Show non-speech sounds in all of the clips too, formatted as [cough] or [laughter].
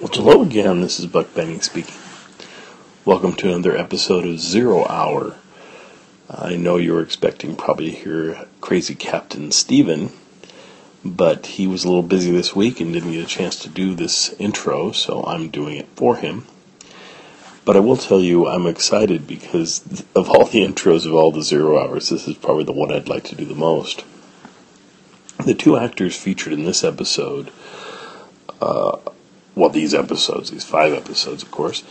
Well, hello again. This is Buck Benny speaking. Welcome to another episode of Zero Hour. I know you were expecting probably to hear Crazy Captain Steven, but he was a little busy this week and didn't get a chance to do this intro, so I'm doing it for him. But I will tell you, I'm excited because of all the intros of all the Zero Hours, this is probably the one I'd like to do the most. The two actors featured in this episode uh, well, these episodes, these five episodes, of course,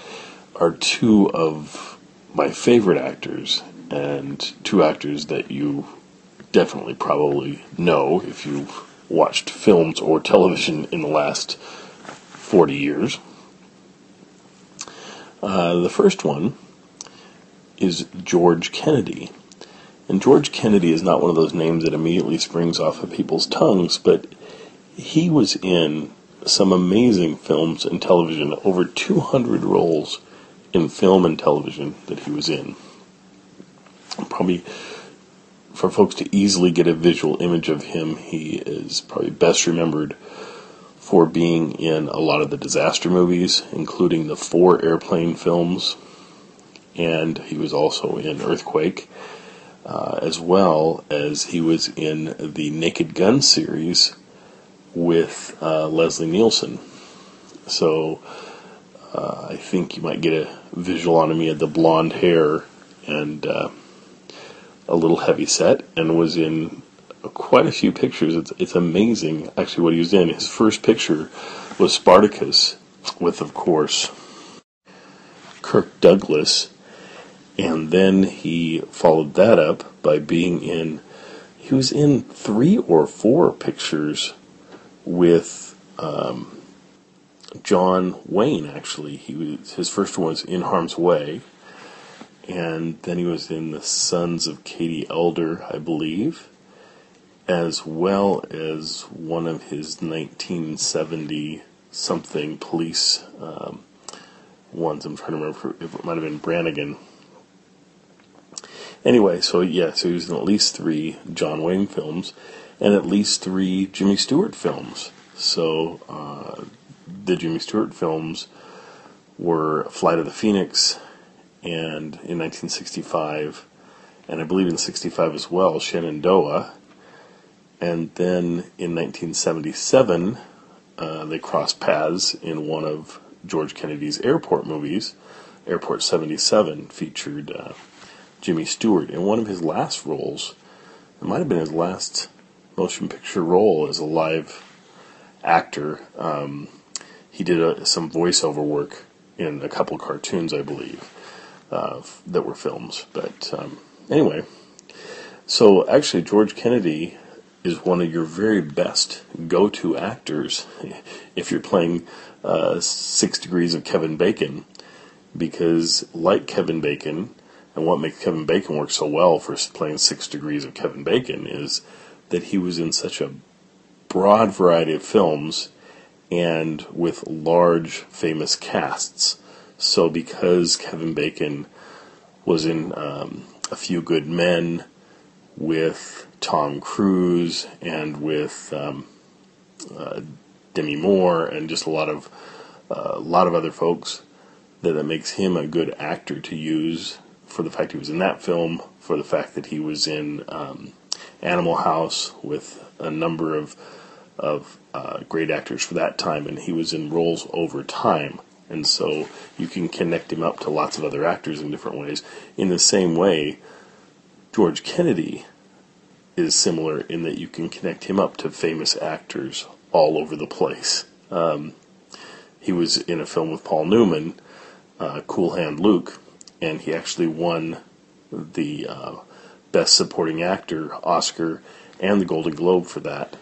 are two of my favorite actors and two actors that you definitely probably know if you've watched films or television in the last 40 years. Uh, the first one is George Kennedy. And George Kennedy is not one of those names that immediately springs off of people's tongues, but he was in some amazing films and television, over 200 roles in film and television that he was in. Probably for folks to easily get a visual image of him, he is probably best remembered for being in a lot of the disaster movies, including the four airplane films, and he was also in Earthquake, uh, as well as he was in the Naked Gun series with uh, Leslie Nielsen. So uh, I think you might get a visual on him. He had the blonde hair and uh, a little heavy set, and was in quite a few pictures. It's, it's amazing, actually, what he was in. His first picture was Spartacus, with, of course, Kirk Douglas, and then he followed that up by being in. He was in three or four pictures with um, John Wayne. Actually, he was his first one was In Harm's Way, and then he was in The Sons of Katie Elder, I believe, as well as one of his 1970 something police um, ones. I'm trying to remember if it might have been Brannigan. Anyway, so yeah, so he was in at least three John Wayne films and at least three Jimmy Stewart films. So uh, the Jimmy Stewart films were Flight of the Phoenix, and in 1965, and I believe in 65 as well, Shenandoah. And then in 1977, uh, they crossed paths in one of George Kennedy's airport movies. Airport 77 featured uh, Jimmy Stewart in one of his last roles. It might have been his last motion picture role as a live actor. Um, he did a, some voiceover work in a couple cartoons, I believe, uh, that were films. But um, anyway, so actually, George Kennedy is one of your very best go-to actors [laughs] if you're playing uh, Six Degrees of Kevin Bacon, because like Kevin Bacon, and what makes Kevin Bacon work so well for playing Six Degrees of Kevin Bacon is that he was in such a broad variety of films and with large famous casts. So because Kevin Bacon was in um, A Few Good Men with Tom Cruise and with um, uh, Demi Moore and just a lot of uh, a lot of other folks, that, that makes him a good actor to use for the fact he was in that film, for the fact that he was in um, Animal House with a number of of uh, great actors for that time, and he was in roles over time. And so you can connect him up to lots of other actors in different ways. In the same way, George Kennedy is similar in that you can connect him up to famous actors all over the place. Um, he was in a film with Paul Newman, uh, Cool Hand Luke, and he actually won the uh, Best Supporting Actor Oscar and the Golden Globe for that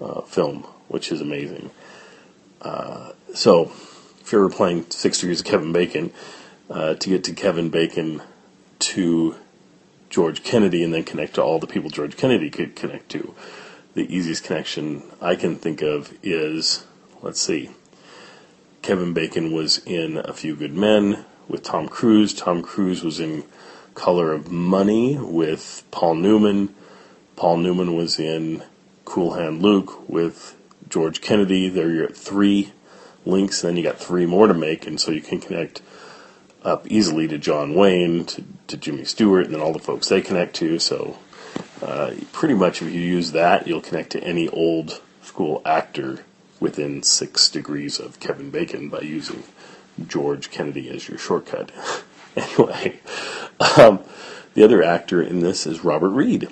uh, film, which is amazing. Uh, so, if you're playing Six Degrees of Kevin Bacon, uh, to get to Kevin Bacon to George Kennedy and then connect to all the people George Kennedy could connect to, the easiest connection I can think of is let's see. Kevin Bacon was in A Few Good Men with Tom Cruise. Tom Cruise was in Color of Money with Paul Newman. Paul Newman was in Cool Hand Luke with George Kennedy. There you're at three links, and then you got three more to make, and so you can connect up easily to John Wayne, to, to Jimmy Stewart, and then all the folks they connect to. So uh, pretty much if you use that, you'll connect to any old school actor within six degrees of Kevin Bacon by using George Kennedy as your shortcut. [laughs] anyway, um, the other actor in this is Robert Reed.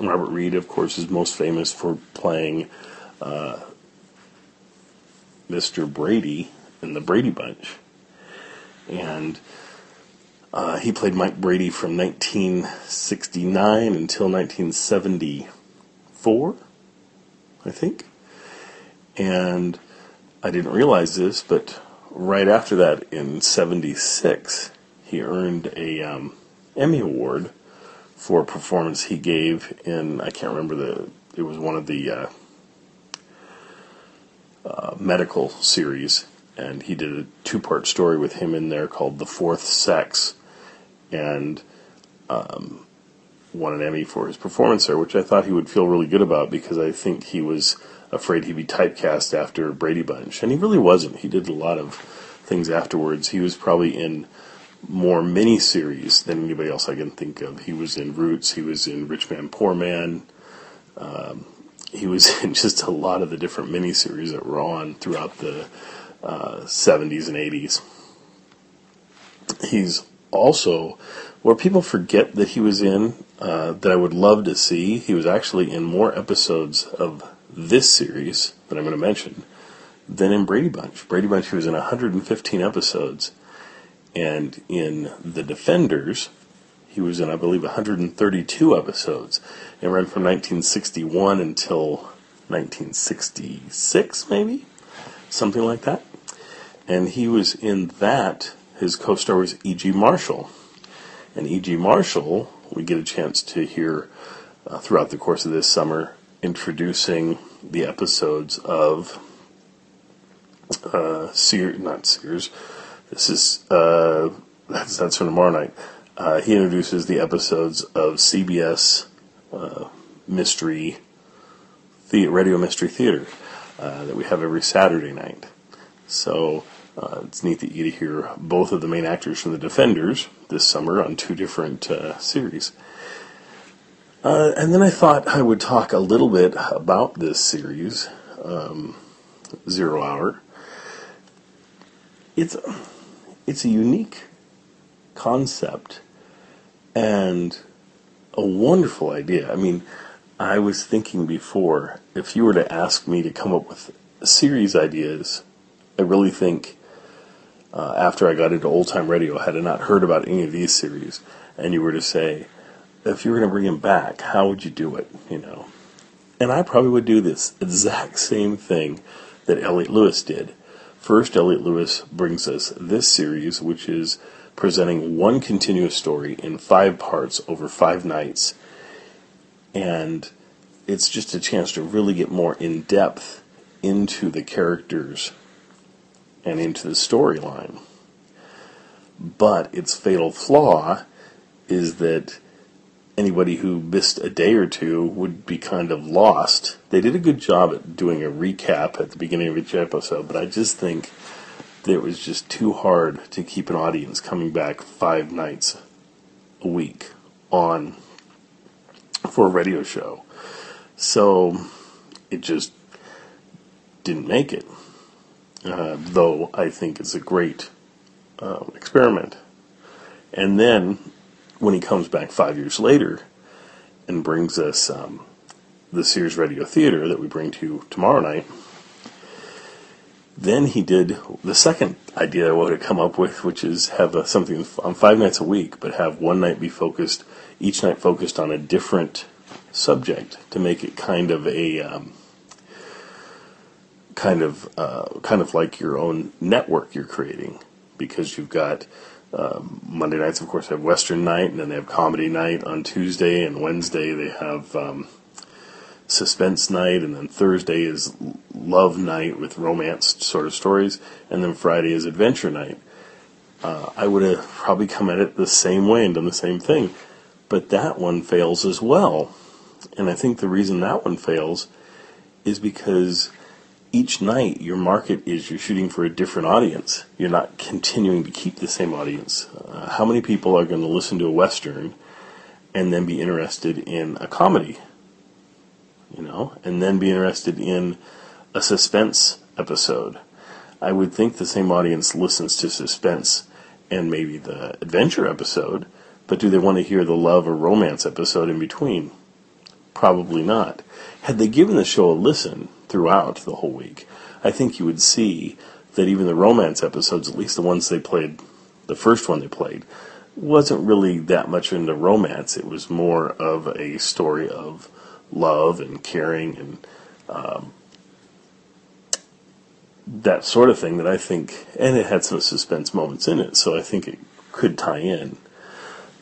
Robert Reed, of course, is most famous for playing uh, Mr. Brady in the Brady Bunch. And uh, he played Mike Brady from 1969 until 1974, I think. And I didn't realize this, but right after that, in 76, he earned a um, Emmy Award for a performance he gave in, I can't remember the, it was one of the uh, uh, medical series. And he did a two part story with him in there called The Fourth Sex and um, won an Emmy for his performance there, which I thought he would feel really good about because I think he was afraid he'd be typecast after Brady Bunch, and he really wasn't. He did a lot of things afterwards. He was probably in more miniseries than anybody else I can think of. He was in Roots. He was in Rich Man Poor Man. Um, he was [laughs] in just a lot of the different miniseries that were on throughout the uh, 70s and 80s. He's also where people forget that he was in uh, that I would love to see. He was actually in more episodes of this series that I'm going to mention than in Brady Bunch. Brady Bunch, he was in 115 episodes, and in The Defenders, he was in, I believe, 132 episodes. It ran from 1961 until 1966, maybe? Something like that. And he was in that his co-star was E.G. Marshall. And E.G. Marshall, we get a chance to hear uh, throughout the course of this summer, introducing the episodes of uh, Sears, not Sears. This is uh, that's that's for tomorrow night. Uh, he introduces the episodes of CBS uh, Mystery the Radio Mystery Theater uh, that we have every Saturday night. So uh, it's neat that you get to hear both of the main actors from the Defenders this summer on two different uh, series. Uh, and then I thought I would talk a little bit about this series, um, Zero Hour. It's it's a unique concept and a wonderful idea. I mean, I was thinking before if you were to ask me to come up with series ideas, I really think uh, after I got into old time radio, had I not heard about any of these series, and you were to say, if you were going to bring him back, how would you do it? You know, and I probably would do this exact same thing that Elliot Lewis did. First, Elliot Lewis brings us this series, which is presenting one continuous story in five parts over five nights, and it's just a chance to really get more in depth into the characters and into the storyline. But its fatal flaw is that anybody who missed a day or two would be kind of lost. They did a good job at doing a recap at the beginning of each episode, but I just think that it was just too hard to keep an audience coming back five nights a week on for a radio show. So it just didn't make it uh, though I think it's a great uh, experiment. And then when he comes back five years later and brings us um, the Sears Radio Theater that we bring to you tomorrow night, then he did the second idea I wanted to come up with, which is have a, something on five nights a week, but have one night be focused, each night focused on a different subject to make it kind of a um, kind of uh, kind of like your own network you're creating because you've got um, Monday nights, of course, have Western night, and then they have comedy night on Tuesday, and Wednesday they have um, suspense night, and then Thursday is love night with romance sort of stories, and then Friday is adventure night. Uh, I would have probably come at it the same way and done the same thing, but that one fails as well. And I think the reason that one fails is because each night your market is you're shooting for a different audience. You're not continuing to keep the same audience. Uh, how many people are going to listen to a western and then be interested in a comedy? You know, and then be interested in a suspense episode. I would think the same audience listens to suspense and maybe the adventure episode, but do they want to hear the love or romance episode in between? Probably not. Had they given the show a listen throughout the whole week, I think you would see that even the romance episodes, at least the ones they played, the first one they played, wasn't really that much into romance. It was more of a story of love and caring and um, that sort of thing that I think, and it had some suspense moments in it, so I think it could tie in.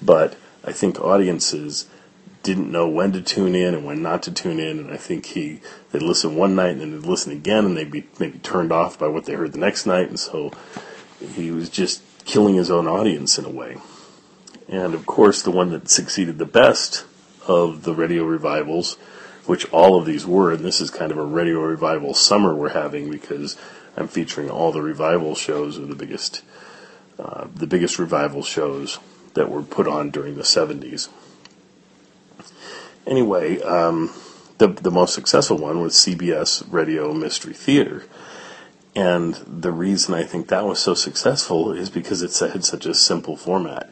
But I think audiences didn't know when to tune in and when not to tune in, and I think he they'd listen one night and then they'd listen again, and they'd be maybe turned off by what they heard the next night, and so he was just killing his own audience in a way. And of course, the one that succeeded the best of the radio revivals, which all of these were, and this is kind of a radio revival summer we're having because I'm featuring all the revival shows or the biggest, uh, the biggest revival shows that were put on during the 70s. Anyway, um, the the most successful one was CBS Radio Mystery Theater, and the reason I think that was so successful is because it had such a simple format.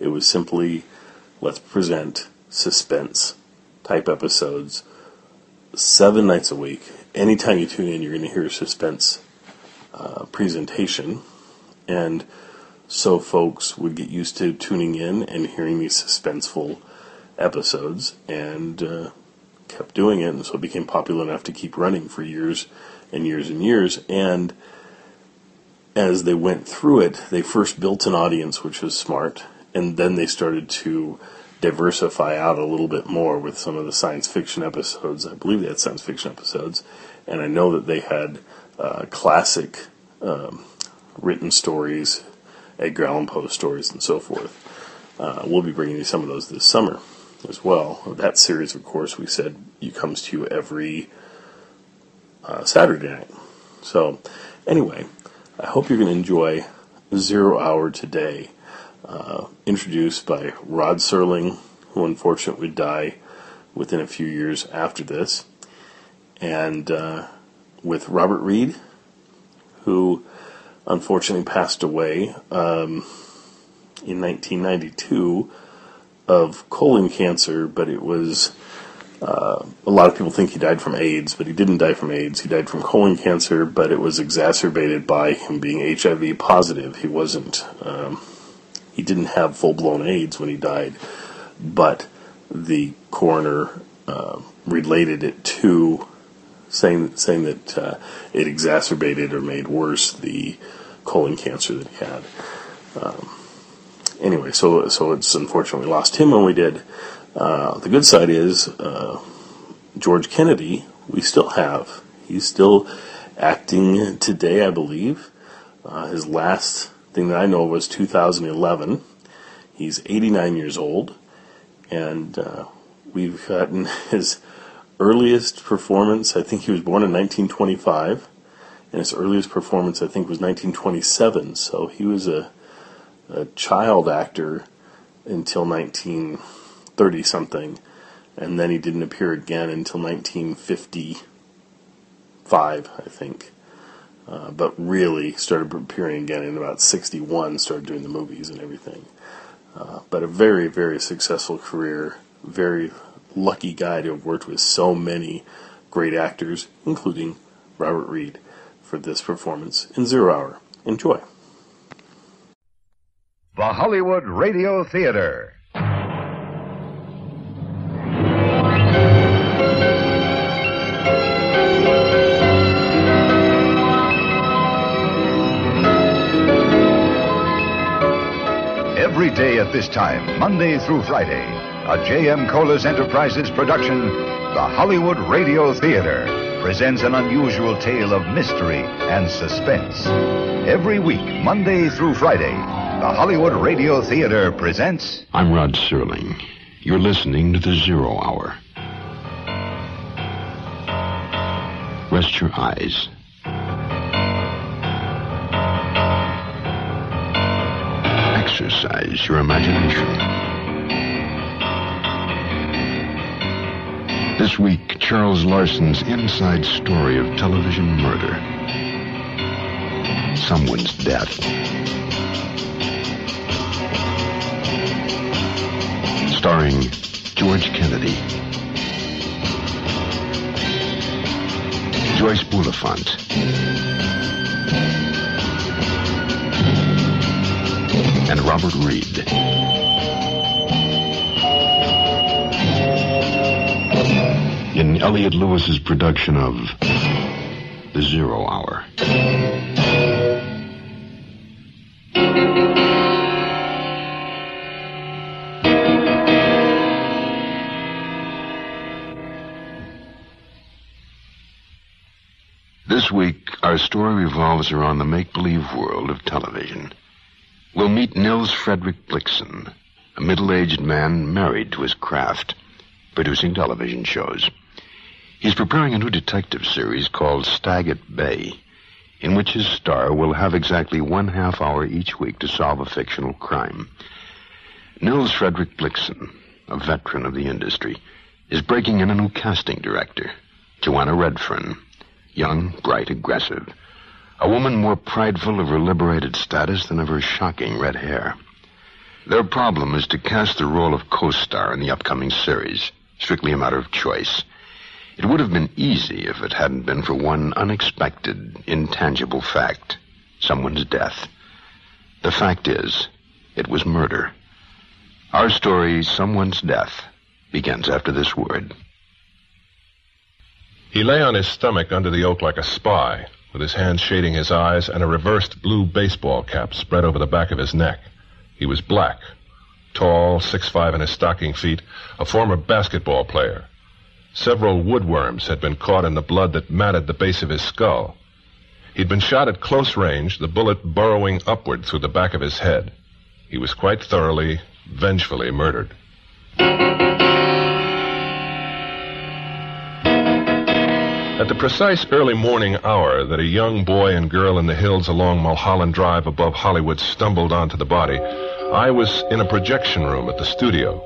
It was simply let's present suspense type episodes seven nights a week. Anytime you tune in, you're going to hear a suspense uh, presentation, and so folks would get used to tuning in and hearing these suspenseful episodes, and uh, kept doing it, and so it became popular enough to keep running for years and years and years. And as they went through it, they first built an audience, which was smart, and then they started to diversify out a little bit more with some of the science fiction episodes. I believe they had science fiction episodes, and I know that they had uh, classic um, written stories, Edgar Allan Poe stories, and so forth. Uh, we'll be bringing you some of those this summer as well. That series, of course, we said you comes to you every uh, Saturday night. So, anyway, I hope you're going to enjoy Zero Hour today uh, introduced by Rod Serling, who unfortunately would die within a few years after this, and uh, with Robert Reed, who unfortunately passed away um, in 1992 of colon cancer, but it was. Uh, a lot of people think he died from AIDS, but he didn't die from AIDS. He died from colon cancer, but it was exacerbated by him being HIV positive. He wasn't um, he didn't have full blown AIDS when he died, but the coroner uh, related it to saying saying that uh, it exacerbated or made worse the colon cancer that he had. Um, anyway, so so it's unfortunately lost him when we did. Uh, the good side is uh, George Kennedy. We still have. He's still acting today, I believe. Uh, his last thing that I know was 2011. He's 89 years old, and uh, we've gotten [laughs] his earliest performance. I think he was born in 1925, and his earliest performance, I think, was 1927. So he was a, a child actor until 1930 something, and then he didn't appear again until 1955, I think. Uh, but really started appearing again in about 61, started doing the movies and everything. Uh, but a very, very successful career, very lucky guy to have worked with so many great actors, including Robert Reed, for this performance in Zero Hour. Enjoy. The Hollywood Radio Theater. Every day at this time, Monday through Friday, a J.M. Colas Enterprises production, the Hollywood Radio Theater, presents an unusual tale of mystery and suspense. Every week, Monday through Friday, the Hollywood Radio Theater presents. I'm Rod Serling. You're listening to the Zero Hour. Rest your eyes. Exercise your imagination. This week, Charles Larson's inside story of television murder. Someone's death. Starring George Kennedy. Joyce Bulifant. And Robert Reed. In Elliot Lewis's production of The Zero Hour. This week, our story revolves around the make believe world of television. We'll meet Nils Frederick Blixen, a middle aged man married to his craft, producing television shows. He's preparing a new detective series called Stag at Bay, in which his star will have exactly one half hour each week to solve a fictional crime. Nils Frederick Blixen, a veteran of the industry, is breaking in a new casting director, Joanna Redfern young, bright, aggressive. A woman more prideful of her liberated status than of her shocking red hair. Their problem is to cast the role of co-star in the upcoming series, strictly a matter of choice. It would have been easy if it hadn't been for one unexpected, intangible fact. Someone's death. The fact is, it was murder. Our story, Someone's Death, begins after this word. He lay on his stomach under the oak like a spy, with his hands shading his eyes and a reversed blue baseball cap spread over the back of his neck. He was black, tall, six five in his stocking feet, a former basketball player. Several woodworms had been caught in the blood that matted the base of his skull. He'd been shot at close range, the bullet burrowing upward through the back of his head. He was quite thoroughly, vengefully murdered. At the precise early morning hour that a young boy and girl in the hills along Mulholland Drive above Hollywood stumbled onto the body, I was in a projection room at the studio.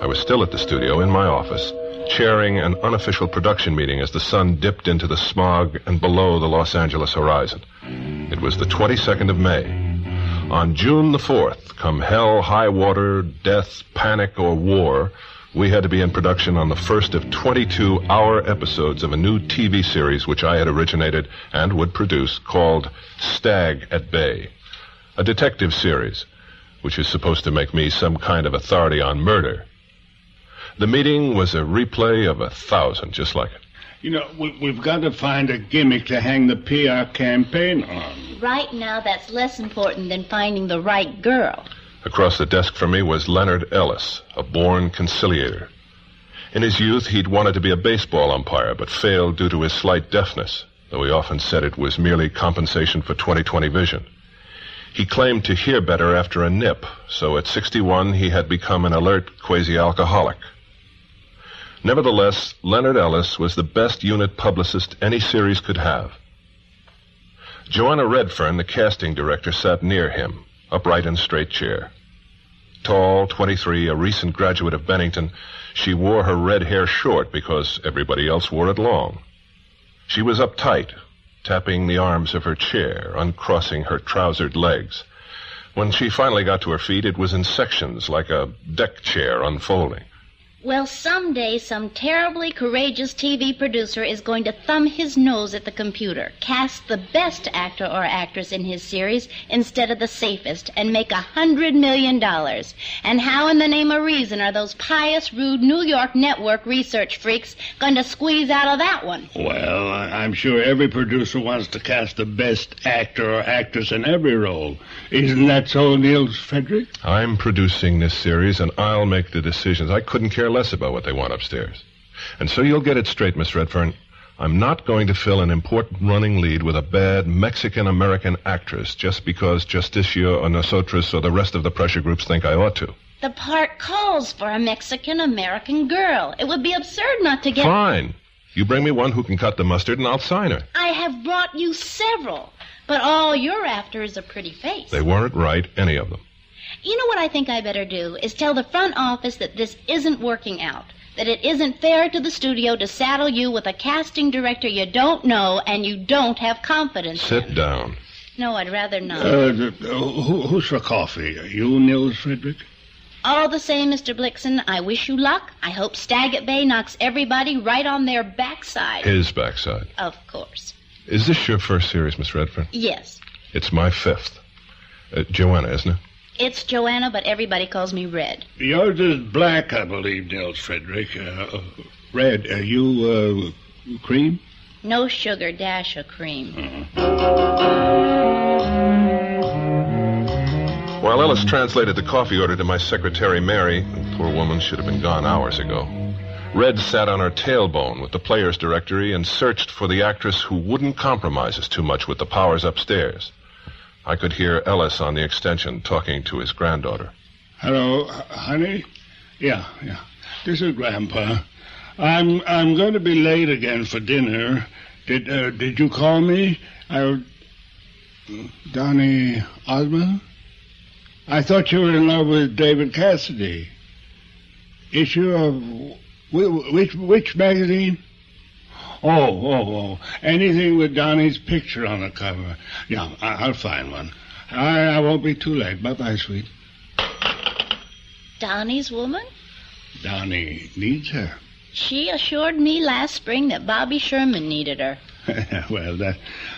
I was still at the studio in my office, chairing an unofficial production meeting as the sun dipped into the smog and below the Los Angeles horizon. It was the 22nd of May. On June the 4th, come hell, high water, death, panic, or war, we had to be in production on the first of 22 hour episodes of a new TV series which I had originated and would produce called Stag at Bay. A detective series, which is supposed to make me some kind of authority on murder. The meeting was a replay of a thousand, just like it. You know, we, have got to find a gimmick to hang the PR campaign on. Right now, that's less important than finding the right girl. Across the desk from me was Leonard Ellis, a born conciliator. In his youth, he'd wanted to be a baseball umpire, but failed due to his slight deafness, though he often said it was merely compensation for 20/20 vision. He claimed to hear better after a nip, so at 61 he had become an alert quasi-alcoholic. Nevertheless, Leonard Ellis was the best unit publicist any series could have. Joanna Redfern, the casting director, sat near him, upright and straight chair. Tall, 23, a recent graduate of Bennington, she wore her red hair short because everybody else wore it long. She was uptight, tapping the arms of her chair, uncrossing her trousered legs. When she finally got to her feet, it was in sections, like a deck chair unfolding. Well, someday some terribly courageous TV producer is going to thumb his nose at the computer, cast the best actor or actress in his series instead of the safest, and make a hundred million dollars. And how in the name of reason are those pious, rude New York network research freaks going to squeeze out of that one? Well, I'm sure every producer wants to cast the best actor or actress in every role. Isn't that so, Nils Frederick? I'm producing this series, and I'll make the decisions. I couldn't care less about what they want upstairs. And so you'll get it straight, Miss Redfern. I'm not going to fill an important running lead with a bad Mexican American actress just because Justicia or Nosotros or the rest of the pressure groups think I ought to. The part calls for a Mexican American girl. It would be absurd not to get. Fine. You bring me one who can cut the mustard, and I'll sign her. I have brought you several, but all you're after is a pretty face. They weren't right, any of them. You know what I think I better do is tell the front office that this isn't working out. That it isn't fair to the studio to saddle you with a casting director you don't know and you don't have confidence Sit in. down. No, I'd rather not. Uh, who, who's for coffee? You, Nils Frederick? All the same, Mr. Blixen, I wish you luck. I hope Stag at Bay knocks everybody right on their backside. His backside. Of course. Is this your first series, Miss Redfern? Yes. It's my fifth. Uh, Joanna, isn't it? It's Joanna, but everybody calls me Red. Yours is black, I believe, Nils Frederick. Uh, uh, red, are you uh, cream? No sugar, dash of cream. While Ellis translated the coffee order to my secretary, Mary, the poor woman should have been gone hours ago, Red sat on her tailbone with the players' directory and searched for the actress who wouldn't compromise us too much with the powers upstairs. I could hear Ellis on the extension talking to his granddaughter. Hello, honey? Yeah, yeah. This is Grandpa. I'm I'm going to be late again for dinner. Did uh, did you call me? I Donny Osmond? I thought you were in love with David Cassidy. Issue of which which magazine? Oh, oh, oh! Anything with Donny's picture on the cover. Yeah, I- I'll find one. I, I won't be too late. Bye, bye, sweet. Donny's woman? Donnie needs her. She assured me last spring that Bobby Sherman needed her. [laughs] well, that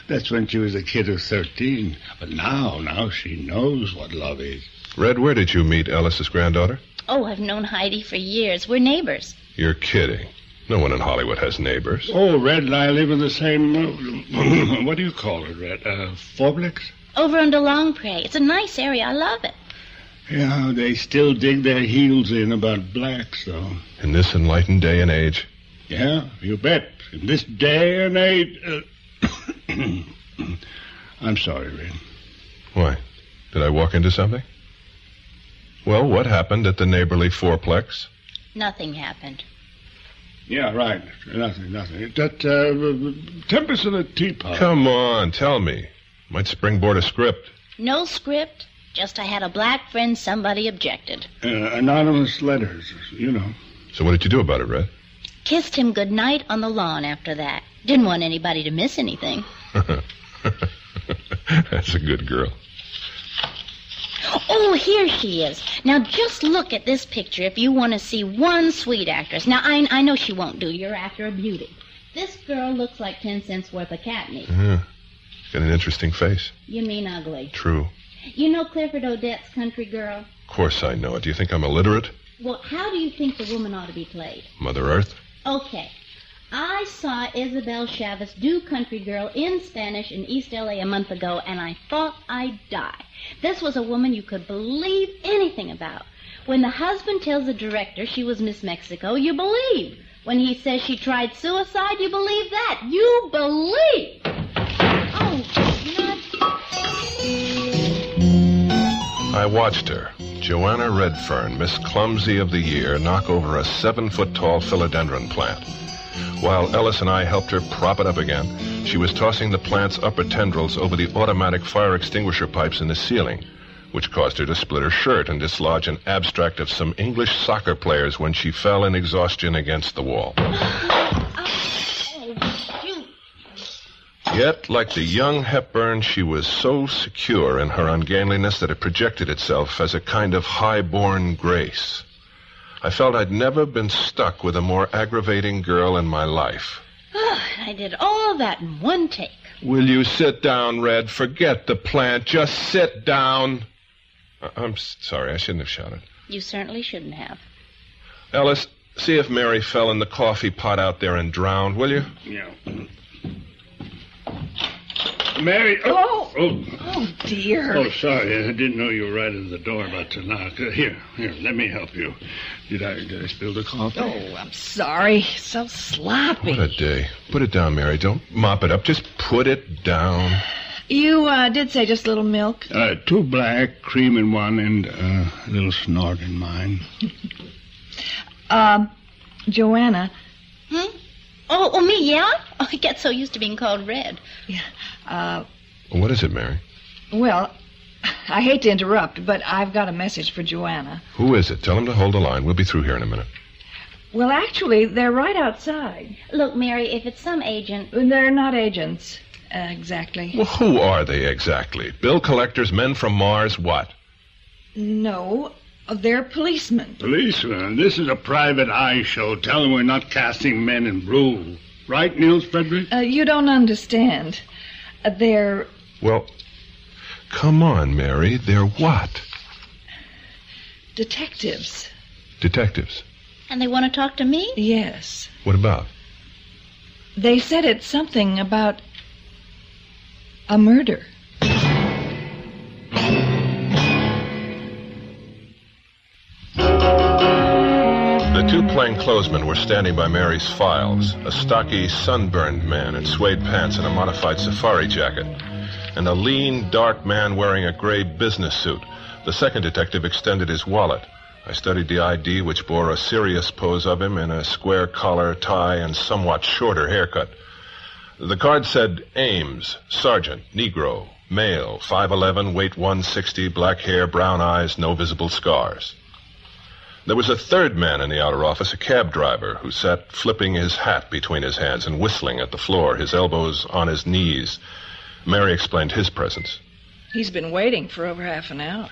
that's when she was a kid of thirteen. But now, now she knows what love is. Red, where did you meet Ellis's granddaughter? Oh, I've known Heidi for years. We're neighbors. You're kidding. No one in Hollywood has neighbors. Oh, Red and I live in the same. [coughs] What do you call it, Red? Uh, fourplex? Over under Longpre. It's a nice area. I love it. Yeah, they still dig their heels in about blacks, though. In this enlightened day and age, Yeah, you bet. In this day and age. Uh, [coughs] I'm sorry, Red. why? Did I walk into something? Well, what happened at the neighborly fourplex? Nothing happened. Yeah, right. Nothing, nothing. That uh, tempest in a teapot. Come on, tell me. Might springboard a script. No script. Just I had a black friend somebody objected. Uh, anonymous letters, you know. So what did you do about it, Red? Kissed him good night on the lawn after that. Didn't want anybody to miss anything. [laughs] That's a good girl. Oh, here she is. Now just look at this picture if you want to see one sweet actress. Now I, I know she won't do. You're after a beauty. This girl looks like ten cents worth of catnip. Yeah. Got an interesting face. You mean ugly. True. You know Clifford Odets' country girl? Of course I know it. Do you think I'm illiterate? Well, how do you think the woman ought to be played? Mother Earth? Okay. I saw Isabel Chavez do Country Girl in Spanish in East LA a month ago, and I thought I'd die. This was a woman you could believe anything about. When the husband tells the director she was Miss Mexico, you believe. When he says she tried suicide, you believe that. You believe. Oh, not I watched her, Joanna Redfern, Miss Clumsy of the Year, knock over a seven foot tall philodendron plant. While Ellis and I helped her prop it up again, she was tossing the plant's upper tendrils over the automatic fire extinguisher pipes in the ceiling, which caused her to split her shirt and dislodge an abstract of some English soccer players when she fell in exhaustion against the wall. Yet, like the young Hepburn, she was so secure in her ungainliness that it projected itself as a kind of high-born grace. I felt I'd never been stuck with a more aggravating girl in my life. [sighs] Oh, I did all that in one take. Will you sit down, Red? Forget the plant. Just sit down. I- I'm sorry. I shouldn't have shouted. You certainly shouldn't have. Ellis, see if Mary fell in the coffee pot out there and drowned, will you? Yeah. Mary. Oh. Oh. Oh, dear. Oh, sorry. I didn't know you were right at the door about to knock. Uh, here, here. Let me help you. Did I did I spill the coffee? Oh, I'm sorry. So sloppy. What a day. Put it down, Mary. Don't mop it up. Just put it down. You uh, did say just a little milk. Uh, two black, cream in one, and uh, a little snort in mine. [laughs] Um, Joanna, Hmm? Oh, oh, me, yeah? Oh, I get so used to being called Red. Uh, What is it, Mary? well, [laughs] I hate to interrupt, but I've got a message for Joanna. Who is it? Tell him to hold the line. We'll be through here in a minute. Well, actually, they're right outside. Look, Mary, if it's some agent. They're not agents. Uh, exactly. Well, who are they exactly? Bill collectors, men from Mars, what? No, they're policemen. Policemen? this is a private eye show. Tell them we're not casting men in blue. Right, Nils Frederick? Uh, you don't understand. They're Well, come on, Mary. They're what? detectives. Detectives. And they want to talk to me? Yes. What about? They said it's something about a murder. Plainclothesmen were standing by Mary's files a stocky, sunburned man in suede pants and a modified safari jacket, and a lean, dark man wearing a gray business suit. The second detective extended his wallet. I studied the ID, which bore a serious pose of him in a square collar, tie, and somewhat shorter haircut. The card said Ames, Sergeant, Negro, male, 5'11, weight 160, black hair, brown eyes, no visible scars. There was a third man in the outer office, a cab driver, who sat flipping his hat between his hands and whistling at the floor, his elbows on his knees. Mary explained his presence. He's been waiting for over half an hour.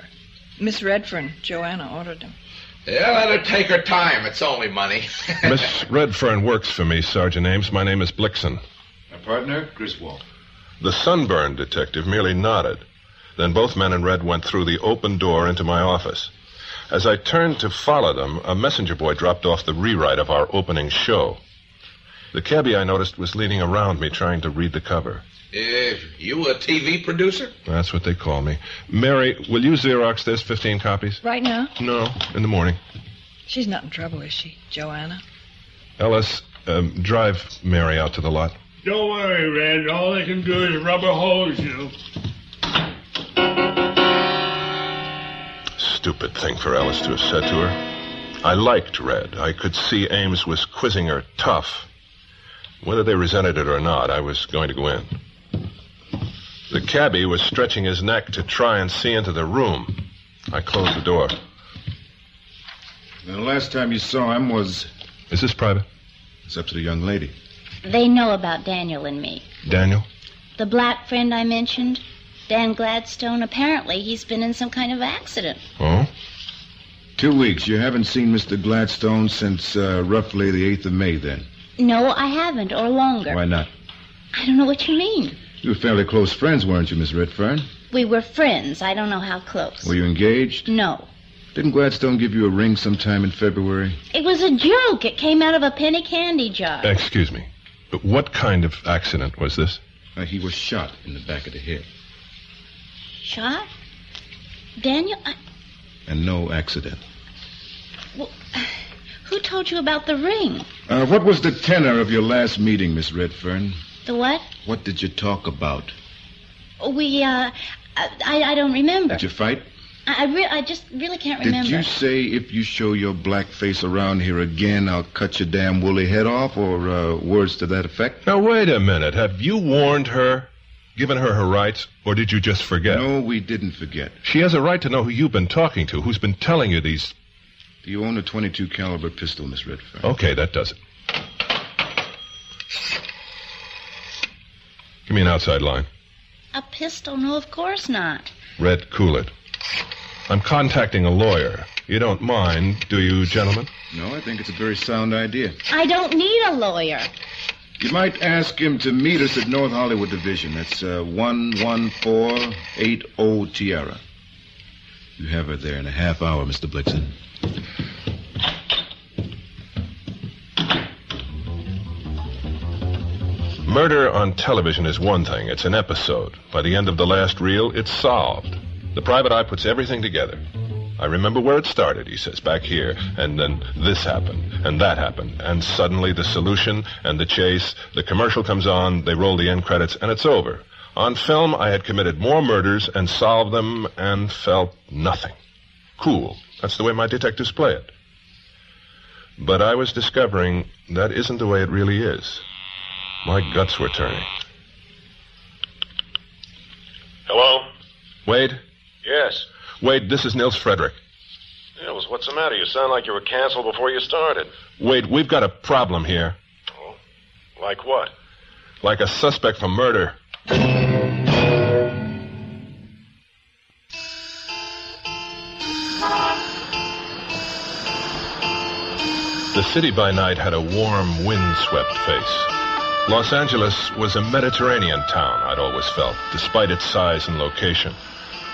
Miss Redfern, Joanna ordered him. Yeah, let her take her time. It's only money. [laughs] Miss Redfern works for me, Sergeant Ames. My name is Blixen. My partner, Griswold. The sunburned detective merely nodded. Then both men in red went through the open door into my office. As I turned to follow them, a messenger boy dropped off the rewrite of our opening show. The cabbie I noticed was leaning around me trying to read the cover. Uh, you a TV producer? That's what they call me. Mary, will you Xerox this 15 copies? Right now? No, in the morning. She's not in trouble, is she, Joanna? Ellis, um, drive Mary out to the lot. Don't worry, Red. All they can do is rubber hose you. Stupid thing for Ellis to have said to her. I liked Red. I could see Ames was quizzing her tough. Whether they resented it or not, I was going to go in. The cabbie was stretching his neck to try and see into the room. I closed the door. The last time you saw him was. Is this private? It's up to the young lady. They know about Daniel and me. Daniel? The black friend I mentioned, Dan Gladstone, apparently he's been in some kind of accident. Oh? Two weeks. You haven't seen Mr. Gladstone since uh, roughly the 8th of May, then. No, I haven't, or longer. Why not? I don't know what you mean. You were fairly close friends, weren't you, Miss Redfern? We were friends. I don't know how close. Were you engaged? No. Didn't Gladstone give you a ring sometime in February? It was a joke. It came out of a penny candy jar. Excuse me. But what kind of accident was this? Uh, he was shot in the back of the head. Shot? Daniel? I, And no accident. well, who told you about the ring? Uh, what was the tenor of your last meeting, Miss Redfern? The what? What did you talk about? We, uh, I, I don't remember. Did you fight? I, I, re- I just really can't remember. Did you say if you show your black face around here again, I'll cut your damn woolly head off, or uh, words to that effect? Now, wait a minute. Have you warned her, given her her rights, or did you just forget? No, we didn't forget. She has a right to know who you've been talking to, who's been telling you these. Do you own a 22 caliber pistol, Miss Redfern? Okay, that does it. Give me an outside line. A pistol? No, of course not. Red, cool it. I'm contacting a lawyer. You don't mind, do you, gentlemen? No, I think it's a very sound idea. I don't need a lawyer. You might ask him to meet us at North Hollywood Division. That's uh, 11480 Tierra. You have her there in a half hour, Mr. Blixen. Murder on television is one thing. It's an episode. By the end of the last reel, it's solved. The private eye puts everything together. I remember where it started, he says, back here, and then this happened, and that happened, and suddenly the solution and the chase, the commercial comes on, they roll the end credits, and it's over. On film, I had committed more murders and solved them and felt nothing. Cool. That's the way my detectives play it. But I was discovering that isn't the way it really is. My guts were turning. Hello? Wade? Yes. Wade, this is Nils Frederick. Nils, what's the matter? You sound like you were canceled before you started. Wade, we've got a problem here. Oh, like what? Like a suspect for murder. The city by night had a warm, wind-swept face. Los Angeles was a Mediterranean town, I'd always felt, despite its size and location.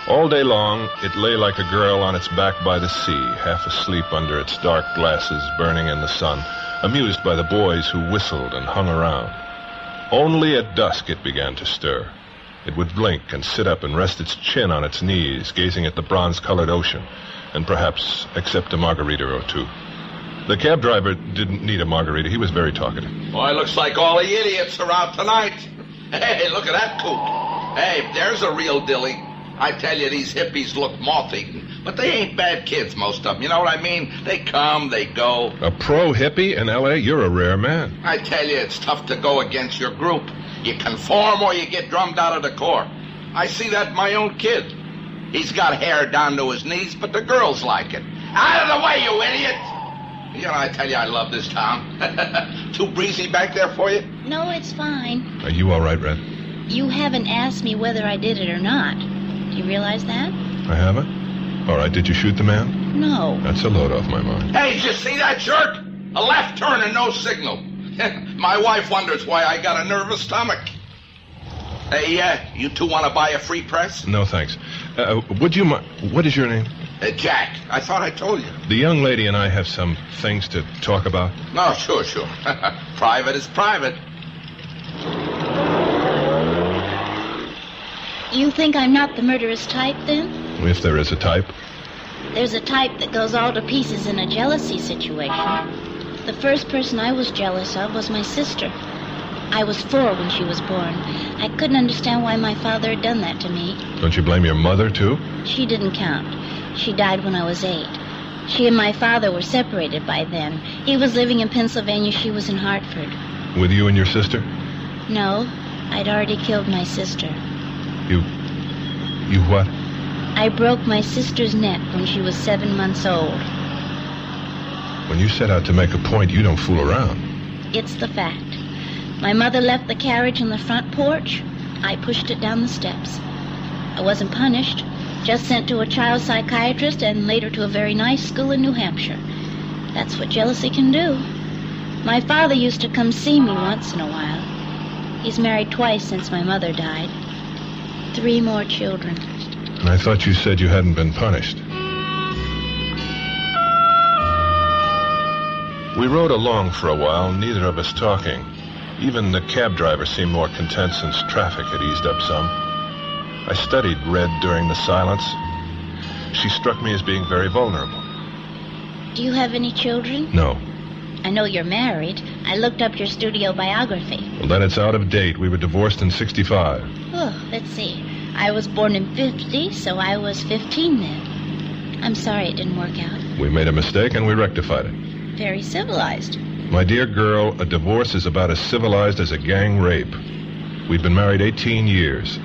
All day long, it lay like a girl on its back by the sea, half asleep under its dark glasses burning in the sun, amused by the boys who whistled and hung around. Only at dusk it began to stir. It would blink and sit up and rest its chin on its knees, gazing at the bronze-colored ocean, and perhaps accept a margarita or two. The cab driver didn't need a margarita. He was very talkative. Boy, looks like all the idiots are out tonight. [laughs] Hey, look at that coot. Hey, there's a real dilly. I tell you, these hippies look moth-eaten, but they ain't bad kids, most of them. You know what I mean? They come, they go. A pro hippie in L.A.? You're a rare man. I tell you, it's tough to go against your group. You conform or you get drummed out of the corps. I see that in my own kid. He's got hair down to his knees, but the girls like it. Out of the way, you idiot! You know, I tell you, I love this town. [laughs] Too breezy back there for you? No, it's fine. Are you all right, Red? You haven't asked me whether I did it or not. Do you realize that? I haven't? All right, did you shoot the man? No. That's a load off my mind. Hey, did you see that jerk? A left turn and no signal. [laughs] my wife wonders why I got a nervous stomach. Hey, uh, you two want to buy a free press? No, thanks. Uh, would you mind... What is your name? Uh, Jack. I thought I told you. The young lady and I have some things to talk about. No, sure, sure. [laughs] private is private. You think I'm not the murderous type, then? If there is a type. There's a type that goes all to pieces in a jealousy situation. The first person I was jealous of was my sister. I was four when she was born. I couldn't understand why my father had done that to me. Don't you blame your mother, too? She didn't count. She died when I was eight. She and my father were separated by then. He was living in Pennsylvania, she was in Hartford. With you and your sister? No, I'd already killed my sister. You. You what? I broke my sister's neck when she was seven months old. When you set out to make a point, you don't fool around. It's the fact. My mother left the carriage on the front porch. I pushed it down the steps. I wasn't punished, just sent to a child psychiatrist and later to a very nice school in New Hampshire. That's what jealousy can do. My father used to come see me once in a while. He's married twice since my mother died. Three more children. And I thought you said you hadn't been punished. We rode along for a while, neither of us talking. Even the cab driver seemed more content since traffic had eased up some. I studied Red during the silence. She struck me as being very vulnerable. Do you have any children? No. I know you're married. I looked up your studio biography. Well, then it's out of date. We were divorced in 65. Oh, let's see. I was born in 50, so I was 15 then. I'm sorry it didn't work out. We made a mistake and we rectified it. Very civilized. My dear girl, a divorce is about as civilized as a gang rape. We've been married 18 years.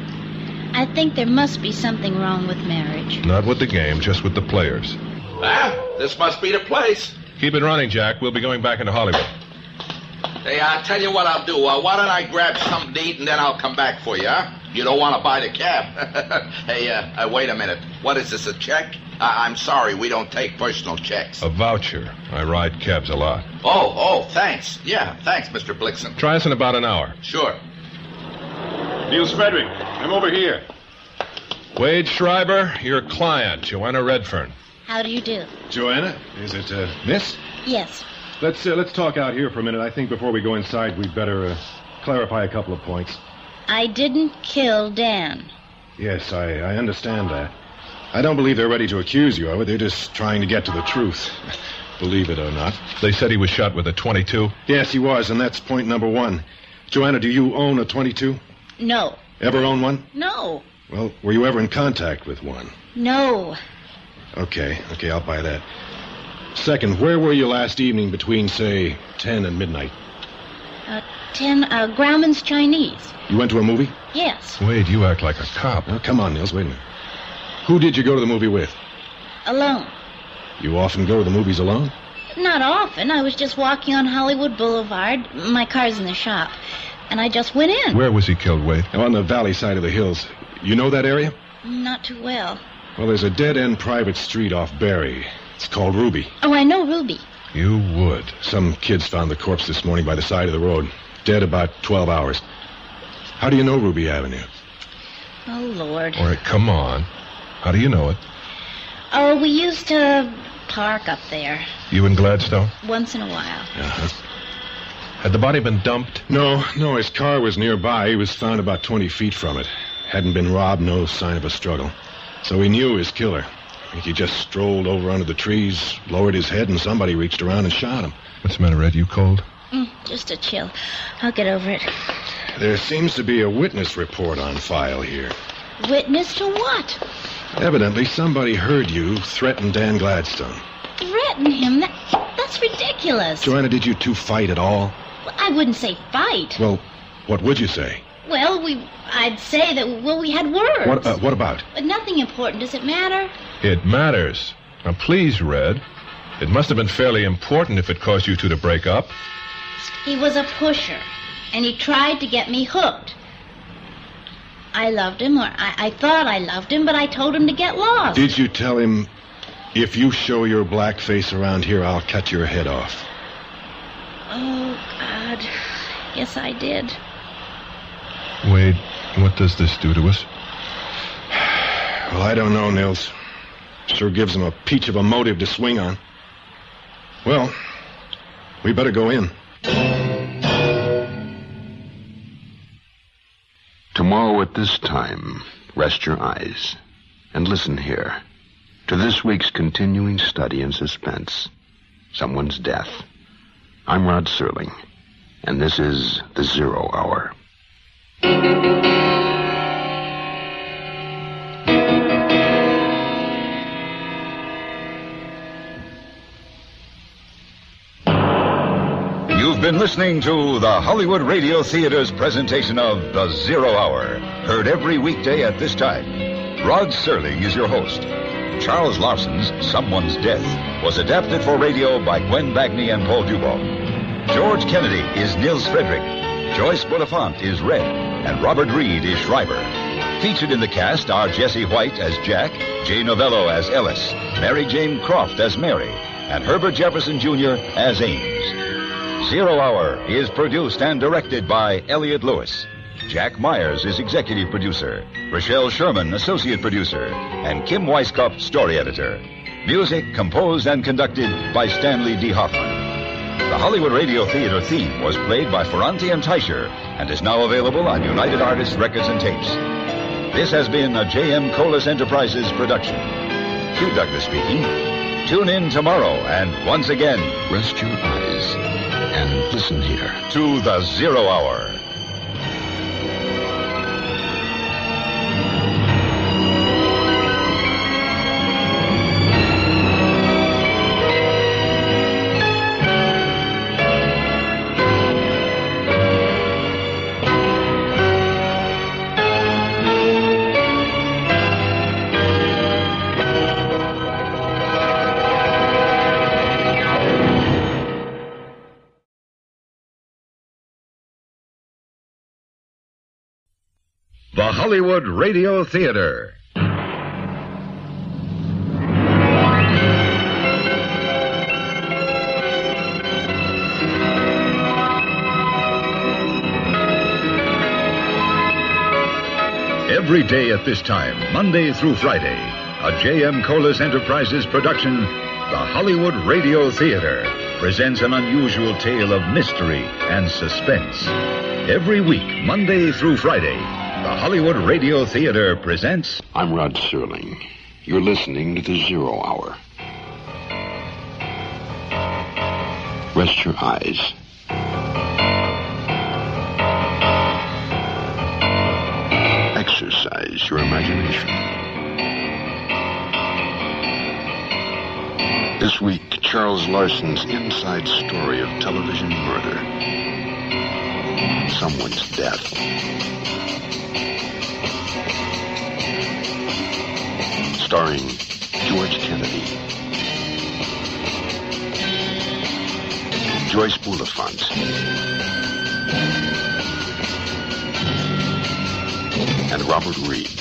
I think there must be something wrong with marriage. Not with the game, just with the players. Ah, this must be the place. Keep it running, Jack. We'll be going back into Hollywood. Hey, I'll tell you what I'll do. Uh, why don't I grab something to eat and then I'll come back for you, huh? You don't want to buy the cab. [laughs] hey, uh, uh, wait a minute. What is this, a check? I- I'm sorry, we don't take personal checks. A voucher. I ride cabs a lot. Oh, oh, thanks. Yeah, thanks, Mr. Blixen. Try us in about an hour. Sure. Nils Frederick, I'm over here. Wade Schreiber, your client, Joanna Redfern. How do you do? Joanna, is it uh, Miss? Yes. Let's uh, let's talk out here for a minute. I think before we go inside, we'd better uh, clarify a couple of points. I didn't kill Dan. Yes, I, I understand that. I don't believe they're ready to accuse you of it. They're just trying to get to the truth. [laughs] believe it or not. They said he was shot with a 22. Yes, he was, and that's point number one. Joanna, do you own a 22? No. Ever own one? No. Well, were you ever in contact with one? No. Okay, okay, I'll buy that. Second, where were you last evening between, say, 10 and midnight? Uh, ten, uh, Grauman's Chinese. You went to a movie? Yes. Wade, you act like a cop. Now, come on, Nils, wait a minute. Who did you go to the movie with? Alone. You often go to the movies alone? Not often. I was just walking on Hollywood Boulevard. My car's in the shop. And I just went in. Where was he killed, Wade? On the valley side of the hills. You know that area? Not too well. Well, there's a dead end private street off Barry. It's called Ruby. Oh, I know Ruby. You would. Some kids found the corpse this morning by the side of the road. Dead about 12 hours. How do you know Ruby Avenue? Oh, Lord. All right, come on. How do you know it? Oh, we used to park up there You and Gladstone? once in a while. Uh-huh. Had the body been dumped? No, no, his car was nearby. He was found about 20 feet from it. Hadn't been robbed, no sign of a struggle. So he knew his killer. I he just strolled over under the trees, lowered his head, and somebody reached around and shot him. What's the matter, Red? You cold? Mm, just a chill. I'll get over it. There seems to be a witness report on file here. Witness to what? Evidently, somebody heard you threaten Dan Gladstone. Threaten him? That, that's ridiculous. Joanna, did you two fight at all? Well, I wouldn't say fight. Well, what would you say? Well, we. I'd say that, well, we had words. What, uh, what about? But nothing important. Does it matter? It matters. Now, please, Red. It must have been fairly important if it caused you two to break up. He was a pusher, and he tried to get me hooked. I loved him, or I, I thought I loved him, but I told him to get lost. Did you tell him, if you show your black face around here, I'll cut your head off? Oh, God. Yes, I did. Wade, what does this do to us? Well, I don't know, Nils. Sure gives him a peach of a motive to swing on. Well, we better go in. Tomorrow at this time, rest your eyes and listen here to this week's continuing study in suspense someone's death. I'm Rod Serling, and this is The Zero Hour. You've been listening to the Hollywood Radio Theater's presentation of The Zero Hour, heard every weekday at this time. Rod Serling is your host. Charles Larson's Someone's Death was adapted for radio by Gwen Bagni and Paul Dubov. George Kennedy is Nils Frederick. Joyce Bulifant is Red, and Robert Reed is Schreiber. Featured in the cast are Jesse White as Jack, Jay Novello as Ellis, Mary Jane Croft as Mary, and Herbert Jefferson Jr. as Ames. Zero Hour is produced and directed by Elliot Lewis. Jack Myers is executive producer, Rochelle Sherman associate producer, and Kim Weiskopf story editor. Music composed and conducted by Stanley D. Hoffman. The Hollywood Radio Theater theme was played by Ferrante and Teicher and is now available on United Artists Records and Tapes. This has been a J.M. Colas Enterprises production. Hugh Douglas speaking. Tune in tomorrow and once again, Rest your eyes and listen here. to the Zero Hour. The Hollywood Radio Theater. Every day at this time, Monday through Friday, a J.M. Colas Enterprises production, The Hollywood Radio Theater, presents an unusual tale of mystery and suspense. Every week, Monday through Friday, the Hollywood Radio Theater presents I'm Rod Serling. You're listening to The Zero Hour. Rest your eyes. Exercise your imagination. This week, Charles Larson's inside story of television murder. Someone's death. Starring George Kennedy. Joyce Bulifant. And Robert Reed.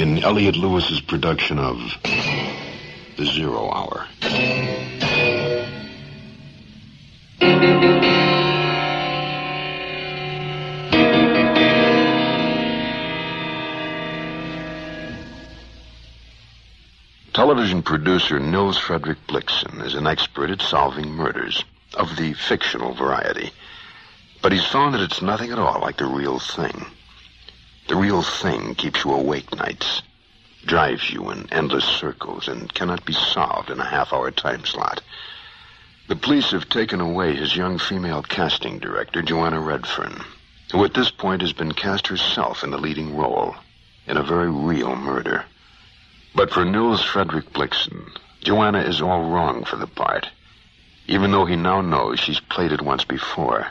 in Elliot Lewis's production of The Zero Hour. Television producer Nils Frederick Blixen is an expert at solving murders of the fictional variety. But he's found that it's nothing at all like the real thing. The real thing keeps you awake nights, drives you in endless circles, and cannot be solved in a half hour time slot. The police have taken away his young female casting director, Joanna Redfern, who at this point has been cast herself in the leading role in a very real murder. But for Nils Frederick Blixen, Joanna is all wrong for the part, even though he now knows she's played it once before.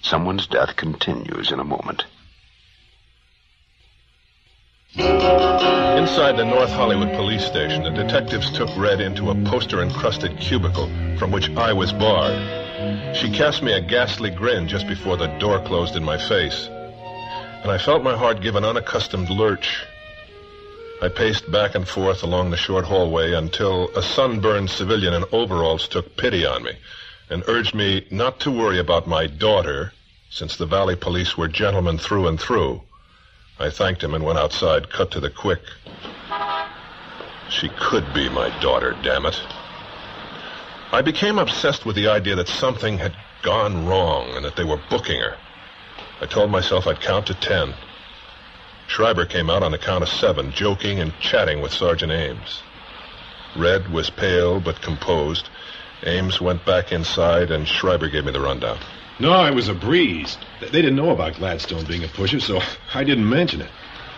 Someone's death continues in a moment. Inside the North Hollywood police station, the detectives took Red into a poster-encrusted cubicle from which I was barred. She cast me a ghastly grin just before the door closed in my face, and I felt my heart give an unaccustomed lurch. I paced back and forth along the short hallway until a sunburned civilian in overalls took pity on me and urged me not to worry about my daughter, since the Valley police were gentlemen through and through. I thanked him and went outside, cut to the quick. She could be my daughter, damn it. I became obsessed with the idea that something had gone wrong and that they were booking her. I told myself I'd count to ten. Schreiber came out on the count of seven, joking and chatting with Sergeant Ames. Red was pale but composed. Ames went back inside, and Schreiber gave me the rundown. No, it was a breeze. They didn't know about Gladstone being a pusher, so [laughs] I didn't mention it.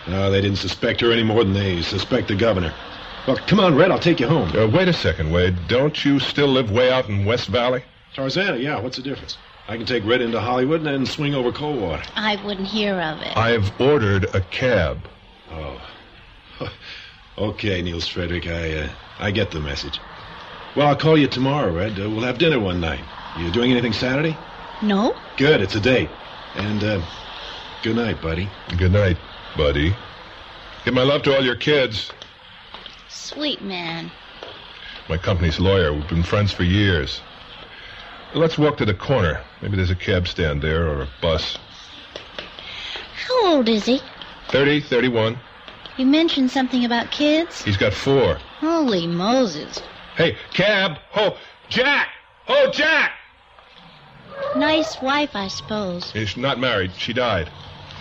No, they didn't suspect her any more than they suspect the governor. Well, come on, Red, I'll take you home. Uh, wait a second, Wade. Don't you still live way out in West Valley? Tarzana, yeah, what's the difference? I can take Red into Hollywood and then swing over Coldwater. I wouldn't hear of it. I've ordered a cab. Oh. [laughs] okay, Nils Frederick, I, uh, I get the message. Well, I'll call you tomorrow, Red. Uh, we'll have dinner one night. You doing anything Saturday? No. Good, it's a date. And, uh, good night, buddy. Good night, buddy. Give my love to all your kids. Sweet man. My company's lawyer. We've been friends for years. Let's walk to the corner. Maybe there's a cab stand there or a bus. How old is he? 30, 31. You mentioned something about kids? He's got four. Holy Moses. Hey, cab! Oh, Jack! Oh, Jack! Nice wife, I suppose. She's not married. She died.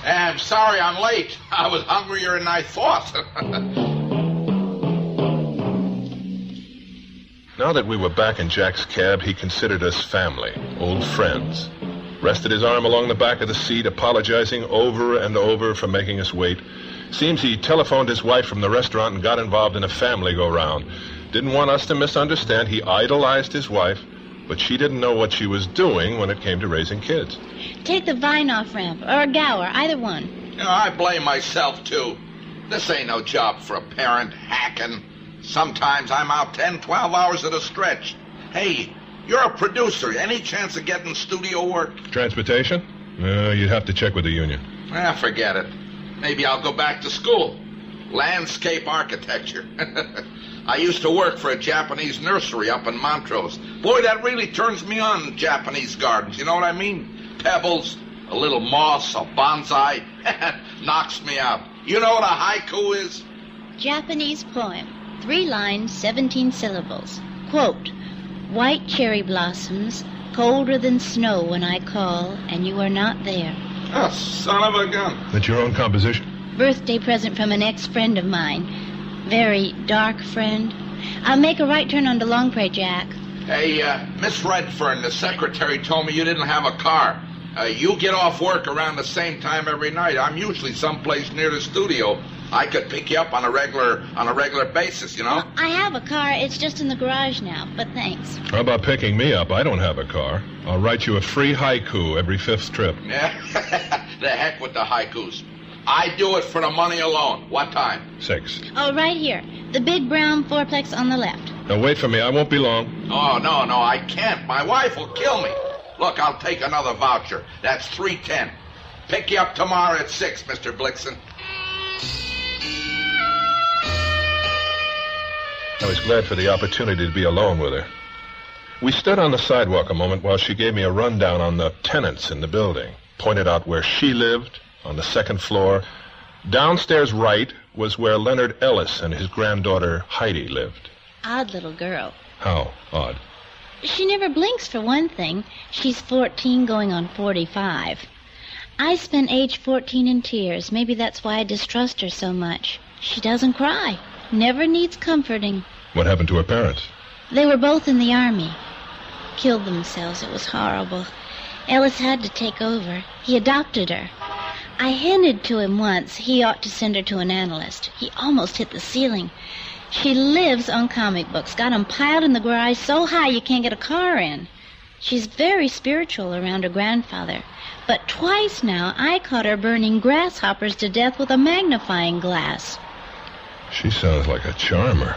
Eh, I'm sorry I'm late. I was hungrier than I thought. [laughs] now that we were back in Jack's cab, he considered us family, old friends. Rested his arm along the back of the seat, apologizing over and over for making us wait. Seems he telephoned his wife from the restaurant and got involved in a family go round. Didn't want us to misunderstand. He idolized his wife, but she didn't know what she was doing when it came to raising kids. Take the vine off ramp or a Gower, either one. You know, I blame myself, too. This ain't no job for a parent hacking. Sometimes I'm out 10, 12 hours at a stretch. Hey, you're a producer. Any chance of getting studio work? Transportation? Uh, you'd have to check with the union. Ah, forget it. Maybe I'll go back to school. Landscape architecture. [laughs] I used to work for a Japanese nursery up in Montrose. Boy, that really turns me on, Japanese gardens. You know what I mean? Pebbles, a little moss, a bonsai. [laughs] Knocks me out. You know what a haiku is? Japanese poem. Three lines, 17 syllables. Quote, White cherry blossoms, colder than snow when I call, and you are not there. Oh, son of a gun. That's your own composition? Birthday present from an ex-friend of mine. Very dark friend. I'll make a right turn onto Longpre, Jack. Hey, uh, Miss Redfern, the secretary told me you didn't have a car. Uh, you get off work around the same time every night. I'm usually someplace near the studio. I could pick you up on a regular on a regular basis, you know. I have a car. It's just in the garage now, but thanks. How about picking me up? I don't have a car. I'll write you a free haiku every fifth trip. Yeah. [laughs] the heck with the haikus. I do it for the money alone. What time? Six. Oh, right here. The big brown fourplex on the left. Now wait for me. I won't be long. Oh no, no, I can't. My wife will kill me. Look, I'll take another voucher. That's three ten. Pick you up tomorrow at six, Mr. Blixen. I was glad for the opportunity to be alone with her. We stood on the sidewalk a moment while she gave me a rundown on the tenants in the building, pointed out where she lived, on the second floor. Downstairs right was where Leonard Ellis and his granddaughter Heidi lived. Odd little girl. How odd. She never blinks for one thing. She's 14 going on 45. I spent age 14 in tears. Maybe that's why I distrust her so much. She doesn't cry. Never needs comforting. What happened to her parents? They were both in the army. Killed themselves. It was horrible. Ellis had to take over. He adopted her. I hinted to him once he ought to send her to an analyst. He almost hit the ceiling. She lives on comic books, got 'em piled in the garage so high you can't get a car in. She's very spiritual around her grandfather. But twice now I caught her burning grasshoppers to death with a magnifying glass. She sounds like a charmer.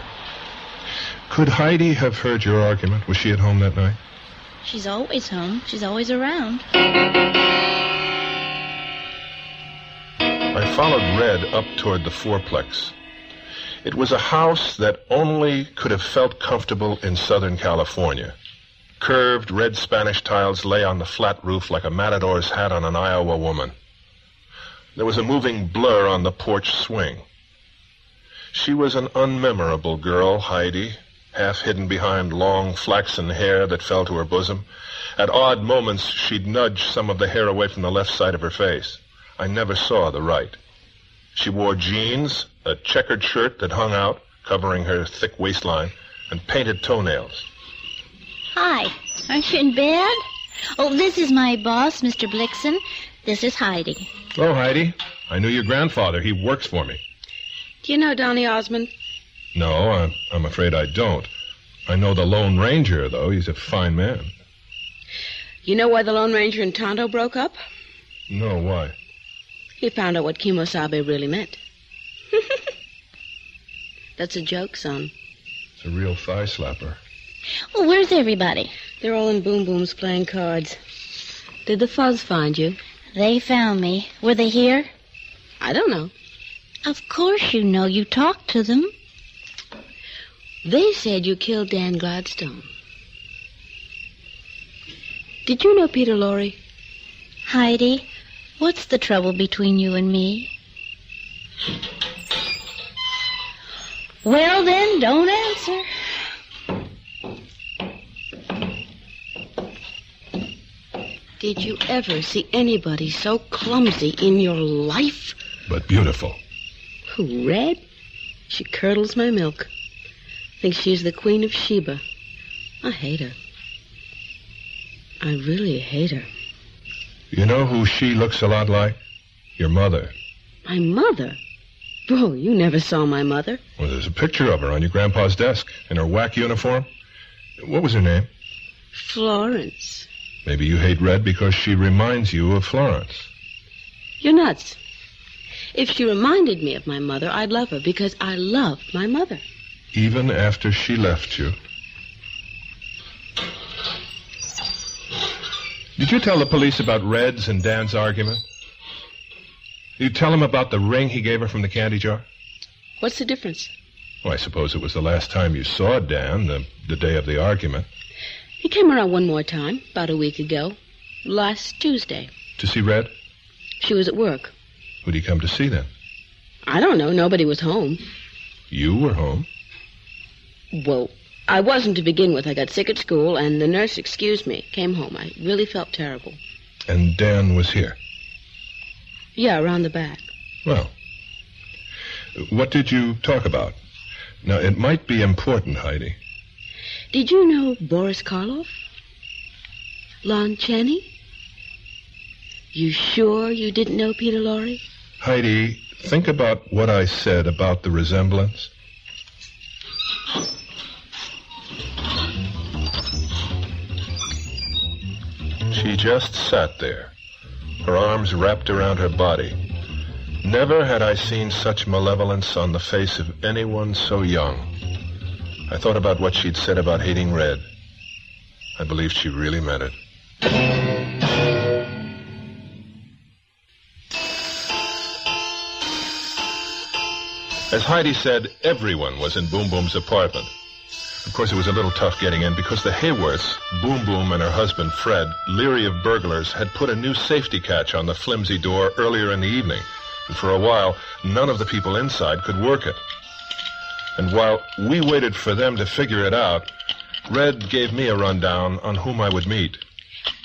Could Heidi have heard your argument? Was she at home that night? She's always home. She's always around. I followed Red up toward the fourplex. It was a house that only could have felt comfortable in Southern California. Curved red Spanish tiles lay on the flat roof like a matador's hat on an Iowa woman. There was a moving blur on the porch swing. She was an unmemorable girl, Heidi, half hidden behind long flaxen hair that fell to her bosom. At odd moments, she'd nudge some of the hair away from the left side of her face. I never saw the right. She wore jeans, a checkered shirt that hung out, covering her thick waistline, and painted toenails. Hi. Aren't you in bed? Oh, this is my boss, Mr. Blixen. This is Heidi. Hello, Heidi. I knew your grandfather. He works for me. Do you know Donny Osmond? No, I'm, I'm afraid I don't. I know the Lone Ranger, though. He's a fine man. You know why the Lone Ranger and Tonto broke up? No, why? He found out what Kimosabe really meant. [laughs] That's a joke, son. It's a real thigh slapper. Well, where's everybody? They're all in Boom Boom's playing cards. Did the fuzz find you? They found me. Were they here? I don't know. Of course you know. You talked to them. They said you killed Dan Gladstone. Did you know Peter Lorre? Heidi, what's the trouble between you and me? Well, then, don't answer. Did you ever see anybody so clumsy in your life? But beautiful. Who, Red? She curdles my milk. Thinks she's the Queen of Sheba. I hate her. I really hate her. You know who she looks a lot like? Your mother. My mother? Bro, you never saw my mother. Well, there's a picture of her on your grandpa's desk in her WAC uniform. What was her name? Florence. Maybe you hate Red because she reminds you of Florence. You're nuts. If she reminded me of my mother, I'd love her because I love my mother. Even after she left you. Did you tell the police about Red's and Dan's argument? Did you tell them about the ring he gave her from the candy jar? What's the difference? Well, I suppose it was the last time you saw Dan, the, the day of the argument. He came around one more time, about a week ago. Last Tuesday. To see Red? She was at work. Who'd he come to see then? I don't know. Nobody was home. You were home. Well, I wasn't to begin with. I got sick at school, and the nurse excused me. Came home. I really felt terrible. And Dan was here? Yeah, around the back. Well, what did you talk about? Now, it might be important, Heidi. Did you know Boris Karloff? Lon Chaney? You sure you didn't know Peter Lorre? Heidi, think about what I said about the resemblance. She just sat there, her arms wrapped around her body. Never had I seen such malevolence on the face of anyone so young. I thought about what she'd said about hating Red. I believed she really meant it. As Heidi said, everyone was in Boom Boom's apartment. Of course, it was a little tough getting in because the Hayworths, Boom Boom and her husband Fred, leery of burglars, had put a new safety catch on the flimsy door earlier in the evening. And for a while, none of the people inside could work it. And while we waited for them to figure it out, Red gave me a rundown on whom I would meet.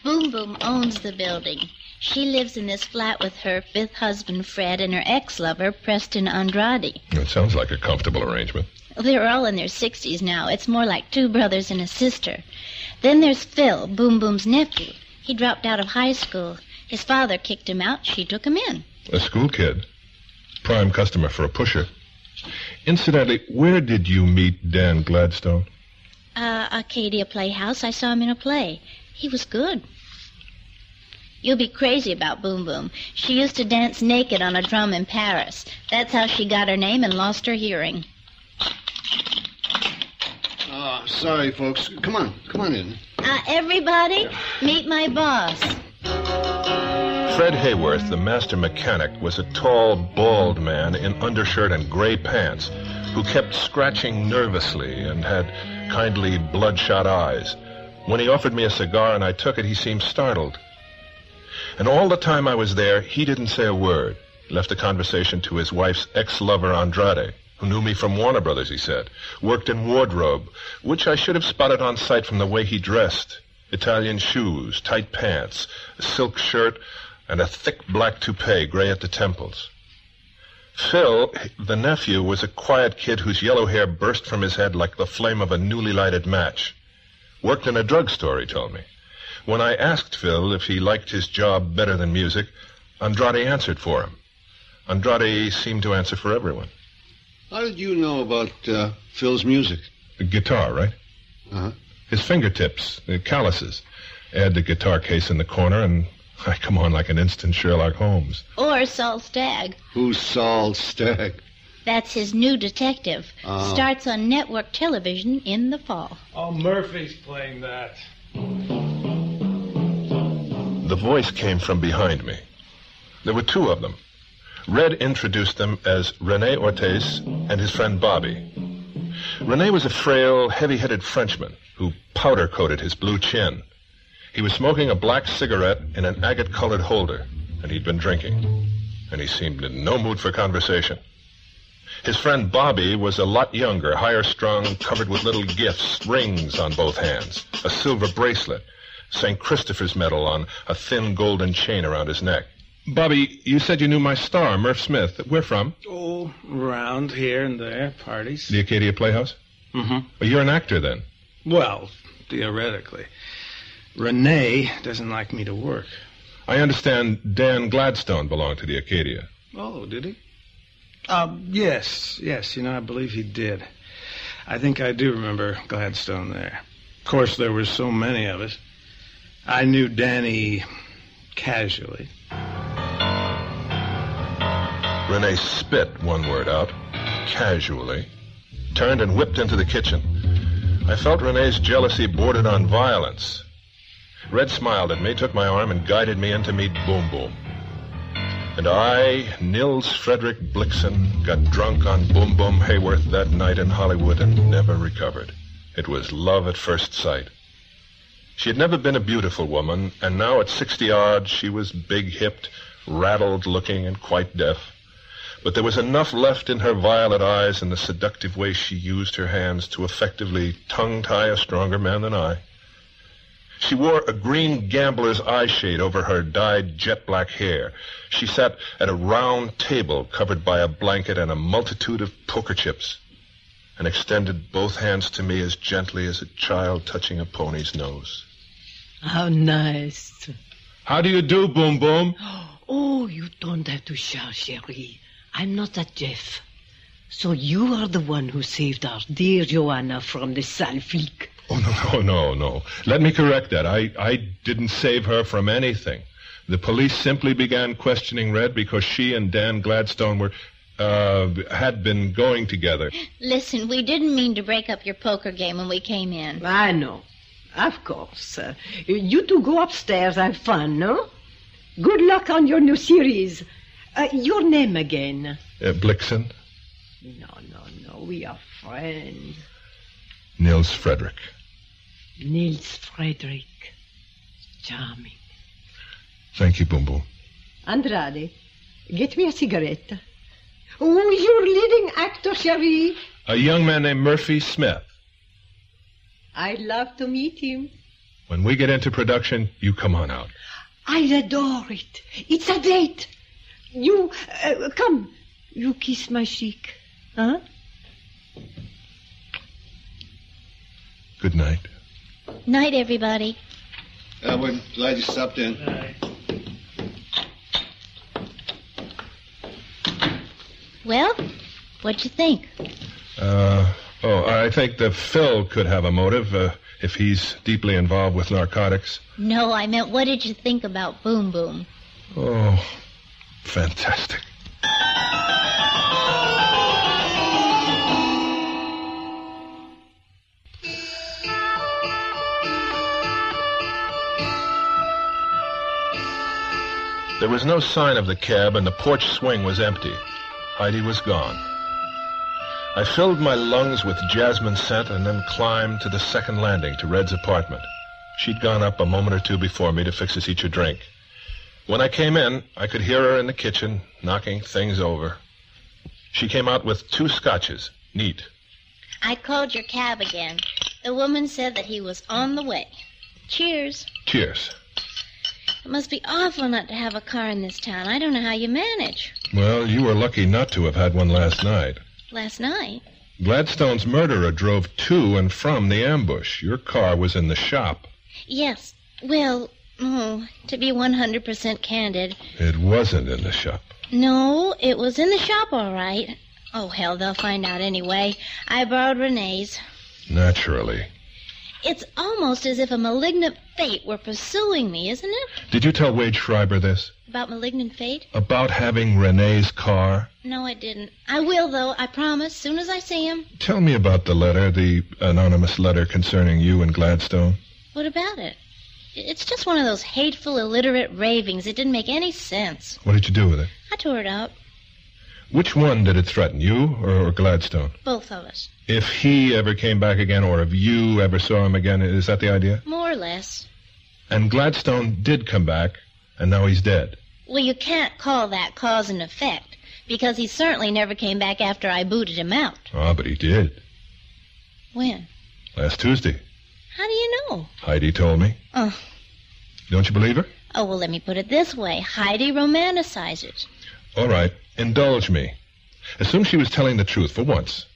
Boom Boom owns the building. She lives in this flat with her fifth husband, Fred, and her ex-lover, Preston Andrade. It sounds like a comfortable arrangement. They're all in their 60s now. It's more like two brothers and a sister. Then there's Phil, Boom Boom's nephew. He dropped out of high school. His father kicked him out. She took him in. A school kid. Prime customer for a pusher. Incidentally, where did you meet Dan Gladstone? Uh, Arcadia Playhouse. I saw him in a play. He was good. You'll be crazy about Boom Boom. She used to dance naked on a drum in Paris. That's how she got her name and lost her hearing. Oh, sorry, folks. Come on, come on in. Uh, everybody, meet my boss. Fred Hayworth, the master mechanic, was a tall, bald man in undershirt and gray pants who kept scratching nervously and had kindly bloodshot eyes. When he offered me a cigar and I took it, he seemed startled. And all the time I was there, he didn't say a word. Left the conversation to his wife's ex-lover Andrade, who knew me from Warner Brothers, he said. Worked in wardrobe, which I should have spotted on sight from the way he dressed. Italian shoes, tight pants, a silk shirt, and a thick black toupee, gray at the temples. Phil, the nephew, was a quiet kid whose yellow hair burst from his head like the flame of a newly lighted match. Worked in a drugstore, he told me. When I asked Phil if he liked his job better than music, Andrade answered for him. Andrade seemed to answer for everyone. How did you know about uh, Phil's music? The guitar, right? Uh-huh. His fingertips, the calluses. Add the guitar case in the corner, and [laughs] I come on like an instant Sherlock Holmes. Or Saul Stagg. Who's Saul Stagg? That's his new detective. Oh. Starts on network television in the fall. Oh, Murphy's playing that. The voice came from behind me. There were two of them. Red introduced them as Rene Ortiz and his friend Bobby. Rene was a frail, heavy-headed Frenchman who powder-coated his blue chin. He was smoking a black cigarette in an agate-colored holder, and he'd been drinking. And he seemed in no mood for conversation. His friend Bobby was a lot younger, higher strung, covered with little gifts, rings on both hands, a silver bracelet, St. Christopher's medal on a thin golden chain around his neck. Bobby, you said you knew my star, Murph Smith. Where from? Oh, round here and there, parties. The Acadia Playhouse? Mm-hmm. Well, you're an actor then. Well, theoretically. Rene doesn't like me to work. I understand Dan Gladstone belonged to the Acadia. Oh, did he? Uh, yes, yes, you know, I believe he did. I think I do remember Gladstone there. Of course, there were so many of us. I knew Danny casually. Rene spit one word out, casually, turned and whipped into the kitchen. I felt Rene's jealousy bordered on violence. Red smiled at me, took my arm, and guided me in to meet Boom Boom. And I, Nils Frederick Blixen, got drunk on Boom Boom Hayworth that night in Hollywood and never recovered. It was love at first sight. She had never been a beautiful woman, and now at 60 odd, she was big hipped, rattled looking, and quite deaf. But there was enough left in her violet eyes and the seductive way she used her hands to effectively tongue tie a stronger man than I. She wore a green gambler's eye shade over her dyed jet black hair. She sat at a round table covered by a blanket and a multitude of poker chips, and extended both hands to me as gently as a child touching a pony's nose. How nice. How do you do, Boom Boom? [gasps] Oh, you don't have to shout, Cherie. I'm not that Jeff. So you are the one who saved our dear Joanna from the sale. Oh, no, no, no, no. Let me correct that. I, I didn't save her from anything. The police simply began questioning Red because she and Dan Gladstone were, uh, had been going together. Listen, we didn't mean to break up your poker game when we came in. I know. Of course. Uh, you two go upstairs, have fun, no? Good luck on your new series. Uh, your name again? Uh, Blixen, No, no, no. We are friends. Nils Frederick. Nils Frederick. Charming. Thank you, Boom. Andrade, get me a cigarette. Who's your leading actor, Cherie? A young man named Murphy Smith. I'd love to meet him. When we get into production, you come on out. I adore it. It's a date. You, uh, come. You kiss my cheek. Huh? Good night. Night, everybody. Uh, we're glad you stopped in. Well, what'd you think? Uh, oh, I think that Phil could have a motive uh, if he's deeply involved with narcotics. No, I meant what did you think about Boom Boom? Oh, fantastic. There was no sign of the cab, and the porch swing was empty. Heidi was gone. I filled my lungs with jasmine scent and then climbed to the second landing to Red's apartment. She'd gone up a moment or two before me to fix us each a drink. When I came in, I could hear her in the kitchen, knocking things over. She came out with two scotches, neat. I called your cab again. The woman said that he was on the way. Cheers. Cheers. It must be awful not to have a car in this town. I don't know how you manage. Well, you were lucky not to have had one last night. Last night? Gladstone's murderer drove to and from the ambush. Your car was in the shop. Yes. Well, oh, to be 100% candid, It wasn't in the shop. no, it was in the shop all right. Oh, hell, they'll find out anyway. I borrowed Rene's. Naturally. It's almost as if a malignant fate were pursuing me, isn't it? Did you tell Wade Schreiber this? About malignant fate? About having Rene's car? No, I didn't. I will, though, I promise, soon as I see him. Tell me about the letter, the anonymous letter concerning you and Gladstone. What about it? It's just one of those hateful, illiterate ravings. It didn't make any sense. What did you do with it? I tore it up. Which one did it threaten, you or, or Gladstone? Both of us. If he ever came back again, or if you ever saw him again, is that the idea? More or less. And Gladstone did come back, and now he's dead. Well, you can't call that cause and effect, because he certainly never came back after I booted him out. Ah, but he did. When? Last Tuesday. How do you know? Heidi told me. Oh. Don't you believe her? Oh, well, let me put it this way. Heidi romanticizes. All right, indulge me. Assume she was telling the truth for once.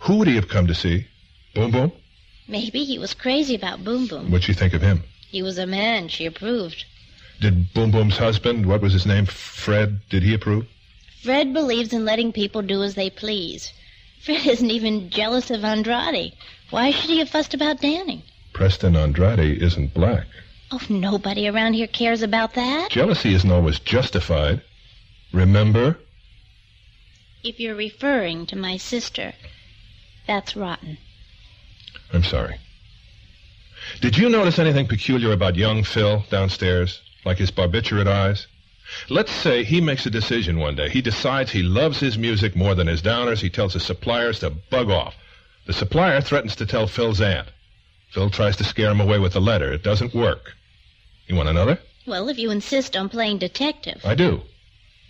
Who would he have come to see? Boom Boom? Maybe he was crazy about Boom Boom. What'd she think of him? He was a man. She approved. Did Boom Boom's husband, what was his name, Fred, did he approve? Fred believes in letting people do as they please. Fred isn't even jealous of Andrade. Why should he have fussed about Danny? Preston Andrade isn't black. Oh, nobody around here cares about that. Jealousy isn't always justified. Remember? If you're referring to my sister, that's rotten. I'm sorry. Did you notice anything peculiar about young Phil downstairs? Like his barbiturate eyes? Let's say he makes a decision one day. He decides he loves his music more than his downers. He tells his suppliers to bug off. The supplier threatens to tell Phil's aunt. Phil tries to scare him away with the letter. It doesn't work. You want another? Well, if you insist on playing detective. I do.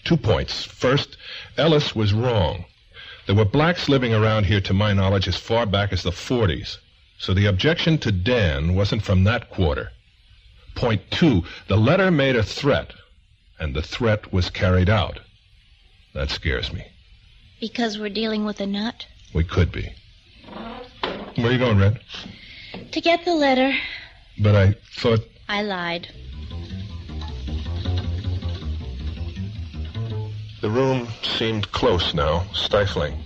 Two points. First, Ellis was wrong. There were blacks living around here, to my knowledge, as far back as the 40s. So the objection to Dan wasn't from that quarter. Point two, the letter made a threat, and the threat was carried out. That scares me. Because we're dealing with a nut? We could be. Where are you going, Red? To get the letter. But I thought. I lied. The room seemed close now, stifling.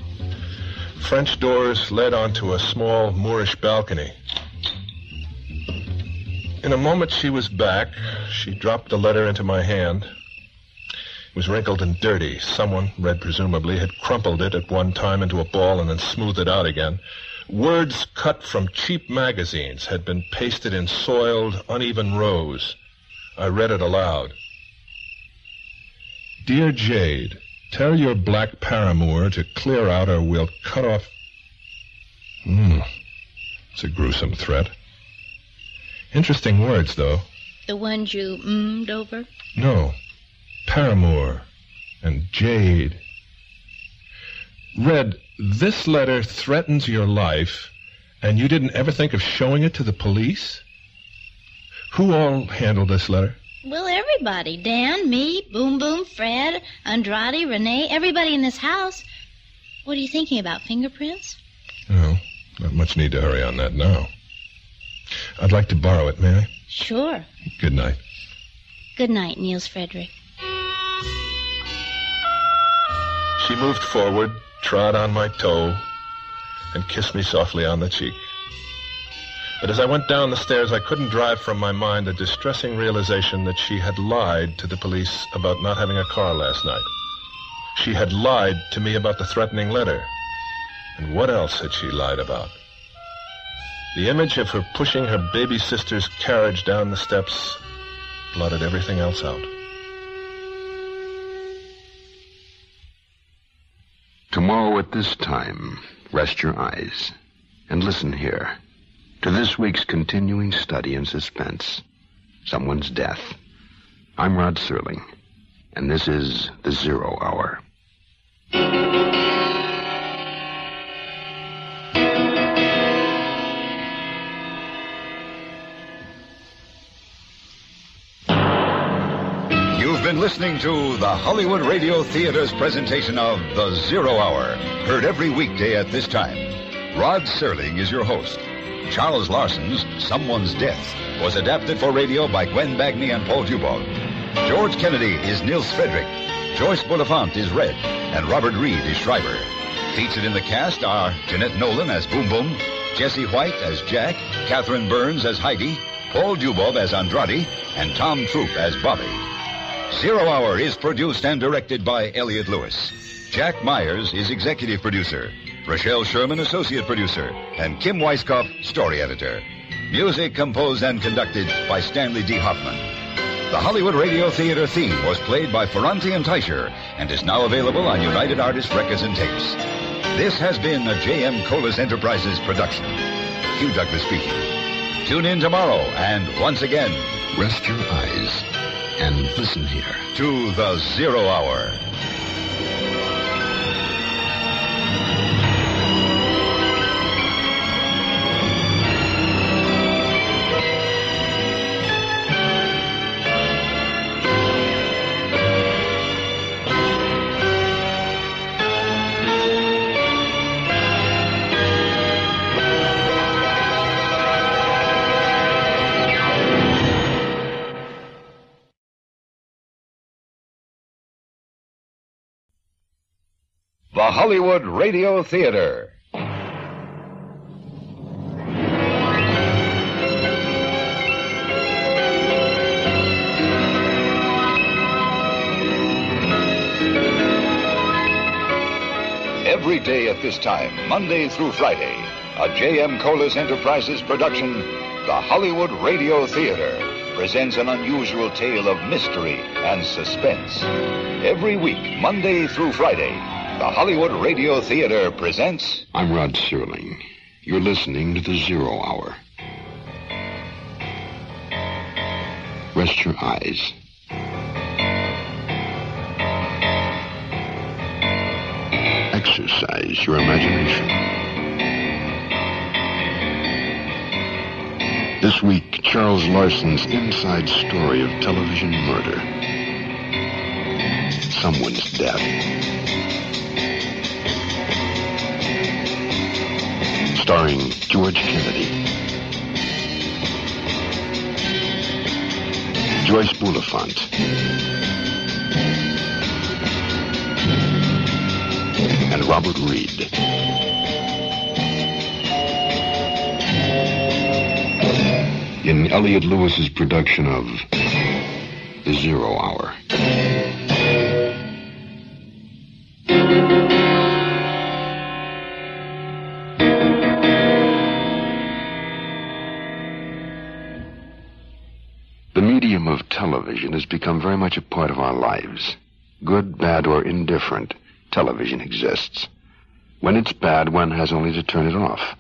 French doors led onto a small Moorish balcony. In a moment, she was back. She dropped the letter into my hand. Was wrinkled and dirty. Someone, read presumably, had crumpled it at one time into a ball and then smoothed it out again. Words cut from cheap magazines had been pasted in soiled, uneven rows. I read it aloud. Dear Jade, tell your black paramour to clear out or we'll cut off. Hmm. It's a gruesome threat. Interesting words, though. The ones you mmed over? No. Paramour and Jade. Red, this letter threatens your life, and you didn't ever think of showing it to the police? Who all handled this letter? Well, everybody. Dan, me, Boom Boom, Fred, Andrade, Rene, everybody in this house. What are you thinking about, fingerprints? No, not much need to hurry on that now. I'd like to borrow it, may I? Sure. Good night. Good night, Nils Frederick. She moved forward, trod on my toe, and kissed me softly on the cheek. But as I went down the stairs, I couldn't drive from my mind the distressing realization that she had lied to the police about not having a car last night. She had lied to me about the threatening letter. And what else had she lied about? The image of her pushing her baby sister's carriage down the steps blotted everything else out. Tomorrow at this time, rest your eyes and listen here to this week's continuing study in suspense someone's death. I'm Rod Serling, and this is The Zero Hour. Been listening to the Hollywood Radio Theater's presentation of The Zero Hour, heard every weekday at this time. Rod Serling is your host. Charles Larson's Someone's Death was adapted for radio by Gwen Bagni and Paul Dubov. George Kennedy is Nils Frederick. Joyce Bulifant is Red, and Robert Reed is Schreiber. Featured in the cast are Jeanette Nolan as Boom Boom, Jesse White as Jack, Catherine Burns as Heidi, Paul Dubov as Andrade, and Tom Troop as Bobby. Zero Hour is produced and directed by Elliot Lewis. Jack Myers is executive producer. Rochelle Sherman, associate producer. And Kim Weiskopf, story editor. Music composed and conducted by Stanley D. Hoffman. The Hollywood Radio Theater theme was played by Ferrante and Teicher and is now available on United Artists Records and Tapes. This has been a J.M. Colas Enterprises production. Hugh Douglas speaking. Tune in tomorrow and once again, rest your eyes and listen here to the Zero Hour. The Hollywood Radio Theater. Every day at this time, Monday through Friday, a J.M. Colas Enterprises production, The Hollywood Radio Theater, presents an unusual tale of mystery and suspense. Every week, Monday through Friday, the Hollywood Radio Theater presents. I'm Rod Serling. You're listening to the Zero Hour. Rest your eyes. Exercise your imagination. This week, Charles Larson's inside story of television murder. Someone's death. Starring George Kennedy, Joyce Bulifant, and Robert Reed. In Elliot Lewis's production of The Zero Hour. Television has become very much a part of our lives. Good, bad, or indifferent, television exists. When it's bad, one has only to turn it off.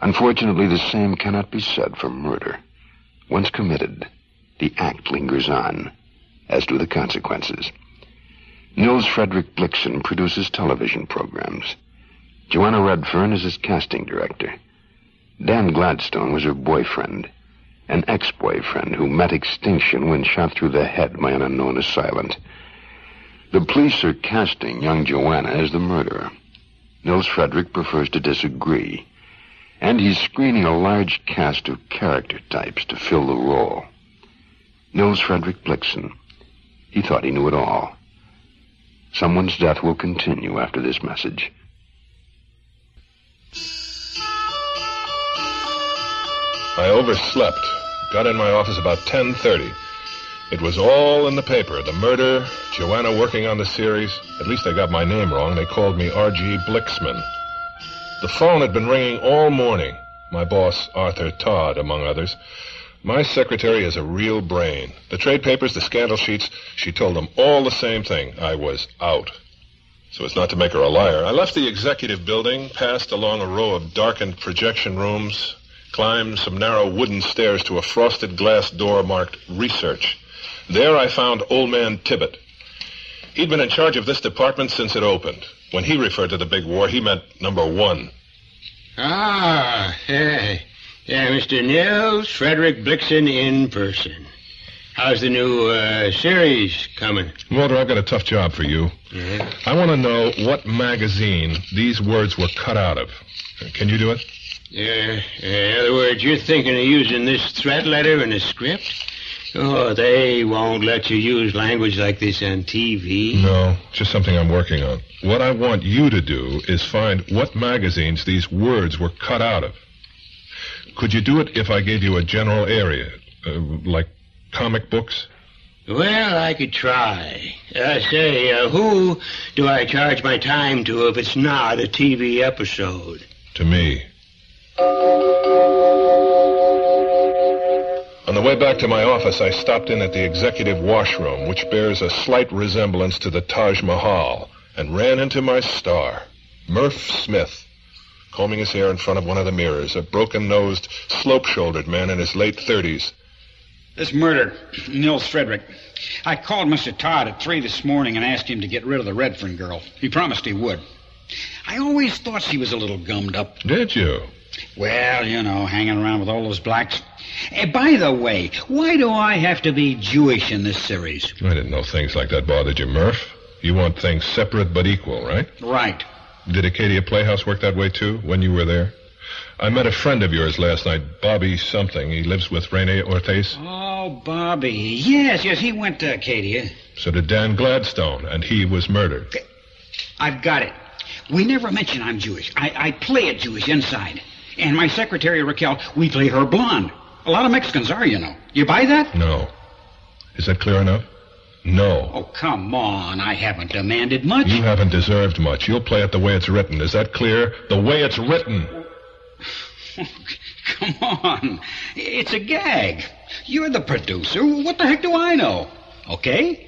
Unfortunately, the same cannot be said for murder. Once committed, the act lingers on, as do the consequences. Nils Frederick Blixen produces television programs. Joanna Redfern is his casting director. Dan Gladstone was her boyfriend, an ex-boyfriend who met extinction when shot through the head by an unknown assailant. The police are casting young Joanna as the murderer. Nils Frederick prefers to disagree, and he's screening a large cast of character types to fill the role. Nils Frederick Blixen. He thought he knew it all. Someone's death will continue after this message. I overslept. Got in my office about 10:30. It was all in the paper. The murder, Joanna working on the series. At least they got my name wrong. They called me R.G. Blixman. The phone had been ringing all morning. My boss, Arthur Todd, among others. My secretary is a real brain. The trade papers, the scandal sheets, she told them all the same thing. I was out. So as not to make her a liar, I left the executive building, passed along a row of darkened projection rooms, climbed some narrow wooden stairs to a frosted glass door marked Research. There I found Old Man Tibbet. He'd been in charge of this department since it opened. When he referred to the big war, he meant number one. Ah, yeah, yeah, Mr. Nils Frederick Blixen in person. How's the new uh, series coming? Walter, I've got a tough job for you. Yeah. I want to know what magazine these words were cut out of. Can you do it? Yeah, in other words, you're thinking of using this threat letter in a script? Oh, they won't let you use language like this on TV. No, just something I'm working on. What I want you to do is find what magazines these words were cut out of. Could you do it if I gave you a general area, uh, like comic books? Well, I could try. Uh, say, uh, who do I charge my time to if it's not a TV episode? To me. On the way back to my office, I stopped in at the executive washroom, which bears a slight resemblance to the Taj Mahal, and ran into my star, Murph Smith, combing his hair in front of one of the mirrors, a broken-nosed, slope-shouldered man in his late thirties. This murder, Nils Frederick. I called Mr. Todd at three this morning and asked him to get rid of the Redfern girl. He promised he would. I always thought she was a little gummed up. Did you? Well, you know, hanging around with all those blacks. Eh, by the way, why do I have to be Jewish in this series? I didn't know things like that bothered you, Murph. You want things separate but equal, right? Right. Did Acadia Playhouse work that way, too, when you were there? I met a friend of yours last night, Bobby something. He lives with Rene Ortiz. Oh, Bobby. Yes, yes, he went to Acadia. So did Dan Gladstone, and he was murdered. I've got it. We never mention I'm Jewish. I, I play it Jewish inside. And my secretary, Raquel, we play her blonde. A lot of Mexicans are, you know. You buy that? No. Is that clear enough? No. Oh, come on. I haven't demanded much. You haven't deserved much. You'll play it the way it's written. Is that clear? The way it's written. [laughs] Come on. It's a gag. You're the producer. What the heck do I know? Okay?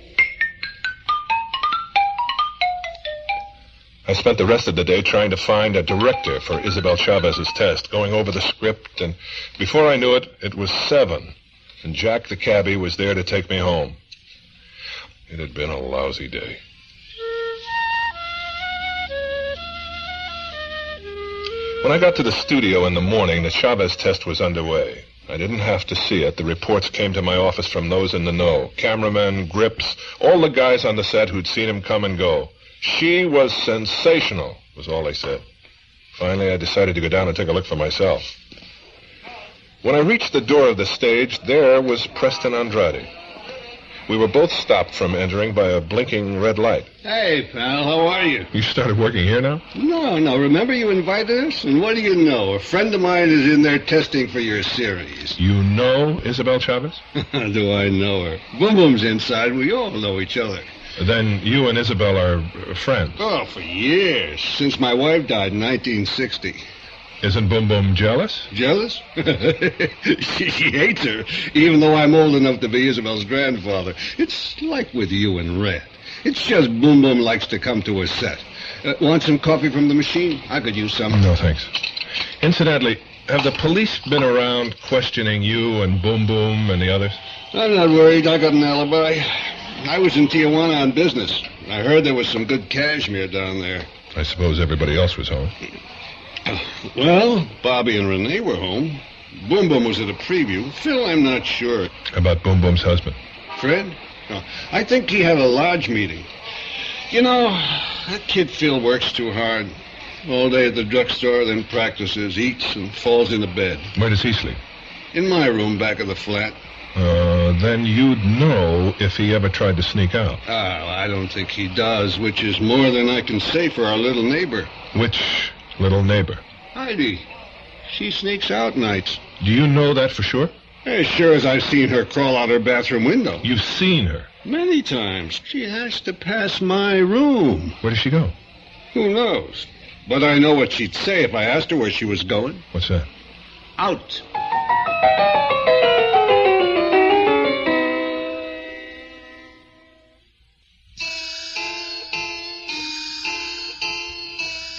I spent the rest of the day trying to find a director for Isabel Chavez's test, going over the script, and before I knew it, it was seven, and Jack the cabbie was there to take me home. It had been a lousy day. When I got to the studio in the morning, the Chavez test was underway. I didn't have to see it. The reports came to my office from those in the know. Cameramen, grips, all the guys on the set who'd seen him come and go. She was sensational, was all they said. Finally, I decided to go down and take a look for myself. When I reached the door of the stage, there was Preston Andrade. We were both stopped from entering by a blinking red light. Hey, pal, how are you? You started working here now? No, no. Remember you invited us? And what do you know? A friend of mine is in there testing for your series. You know Isabel Chavez? [laughs] do I know her? Boom Boom's inside. We all know each other. Then you and Isabel are friends. Oh, for years. Since my wife died in 1960. Isn't Boom Boom jealous? Jealous? she, [laughs] she hates her, even though I'm old enough to be Isabel's grandfather. It's like with you and Red. It's just Boom Boom likes to come to a set. Uh, want some coffee from the machine? I could use some. No, thanks. Incidentally, have the police been around questioning you and Boom Boom and the others? I'm not worried. I got an alibi. I was in Tijuana on business. I heard there was some good cashmere down there. I suppose everybody else was home. Well, Bobby and Rene were home. Boom Boom was at a preview. Phil, I'm not sure. About Boom Boom's husband? Fred? No, I think he had a lodge meeting. You know, that kid Phil works too hard. All day at the drugstore, then practices, eats, and falls into bed. Where does he sleep? In my room back of the flat. Uh, then you'd know if he ever tried to sneak out. Ah, I don't think he does, which is more than I can say for our little neighbor. Which little neighbor? Heidi. She sneaks out nights. Do you know that for sure? As sure as I've seen her crawl out her bathroom window. You've seen her? Many times. She has to pass my room. Where does she go? Who knows? But I know what she'd say if I asked her where she was going. What's that? Out.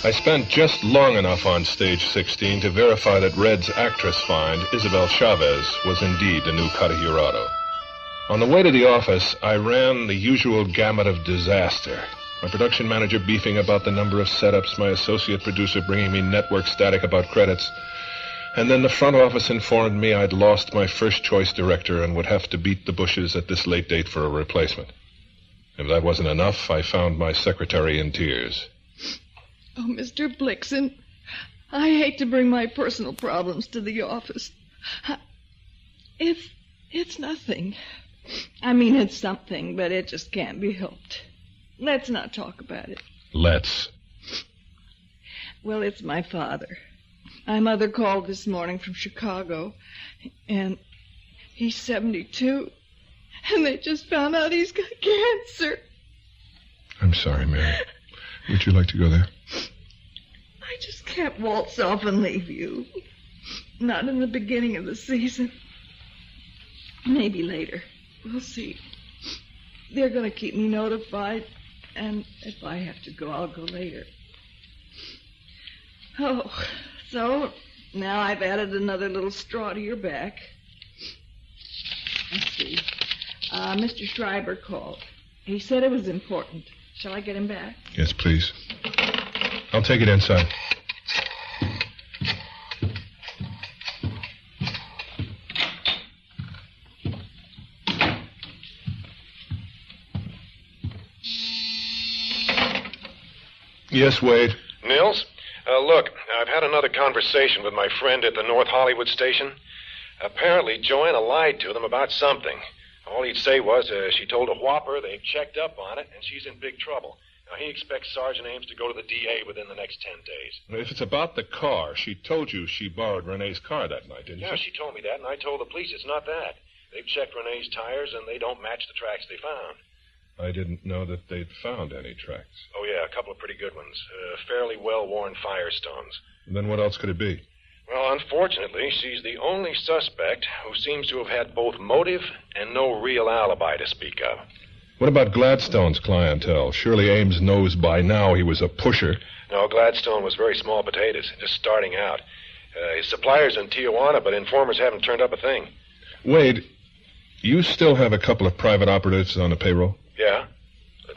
I spent just long enough on stage 16 to verify that Red's actress find, Isabel Chavez, was indeed the new Cata On the way to the office, I ran the usual gamut of disaster. My production manager beefing about the number of setups, my associate producer bringing me network static about credits, and then the front office informed me I'd lost my first choice director and would have to beat the bushes at this late date for a replacement. If that wasn't enough, I found my secretary in tears. Oh, Mr. Blixen, I hate to bring my personal problems to the office. It's it's nothing. I mean, it's something, but it just can't be helped. Let's not talk about it. Let's. Well, it's my father. My mother called this morning from Chicago, and he's 72, and they just found out he's got cancer. I'm sorry, Mary. Would you like to go there? I just can't waltz off and leave you. Not in the beginning of the season. Maybe later. We'll see. They're going to keep me notified, and if I have to go, I'll go later. Oh, so now I've added another little straw to your back. Let's see. Uh, Mr. Schreiber called. He said it was important. Shall I get him back? Yes, please. I'll take it inside. Yes, Wade. Nils? Uh, look, I've had another conversation with my friend at the North Hollywood station. Apparently, Joanna lied to them about something. All he'd say was uh, she told a whopper they've checked up on it and she's in big trouble. Now, he expects Sergeant Ames to go to the DA within the next ten days. If it's about the car, she told you she borrowed Rene's car that night, didn't she? Yeah, she? she told me that, and I told the police it's not that. They've checked Rene's tires, and they don't match the tracks they found. I didn't know that they'd found any tracks. Oh, yeah, a couple of pretty good ones. Uh, fairly well worn firestones. Then what else could it be? Well, unfortunately, she's the only suspect who seems to have had both motive and no real alibi to speak of. What about Gladstone's clientele? Surely Ames knows by now he was a pusher. No, Gladstone was very small potatoes, just starting out. Uh, his suppliers in Tijuana, but informers haven't turned up a thing. Wade, you still have a couple of private operatives on the payroll? Yeah?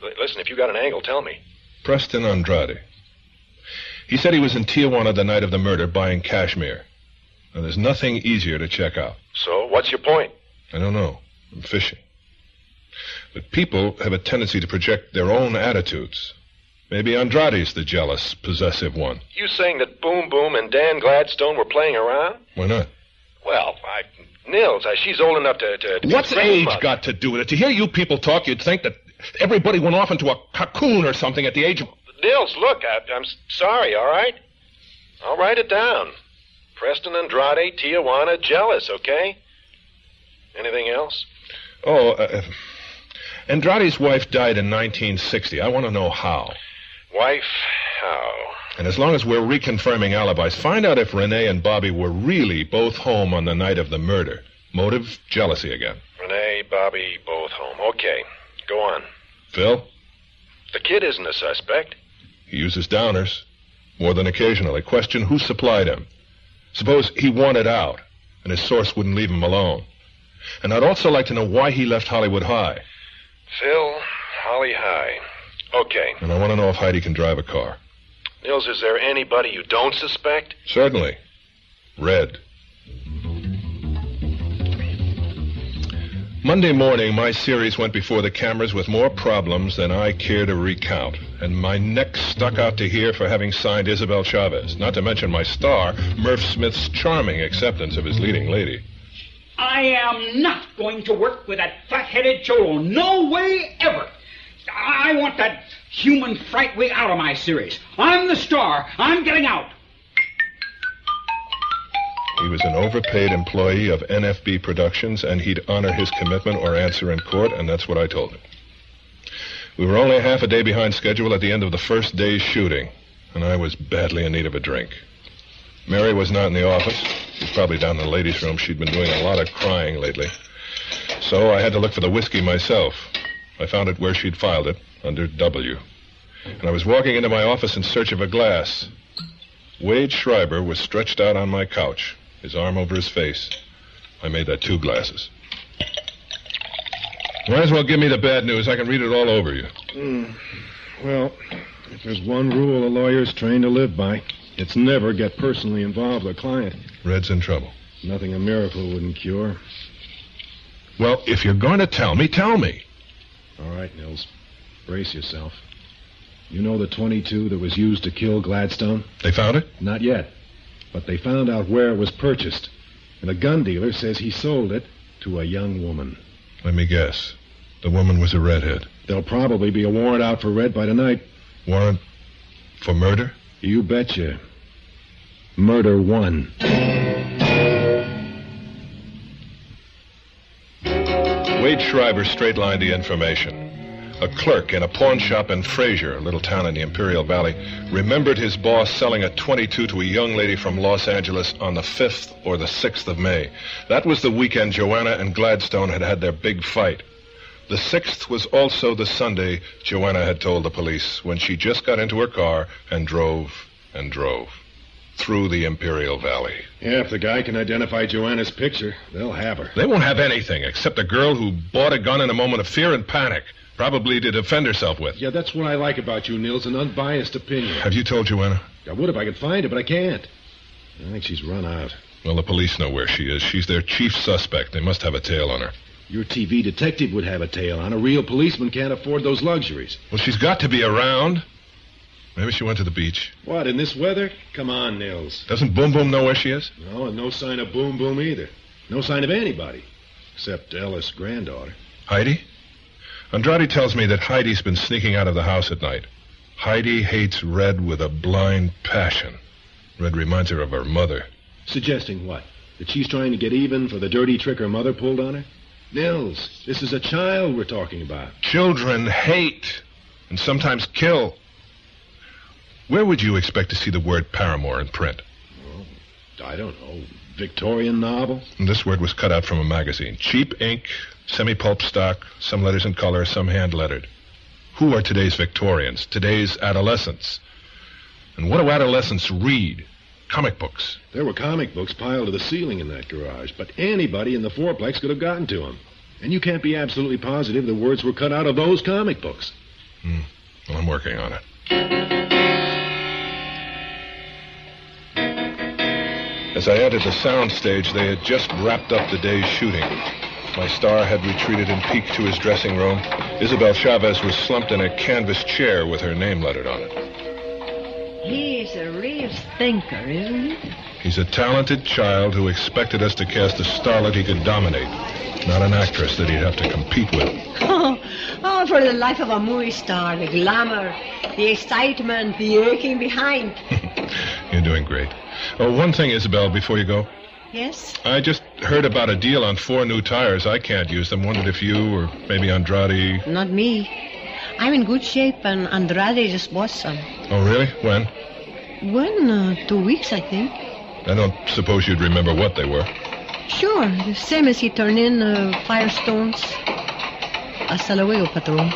L- listen, if you got an angle, tell me. Preston Andrade. He said he was in Tijuana the night of the murder buying cashmere. Now, there's nothing easier to check out. So, what's your point? I don't know. I'm fishing. But people have a tendency to project their own attitudes. Maybe Andrade's the jealous, possessive one. You saying that Boom Boom and Dan Gladstone were playing around? Why not? Well, I Nils, uh, she's old enough to. to, to What's age got to do with it? To hear you people talk, you'd think that everybody went off into a cocoon or something at the age of. Nils, look, I, I'm sorry, all right? I'll write it down. Preston Andrade, Tijuana, jealous, okay? Anything else? Oh, uh, Andrade's wife died in 1960. I want to know how. Wife, how? And as long as we're reconfirming alibis, find out if Rene and Bobby were really both home on the night of the murder. Motive, jealousy again. Rene, Bobby, both home. Okay, go on. Phil, The kid isn't a suspect. he uses downers. More than occasionally. Question who supplied him. Suppose he wanted out, and his source wouldn't leave him alone. And I'd also like to know why he left Hollywood High. Phil, Holly High. Okay. And I want to know if Heidi can drive a car. Nils, is there anybody you don't suspect? Certainly. Red. Monday morning, my series went before the cameras with more problems than I care to recount, and my neck stuck out to here for having signed Isabel Chavez, not to mention my star, Murph Smith's charming acceptance of his leading lady. I am not going to work with that fat-headed cholo. No way ever. I want that human fright wig out of my series. I'm the star. I'm getting out. He was an overpaid employee of NFB Productions, and he'd honor his commitment or answer in court, and that's what I told him. We were only half a day behind schedule at the end of the first day's shooting, and I was badly in need of a drink. Mary was not in the office. She's probably down in the ladies' room. She'd been doing a lot of crying lately. So I had to look for the whiskey myself. I found it where she'd filed it, under W. And I was walking into my office in search of a glass. Wade Schreiber was stretched out on my couch, his arm over his face. I made that two glasses. Might as well give me the bad news. I can read it all over you. Mm. Well, if there's one rule a lawyer's trained to live by, it's never get personally involved with a client. Red's in trouble. Nothing a miracle wouldn't cure. Well, if you're going to tell me, tell me. All right, Nils. Brace yourself. You know the 22 that was used to kill Gladstone? They found it? Not yet. But they found out where it was purchased. And a gun dealer says he sold it to a young woman. Let me guess. The woman was a redhead. There'll probably be a warrant out for Red by tonight. Warrant for murder? You betcha. Murder one. Wade Schreiber straight lined the information. A clerk in a pawn shop in Fraser, a little town in the Imperial Valley, remembered his boss selling a 22 to a young lady from Los Angeles on the 5th or the 6th of May. That was the weekend Joanna and Gladstone had had their big fight. The 6th was also the Sunday Joanna had told the police when she just got into her car and drove and drove through the Imperial Valley. Yeah, if the guy can identify Joanna's picture, they'll have her. They won't have anything except a girl who bought a gun in a moment of fear and panic, probably to defend herself with. Yeah, that's what I like about you, Nils, an unbiased opinion. Have you told Joanna? I would if I could find her, but I can't. I think she's run out. Well, the police know where she is. She's their chief suspect. They must have a tail on her. Your TV detective would have a tail on. A real policeman can't afford those luxuries. Well, she's got to be around. Maybe she went to the beach. What, in this weather? Come on, Nils. Doesn't Boom Boom know where she is? No, and no sign of Boom Boom either. No sign of anybody. Except Ella's granddaughter. Heidi? Andrade tells me that Heidi's been sneaking out of the house at night. Heidi hates Red with a blind passion. Red reminds her of her mother. Suggesting what? That she's trying to get even for the dirty trick her mother pulled on her? Nils, this is a child we're talking about. Children hate and sometimes kill. Where would you expect to see the word paramour in print? I don't know. Victorian novel? And this word was cut out from a magazine. Cheap ink, semi pulp stock, some letters in color, some hand lettered. Who are today's Victorians, today's adolescents? And what do adolescents read? Comic books. There were comic books piled to the ceiling in that garage, but anybody in the fourplex could have gotten to them. And you can't be absolutely positive the words were cut out of those comic books. Hmm. Well, I'm working on it. As I entered the soundstage, they had just wrapped up the day's shooting. My star had retreated in piqued to his dressing room. Isabel Chavez was slumped in a canvas chair with her name lettered on it. He's a real thinker, isn't he? He's a talented child who expected us to cast a starlet he could dominate, not an actress that he'd have to compete with. Oh, oh, for the life of a movie star, the glamour, the excitement, the aching behind. [laughs] You're doing great. Oh, one thing, Isabel, before you go. Yes? I just heard about a deal on four new tires. I can't use them. Wondered if you or maybe Andrade. Not me. I'm in good shape, and Andrade just bought some. Oh, really? When? When? uh, two weeks, I think. I don't suppose you'd remember what they were. Sure, the same as he turned in uh, Firestones. Hasta luego, patron.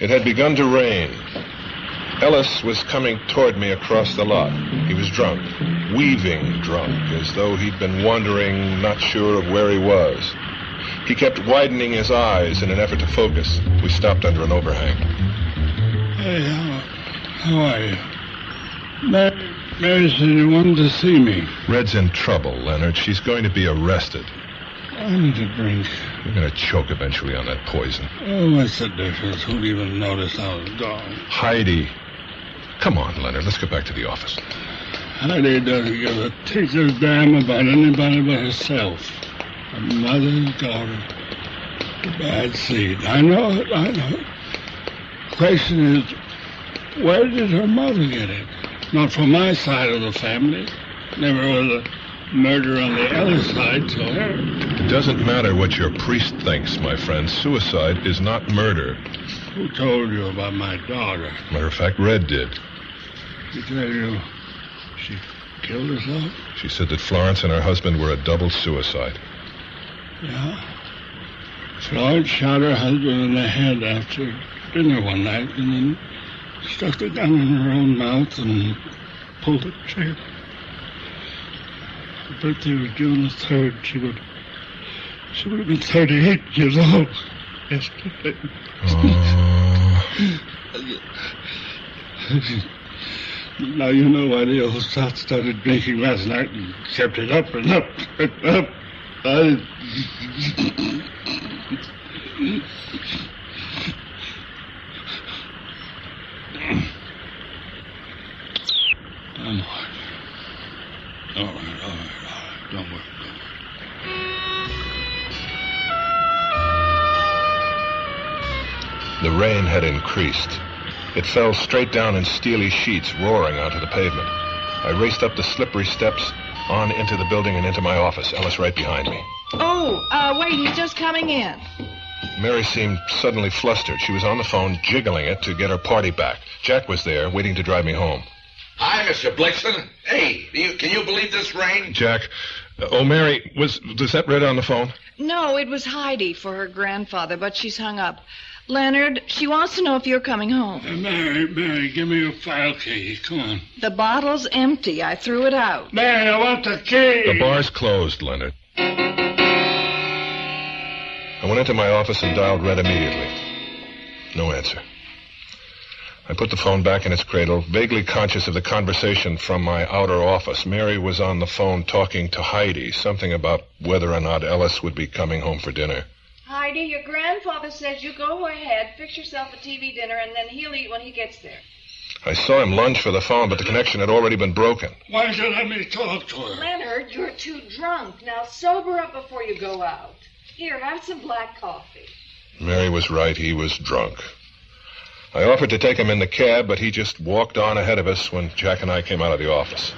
It had begun to rain. Ellis was coming toward me across the lot. He was drunk, weaving drunk, as though he'd been wandering, not sure of where he was. He kept widening his eyes in an effort to focus. We stopped under an overhang. Hey, how, how are you? Mary, Mary said you wanted to see me. Red's in trouble, Leonard. She's going to be arrested. I need a drink. You're going to choke eventually on that poison. Oh, what's the difference? Who'd even notice I was gone? Heidi. Come on, Leonard. Let's get back to the office. Heidi doesn't give a tinker's damn about anybody but herself. Her mother, daughter, the bad seed. I know it, I know it. Question is, where did her mother get it? Not from my side of the family. Never was a murder on the other side till her. It doesn't matter what your priest thinks, my friend. Suicide is not murder. Who told you about my daughter? Matter of fact, Red did. She tell you she killed herself? She said that Florence and her husband were a double suicide. Yeah. Florence shot her husband in the head after dinner one night and then stuck the gun in her own mouth and pulled the trigger. Her birthday was June the 3rd. She would, she would have been 38 years old yesterday. Uh. now you know why the old sot started drinking last night and kept it up and up and up. I... I'm all right. All right, all right, all right. Don't worry. The rain had increased. It fell straight down in steely sheets, roaring onto the pavement. I raced up the slippery steps, on into the building and into my office. Ellis right behind me. Oh, uh, wait, he's just coming in. Mary seemed suddenly flustered. She was on the phone, jiggling it to get her party back. Jack was there, waiting to drive me home. Hi, Mr. Blixen. Hey, do you, can you believe this rain? Jack, uh, oh, Mary, was, was that Red on the phone? No, it was Heidi for her grandfather, but she's hung up. Leonard, she wants to know if you're coming home. Uh, Mary, Mary, give me your file key. Come on. The bottle's empty. I threw it out. Mary, I want the key. The bar's closed, Leonard. I went into my office and dialed Red immediately. No answer. I put the phone back in its cradle, vaguely conscious of the conversation from my outer office. Mary was on the phone talking to Heidi, something about whether or not Ellis would be coming home for dinner. Heidi, your grandfather says you go ahead, fix yourself a TV dinner, and then he'll eat when he gets there. I saw him lunge for the phone, but the connection had already been broken. Why did you let me talk to her? Leonard, you're too drunk. Now sober up before you go out. Here, have some black coffee. Mary was right. He was drunk. I offered to take him in the cab, but he just walked on ahead of us when Jack and I came out of the office.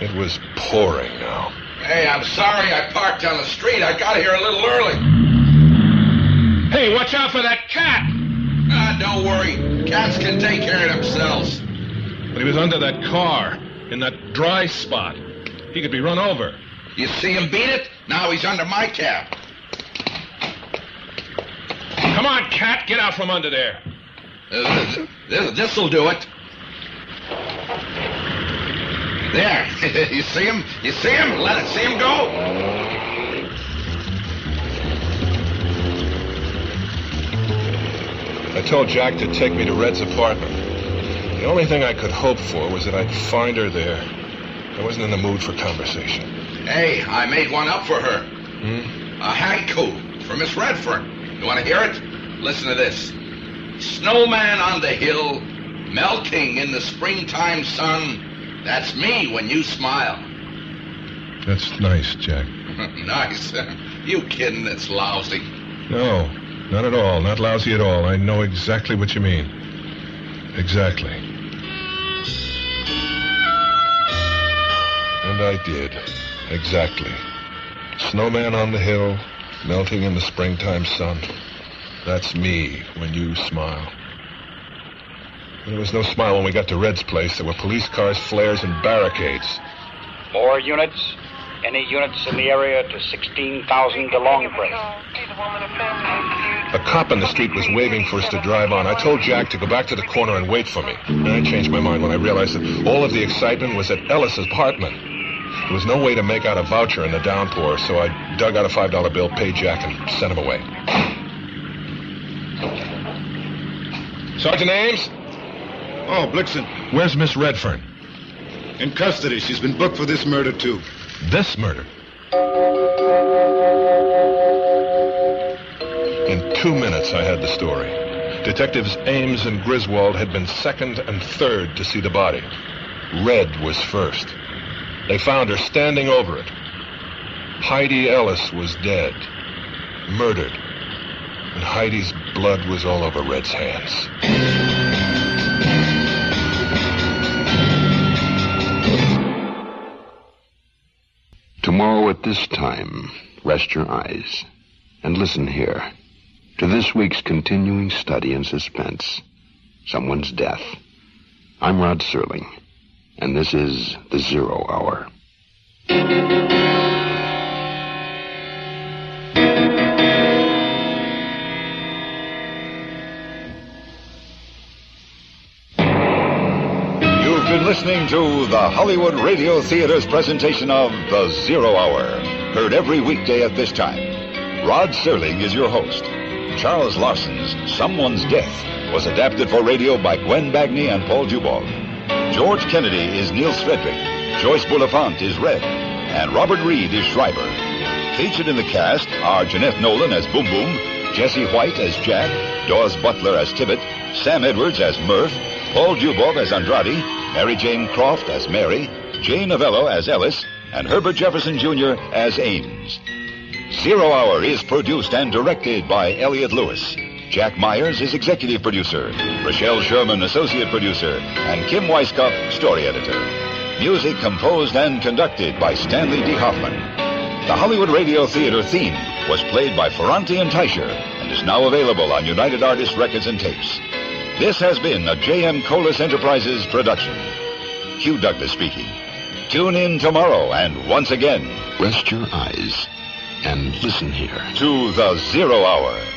It was pouring now. Hey, I'm sorry I parked on the street. I got here a little early. Hey, watch out for that cat! Ah, don't worry. Cats can take care of themselves. But he was under that car, in that dry spot. He could be run over. You see him beat it? Now he's under my cab. Come on, cat, get out from under there. Uh, this, this'll do it. There. [laughs] you see him? You see him? Let it see him go. I told Jack to take me to Red's apartment. The only thing I could hope for was that I'd find her there. I wasn't in the mood for conversation. Hey, I made one up for her. Hmm? A haiku for Miss Redfern. You want to hear it? Listen to this. Snowman on the hill, melting in the springtime sun. That's me when you smile. That's nice, Jack. [laughs] nice. You kidding? It's lousy. No, not at all. Not lousy at all. I know exactly what you mean. Exactly. And I did. Exactly. Snowman on the hill, melting in the springtime sun. That's me when you smile. There was no smile when we got to Red's place. There were police cars, flares, and barricades. More units. Any units in the area to 16,000 DeLong Place. A cop in the street was waving for us to drive on. I told Jack to go back to the corner and wait for me. And I changed my mind when I realized that all of the excitement was at Ellis's apartment. There was no way to make out a voucher in the downpour, so I dug out a $5 bill, paid Jack, and sent him away. Sergeant Ames? Oh, Blixen. Where's Miss Redfern? In custody. She's been booked for this murder, too. This murder? In two minutes, I had the story. Detectives Ames and Griswold had been second and third to see the body. Red was first. They found her standing over it. Heidi Ellis was dead, murdered, and Heidi's blood was all over Red's hands. Tomorrow at this time, rest your eyes and listen here to this week's continuing study in suspense someone's death. I'm Rod Serling, and this is The Zero Hour. Listening to the Hollywood Radio Theater's presentation of The Zero Hour, heard every weekday at this time. Rod Serling is your host. Charles Larson's Someone's Death was adapted for radio by Gwen Bagni and Paul Dubov. George Kennedy is Nils Frederick. Joyce Bulifant is Red. And Robert Reed is Schreiber. Featured in the cast are Jeanette Nolan as Boom Boom, Jesse White as Jack, Daws Butler as Tibbet, Sam Edwards as Murph, Paul Dubov as Andrade, Mary Jane Croft as Mary, Jay Novello as Ellis, and Herbert Jefferson Jr. as Ames. Zero Hour is produced and directed by Elliot Lewis. Jack Myers is executive producer, Rochelle Sherman associate producer, and Kim Weiskopf story editor. Music composed and conducted by Stanley D. Hoffman. The Hollywood Radio Theater theme was played by Ferrante and Teicher and is now available on United Artists Records and Tapes. This has been a J.M. Colas Enterprises production. Hugh Douglas speaking. Tune in tomorrow and once again. Rest your eyes and listen here. To the Zero Hour.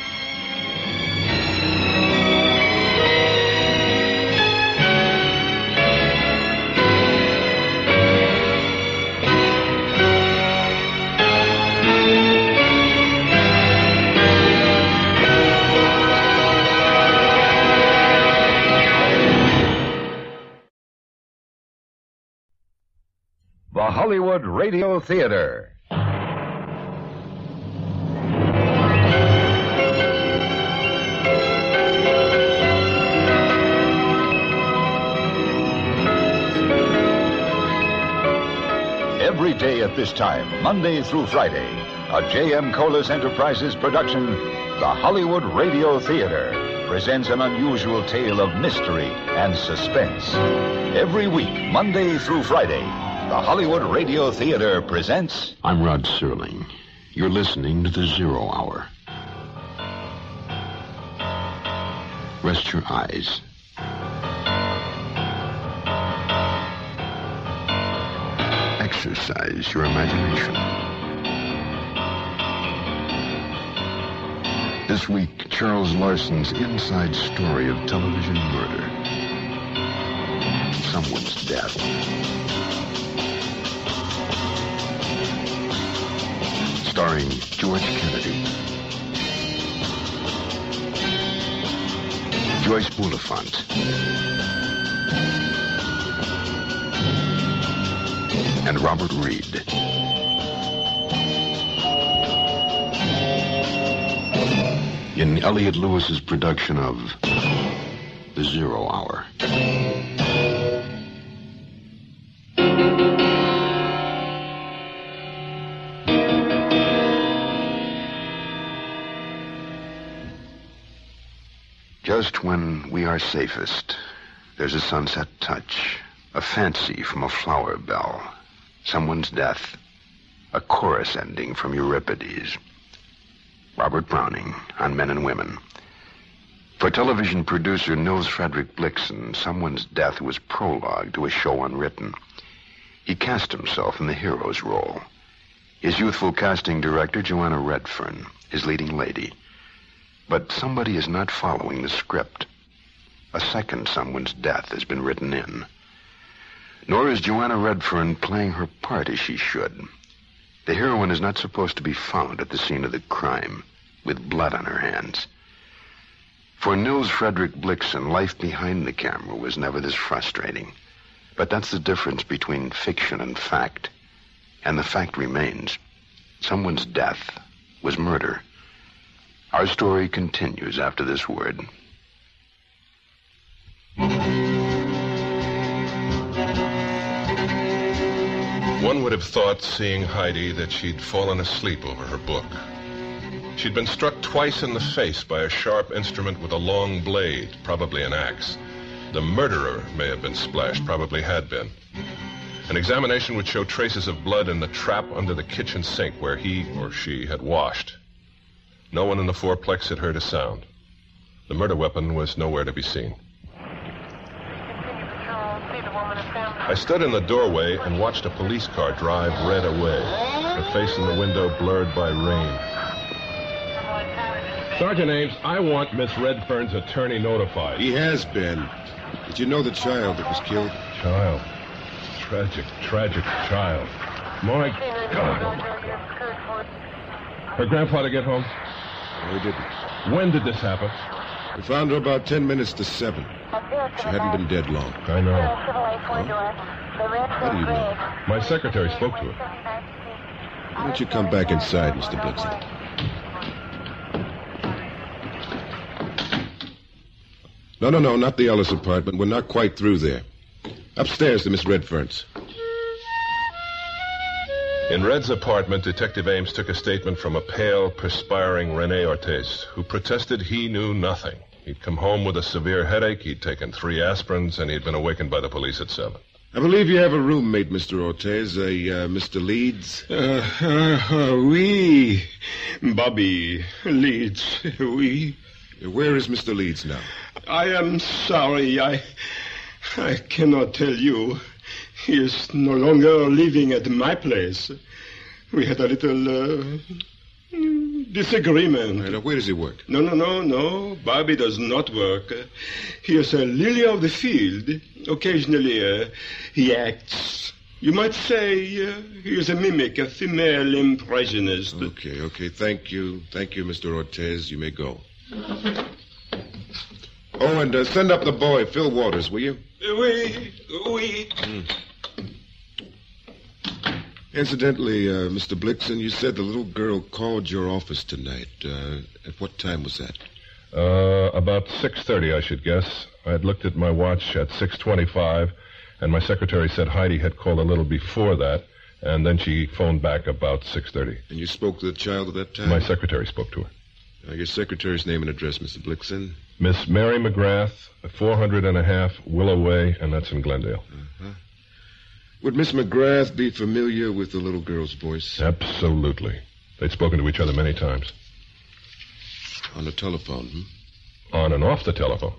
The Hollywood Radio Theater. Every day at this time, Monday through Friday, a J.M. Colas Enterprises production, the Hollywood Radio Theater, presents an unusual tale of mystery and suspense. Every week, Monday through Friday, the Hollywood Radio Theater presents. I'm Rod Serling. You're listening to The Zero Hour. Rest your eyes. Exercise your imagination. This week, Charles Larson's inside story of television murder. Someone's death. Starring George Kennedy, Joyce Bulifant, and Robert Reed. in Elliot Lewis's production of The Zero Hour. Just when we are safest, there's a sunset touch, a fancy from a flower bell, someone's death, a chorus ending from Euripides. Robert Browning on Men and Women. For television producer Nils Frederick Blixen, someone's death was prologue to a show unwritten. He cast himself in the hero's role. His youthful casting director, Joanna Redfern, his leading lady. But somebody is not following the script. A second someone's death has been written in. Nor is Joanna Redfern playing her part as she should. The heroine is not supposed to be found at the scene of the crime with blood on her hands. For Nils Frederick Blixen, life behind the camera was never this frustrating. But that's the difference between fiction and fact. And the fact remains. Someone's death was murder. Our story continues after this word. One would have thought, seeing Heidi, that she'd fallen asleep over her book. She'd been struck twice in the face by a sharp instrument with a long blade, probably an axe. The murderer may have been splashed, probably had been. An examination would show traces of blood in the trap under the kitchen sink where he or she had washed. No one in the fourplex had heard a sound. The murder weapon was nowhere to be seen. I stood in the doorway and watched a police car drive red away, the face in the window blurred by rain. Sergeant Ames, I want Miss Redfern's attorney notified. He has been. Did you know the child that was killed? Child. Tragic, tragic child. My God. Her grandfather get home? No, he didn't. When did this happen? We found her about ten minutes to seven. She hadn't been dead long. I know. How do you know? My secretary spoke to her. Why don't you come back inside, Mr. Blixen? No, no, no, not the Ellis apartment. We're not quite through there. Upstairs to Miss Redfern's. In Red's apartment, Detective Ames took a statement from a pale, perspiring Rene Ortiz, who protested he knew nothing. He'd come home with a severe headache, he'd taken three aspirins, and he'd been awakened by the police at seven. I believe you have a roommate, Mr. Ortiz, a uh, Mr. Leeds. Uh, uh, oui, Bobby Leeds, [laughs] oui. Where is Mr. Leeds now? I am sorry. I, I cannot tell you. He is no longer living at my place. We had a little uh, disagreement. Right, where does he work? No, no, no, no. Bobby does not work. He is a lily of the field. Occasionally, uh, he acts. You might say uh, he is a mimic, a female impressionist. Okay, okay. Thank you. Thank you, Mr. Ortiz. You may go. Oh, and uh, send up the boy, Phil Waters, will you? Oui, oui. Mm. Incidentally, uh, Mr. Blixen, you said the little girl called your office tonight. Uh, at what time was that? Uh, about 6.30, I should guess. I had looked at my watch at 6.25, and my secretary said Heidi had called a little before that, and then she phoned back about 6.30. And you spoke to the child at that time? My secretary spoke to her. Uh, your secretary's name and address, Mr. Blixen? Miss Mary McGrath, 400 and a half Willow Way, and that's in Glendale. Uh-huh. Would Miss McGrath be familiar with the little girl's voice? Absolutely. They'd spoken to each other many times. On the telephone, hmm? On and off the telephone.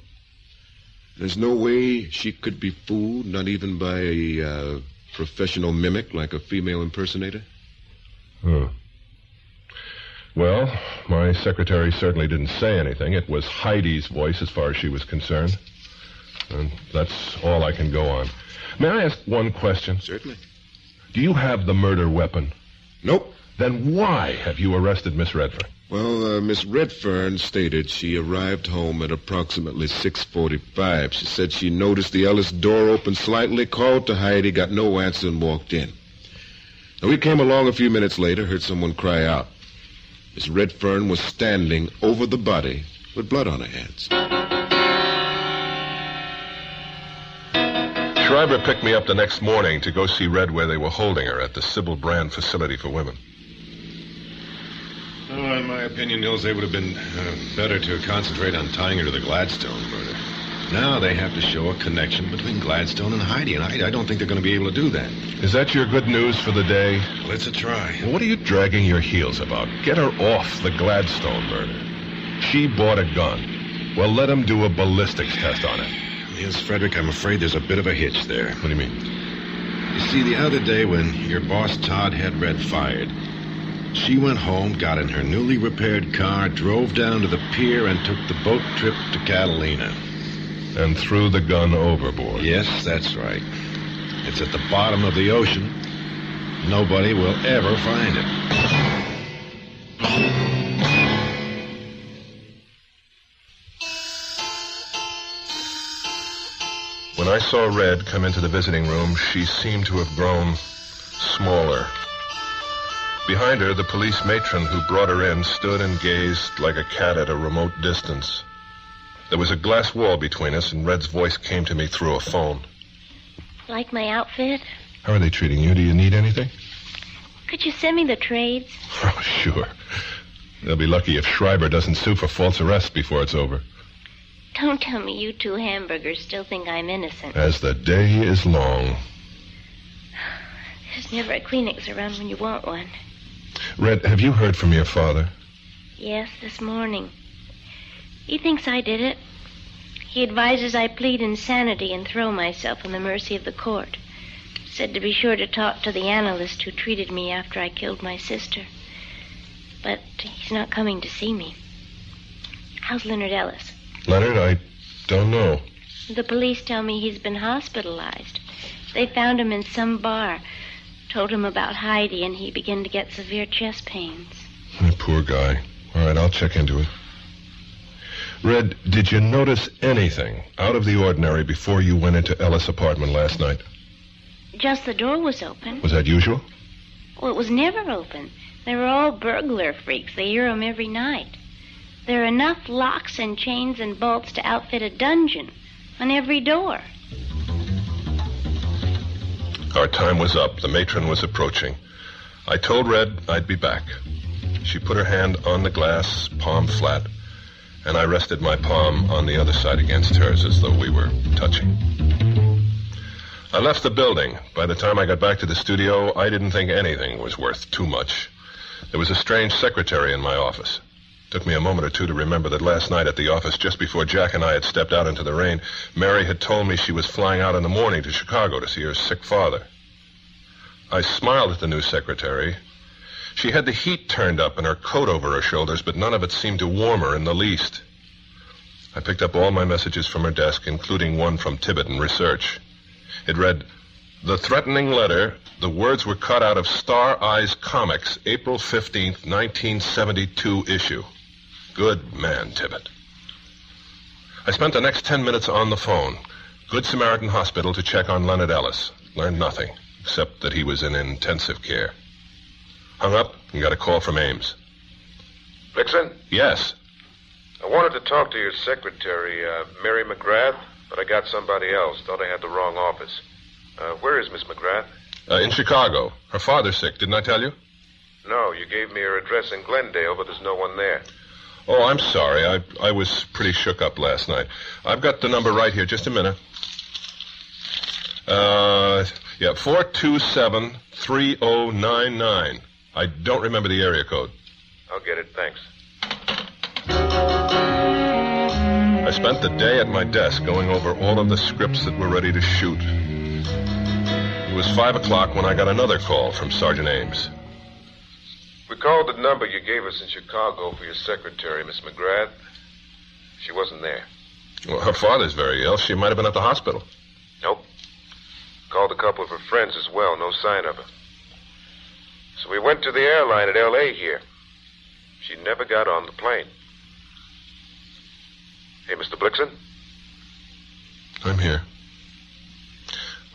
There's no way she could be fooled, not even by a uh, professional mimic like a female impersonator? Hmm. Well, my secretary certainly didn't say anything. It was Heidi's voice as far as she was concerned. And that's all I can go on. May I ask one question? Certainly. Do you have the murder weapon? Nope. Then why have you arrested Miss Redfern? Well, uh, Miss Redfern stated she arrived home at approximately 6.45. She said she noticed the Ellis door open slightly, called to Heidi, got no answer, and walked in. Now, we came along a few minutes later, heard someone cry out. Miss Redfern was standing over the body with blood on her hands. Schreiber picked me up the next morning to go see Red where they were holding her at the Sybil Brand Facility for Women. Oh, in my opinion, Nils, they would have been uh, better to concentrate on tying her to the Gladstone murder. Now they have to show a connection between Gladstone and Heidi, and I, I don't think they're going to be able to do that. Is that your good news for the day? Well, it's a try. Well, what are you dragging your heels about? Get her off the Gladstone murder. She bought a gun. Well, let him do a ballistics test on it. Yes, Frederick, I'm afraid there's a bit of a hitch there. What do you mean? You see, the other day when your boss Todd had Red fired, she went home, got in her newly repaired car, drove down to the pier, and took the boat trip to Catalina. And threw the gun overboard. Yes, that's right. It's at the bottom of the ocean. Nobody will ever find it. When I saw Red come into the visiting room, she seemed to have grown smaller. Behind her, the police matron who brought her in stood and gazed like a cat at a remote distance. There was a glass wall between us, and Red's voice came to me through a phone. Like my outfit? How are they treating you? Do you need anything? Could you send me the trades? [laughs] Oh, sure. They'll be lucky if Schreiber doesn't sue for false arrest before it's over. Don't tell me you two hamburgers still think I'm innocent. As the day is long. There's never a Kleenex around when you want one. Red, have you heard from your father? Yes, this morning. He thinks I did it. He advises I plead insanity and throw myself on the mercy of the court. Said to be sure to talk to the analyst who treated me after I killed my sister. But he's not coming to see me. How's Leonard Ellis? Leonard, I don't know. The police tell me he's been hospitalized. They found him in some bar, told him about Heidi, and he began to get severe chest pains. Oh, poor guy. All right, I'll check into it. Red, did you notice anything out of the ordinary before you went into Ellis' apartment last night? Just the door was open. Was that usual? Well, it was never open. They were all burglar freaks. They hear 'em every night. There are enough locks and chains and bolts to outfit a dungeon on every door. Our time was up. The matron was approaching. I told Red I'd be back. She put her hand on the glass, palm flat, and I rested my palm on the other side against hers as though we were touching. I left the building. By the time I got back to the studio, I didn't think anything was worth too much. There was a strange secretary in my office. Took me a moment or two to remember that last night at the office, just before Jack and I had stepped out into the rain, Mary had told me she was flying out in the morning to Chicago to see her sick father. I smiled at the new secretary. She had the heat turned up and her coat over her shoulders, but none of it seemed to warm her in the least. I picked up all my messages from her desk, including one from Tibbet in Research. It read, The threatening letter, the words were cut out of Star Eyes Comics, April 15th, 1972 issue. Good man, Tibbet. I spent the next ten minutes on the phone. Good Samaritan Hospital to check on Leonard Ellis. Learned nothing, except that he was in intensive care. Hung up and got a call from Ames. Blixen, Yes. I wanted to talk to your secretary, uh, Mary McGrath, but I got somebody else. Thought I had the wrong office. Uh, where is Miss McGrath? Uh, in Chicago. Her father's sick, didn't I tell you? No, you gave me her address in Glendale, but there's no one there. Oh, I'm sorry. I, I was pretty shook up last night. I've got the number right here. Just a minute. Uh, yeah, 427 3099. I don't remember the area code. I'll get it. Thanks. I spent the day at my desk going over all of the scripts that were ready to shoot. It was five o'clock when I got another call from Sergeant Ames. We called the number you gave us in Chicago for your secretary, Miss McGrath. She wasn't there. Well, her father's very ill. She might have been at the hospital. Nope. Called a couple of her friends as well. No sign of her. So we went to the airline at L.A. here. She never got on the plane. Hey, Mr. Blixen? I'm here.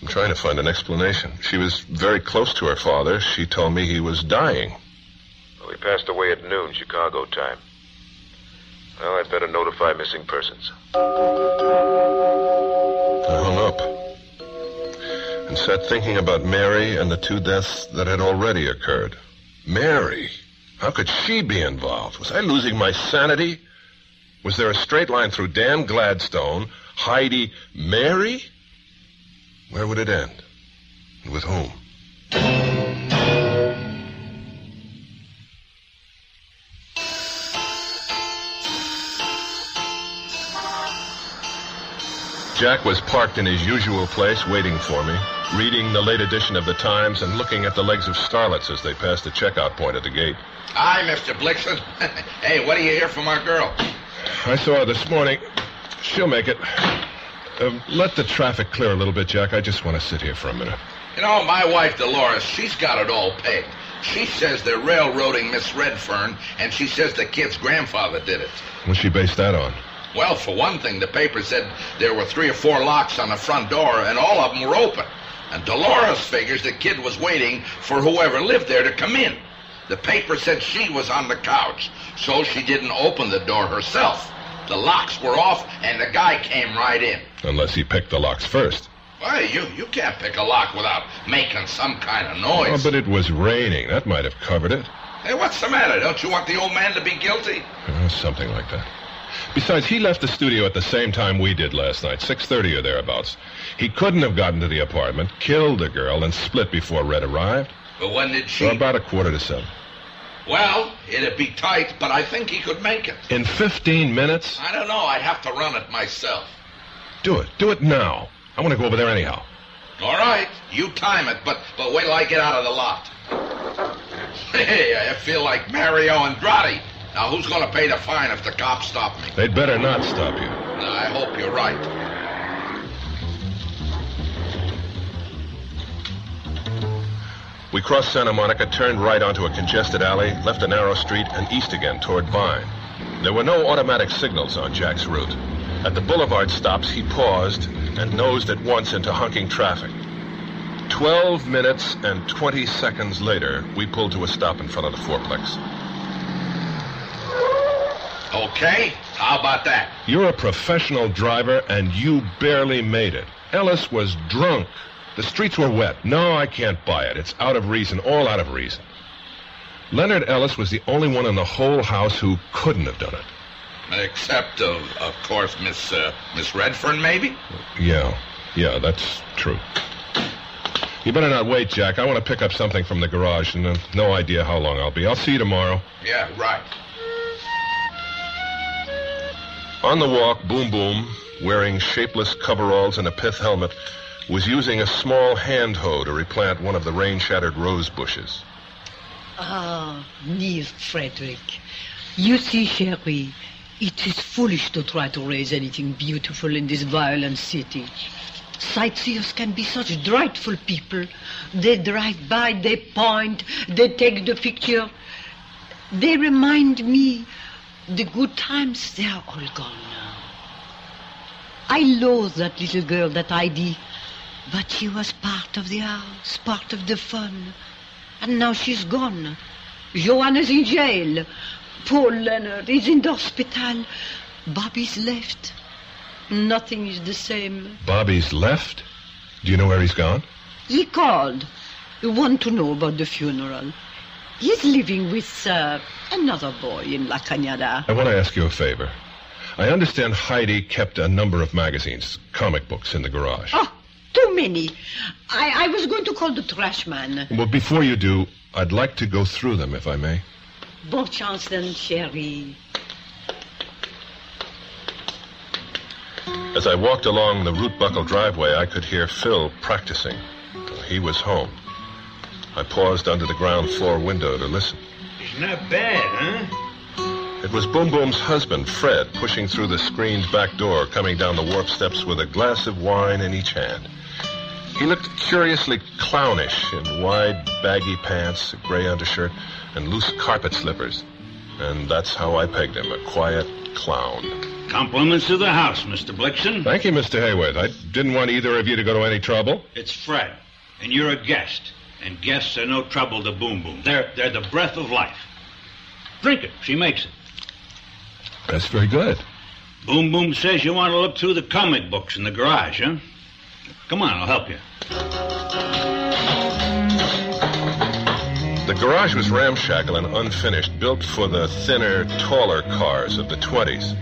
I'm trying to find an explanation. She was very close to her father. She told me he was dying. We passed away at noon Chicago time. Well, I'd better notify missing persons. I hung up and sat thinking about Mary and the two deaths that had already occurred. Mary? How could she be involved? Was I losing my sanity? Was there a straight line through Dan Gladstone, Heidi, Mary? Where would it end? And with whom? Jack was parked in his usual place waiting for me, reading the late edition of the Times and looking at the legs of starlets as they passed the checkout point at the gate. Hi, Mr. Blixen. [laughs] hey, what do you hear from our girl? I saw her this morning. She'll make it. Uh, let the traffic clear a little bit, Jack. I just want to sit here for a minute. You know, my wife Dolores, she's got it all pegged. She says they're railroading Miss Redfern, and she says the kid's grandfather did it. What's she based that on? Well, for one thing, the paper said there were three or four locks on the front door, and all of them were open. And Dolores figures the kid was waiting for whoever lived there to come in. The paper said she was on the couch, so she didn't open the door herself. The locks were off, and the guy came right in. Unless he picked the locks first. Why, you, you can't pick a lock without making some kind of noise. Oh, but it was raining. That might have covered it. Hey, what's the matter? Don't you want the old man to be guilty? Uh, something like that. Besides, he left the studio at the same time we did last night, 6.30 or thereabouts. He couldn't have gotten to the apartment, killed the girl, and split before Red arrived. But when did she... So about a quarter to seven. Well, it'd be tight, but I think he could make it. In 15 minutes? I don't know. I'd have to run it myself. Do it. Do it now. I want to go over there anyhow. All right. You time it, but, but wait till I get out of the lot. [laughs] Hey, I feel like Mario Andretti. Now, who's going to pay the fine if the cops stop me? They'd better not stop you. I hope you're right. We crossed Santa Monica, turned right onto a congested alley, left a narrow street, and east again toward Vine. There were no automatic signals on Jack's route. At the boulevard stops, he paused and nosed at once into honking traffic. Twelve minutes and twenty seconds later, we pulled to a stop in front of the fourplex. Okay, how about that? You're a professional driver, and you barely made it. Ellis was drunk. The streets were wet. No, I can't buy it. It's out of reason, all out of reason. Leonard Ellis was the only one in the whole house who couldn't have done it. Except, of, of course, Miss uh, Miss Redfern, maybe? Yeah, yeah, that's true. You better not wait, Jack. I want to pick up something from the garage, and uh, no idea how long I'll be. I'll see you tomorrow. Yeah, right. On the walk, Boom Boom, wearing shapeless coveralls and a pith helmet, was using a small hand hoe to replant one of the rain-shattered rose bushes. Ah, dear Frederick. You see, chérie, it is foolish to try to raise anything beautiful in this violent city. Sightseers can be such dreadful people. They drive by, they point, they take the picture. They remind me the good times, they are all gone now. I loathe that little girl, that Heidi, but she was part of the house, part of the fun. And now she's gone. Joanna's in jail. Poor Leonard is in the hospital. Bobby's left. Nothing is the same. Bobby's left? Do you know where he's gone? He called. He want to know about the funeral. He's living with uh, another boy in La Cañada. I want to ask you a favor. I understand Heidi kept a number of magazines, comic books, in the garage. Oh, too many. I, I was going to call the trash man. Well, before you do, I'd like to go through them, if I may. Bon chance then, chérie. As I walked along the root buckle driveway, I could hear Phil practicing. He was home. I paused under the ground floor window to listen. It's not bad, huh? It was Boom Boom's husband, Fred, pushing through the screened back door, coming down the warp steps with a glass of wine in each hand. He looked curiously clownish in wide, baggy pants, a gray undershirt, and loose carpet slippers. And that's how I pegged him, a quiet clown. Compliments to the house, Mr. Blixen. Thank you, Mr. Hayworth. I didn't want either of you to go to any trouble. It's Fred, and you're a guest. And guests are no trouble to Boom Boom. They're, they're the breath of life. Drink it. She makes it. That's very good. Boom Boom says you want to look through the comic books in the garage, huh? Come on, I'll help you. The garage was ramshackle and unfinished, built for the thinner, taller cars of the 20s.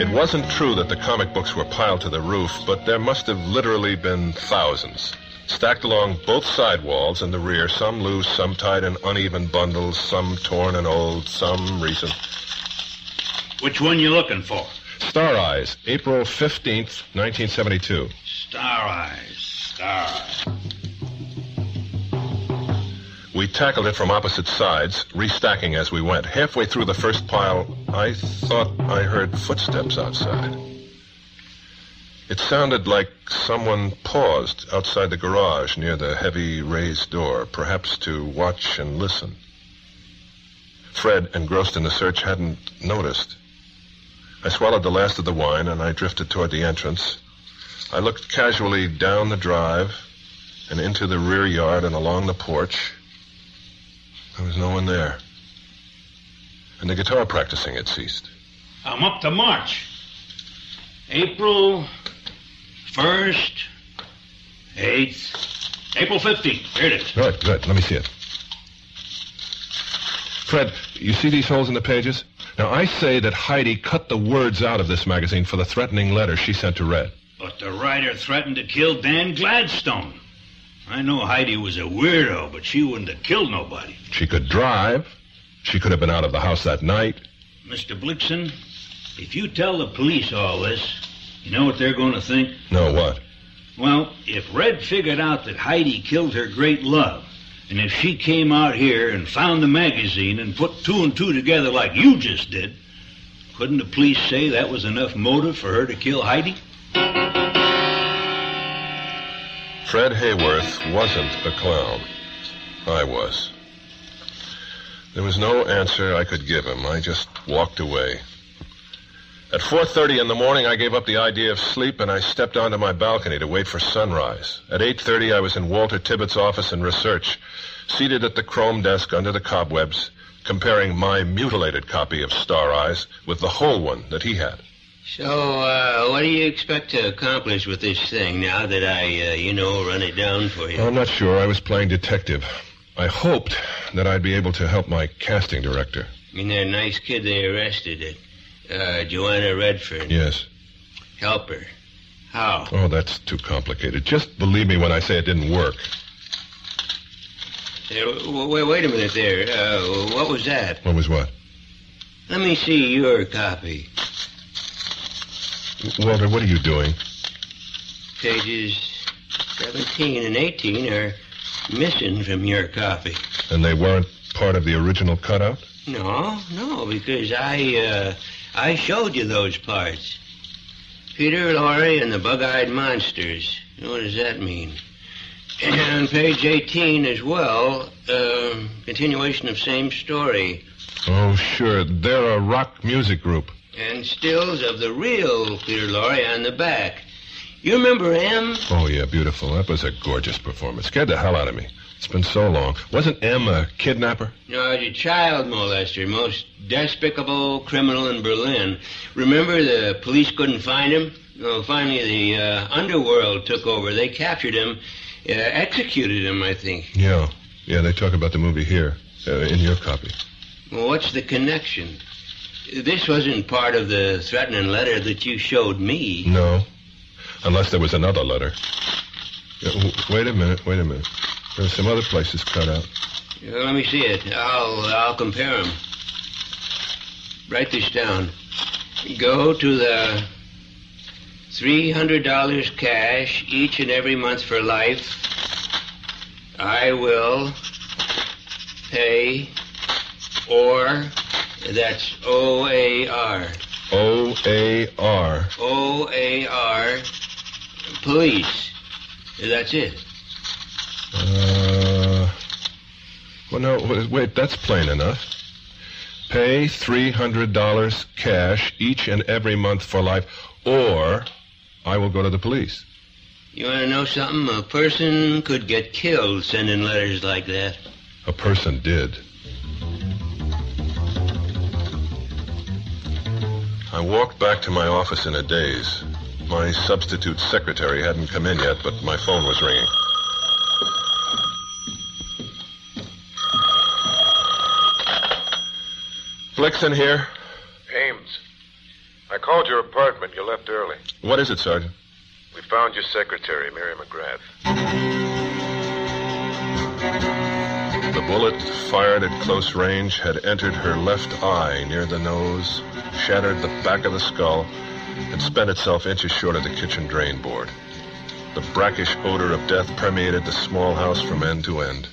It wasn't true that the comic books were piled to the roof, but there must have literally been thousands. Stacked along both side walls and the rear, some loose, some tied in uneven bundles, some torn and old, some recent. Which one you looking for? Star Eyes, April 15th, 1972. Star Eyes. Star Eyes. We tackled it from opposite sides, restacking as we went. Halfway through the first pile, I thought I heard footsteps outside. It sounded like someone paused outside the garage near the heavy raised door, perhaps to watch and listen. Fred, engrossed in the search, hadn't noticed. I swallowed the last of the wine and I drifted toward the entrance. I looked casually down the drive and into the rear yard and along the porch. There was no one there. And the guitar practicing had ceased. I'm up to March. April 1st, 8th, April 15th. Here it is. Good, good. Let me see it. Fred, you see these holes in the pages? Now, I say that Heidi cut the words out of this magazine for the threatening letter she sent to Red. But the writer threatened to kill Dan Gladstone. I know Heidi was a weirdo, but she wouldn't have killed nobody. She could drive. She could have been out of the house that night. Mr. Blixen, if you tell the police all this, you know what they're going to think? No, what? Well, if Red figured out that Heidi killed her great love, and if she came out here and found the magazine and put two and two together like you just did, couldn't the police say that was enough motive for her to kill Heidi? Fred Hayworth wasn't a clown. I was. There was no answer I could give him. I just walked away. At 4:30 in the morning, I gave up the idea of sleep and I stepped onto my balcony to wait for sunrise. At 8:30, I was in Walter Tibbetts' office in research, seated at the chrome desk under the cobwebs, comparing my mutilated copy of Star Eyes with the whole one that he had. So, uh, what do you expect to accomplish with this thing now that I, uh, you know, run it down for you? I'm not sure. I was playing detective. I hoped that I'd be able to help my casting director. I mean, that nice kid they arrested, it, uh, Joanna Redford. Yes. Help her. How? Oh, that's too complicated. Just believe me when I say it didn't work. Hey, w- wait, wait a minute there. Uh, what was that? What was what? Let me see your copy. Walter, what are you doing? Pages 17 and 18 are missing from your copy. And they weren't part of the original cutout? No, no, because I, uh, I showed you those parts. Peter Lorre and the Bug-Eyed Monsters. What does that mean? And on page 18 as well, uh, continuation of same story. Oh, sure. They're a rock music group. And stills of the real Peter Lorre on the back. You remember him? Oh, yeah, beautiful. That was a gorgeous performance. Scared the hell out of me. It's been so long. Wasn't M a kidnapper? No, he's a child molester, most despicable criminal in Berlin. Remember the police couldn't find him? Well, finally the uh, underworld took over. They captured him, uh, executed him, I think. Yeah. Yeah, they talk about the movie here, uh, in your copy. Well, what's the connection? This wasn't part of the threatening letter that you showed me. No. Unless there was another letter. Wait a minute, wait a minute. There's some other places cut out. Yeah, let me see it. I'll I'll compare them. Write this down. Go to the three hundred dollars cash each and every month for life. I will pay or that's O A R. O A R. O A R police. That's it. Uh, well, no, wait, wait, that's plain enough. Pay $300 cash each and every month for life, or I will go to the police. You want to know something? A person could get killed sending letters like that. A person did. I walked back to my office in a daze. My substitute secretary hadn't come in yet, but my phone was ringing. Blixen here. Ames, I called your apartment. You left early. What is it, Sergeant? We found your secretary, Mary McGrath. The bullet, fired at close range, had entered her left eye near the nose, shattered the back of the skull, and spent itself inches short of the kitchen drain board. The brackish odor of death permeated the small house from end to end.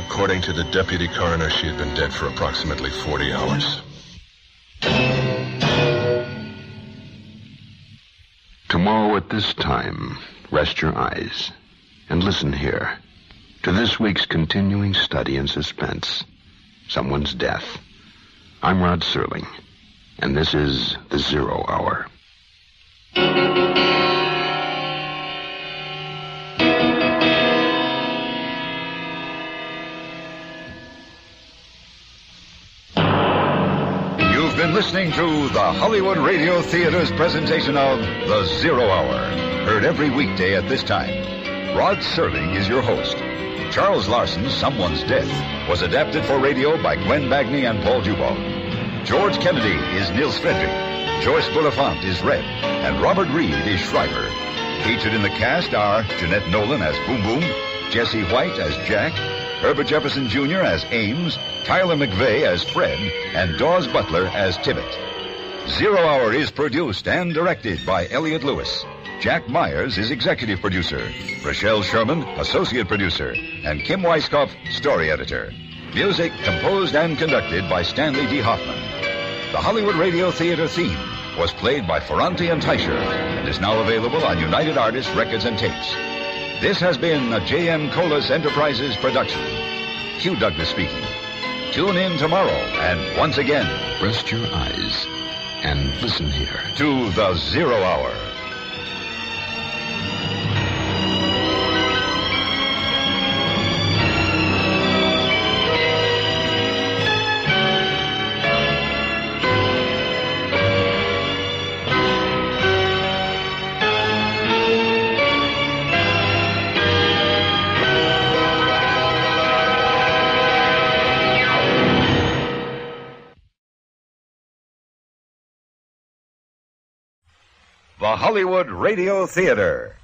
According to the deputy coroner, she had been dead for approximately 40 hours. Tomorrow at this time, rest your eyes and listen here to this week's continuing study in suspense someone's death. I'm Rod Serling, and this is The Zero Hour. Been listening to the Hollywood Radio Theater's presentation of The Zero Hour, heard every weekday at this time. Rod Serling is your host. Charles Larson's Someone's Death was adapted for radio by Gwen Bagni and Paul Dubov. George Kennedy is Nils Frederick. Joyce Bulifant is Red, and Robert Reed is Schreiber. Featured in the cast are Jeanette Nolan as Boom Boom, Jesse White as Jack, Herbert Jefferson Jr. as Ames, Tyler McVey as Fred, and Daws Butler as Tibbet. Zero Hour is produced and directed by Elliot Lewis. Jack Myers is executive producer. Rochelle Sherman, associate producer. And Kim Weiskopf, story editor. Music composed and conducted by Stanley D. Hoffman. The Hollywood Radio Theater theme was played by Ferrante and Teicher and is now available on United Artists Records and Tapes. This has been a J.M. Colas Enterprises production. Hugh Douglas speaking. Tune in tomorrow and once again, rest your eyes and listen here to the Zero Hour. The Hollywood Radio Theater.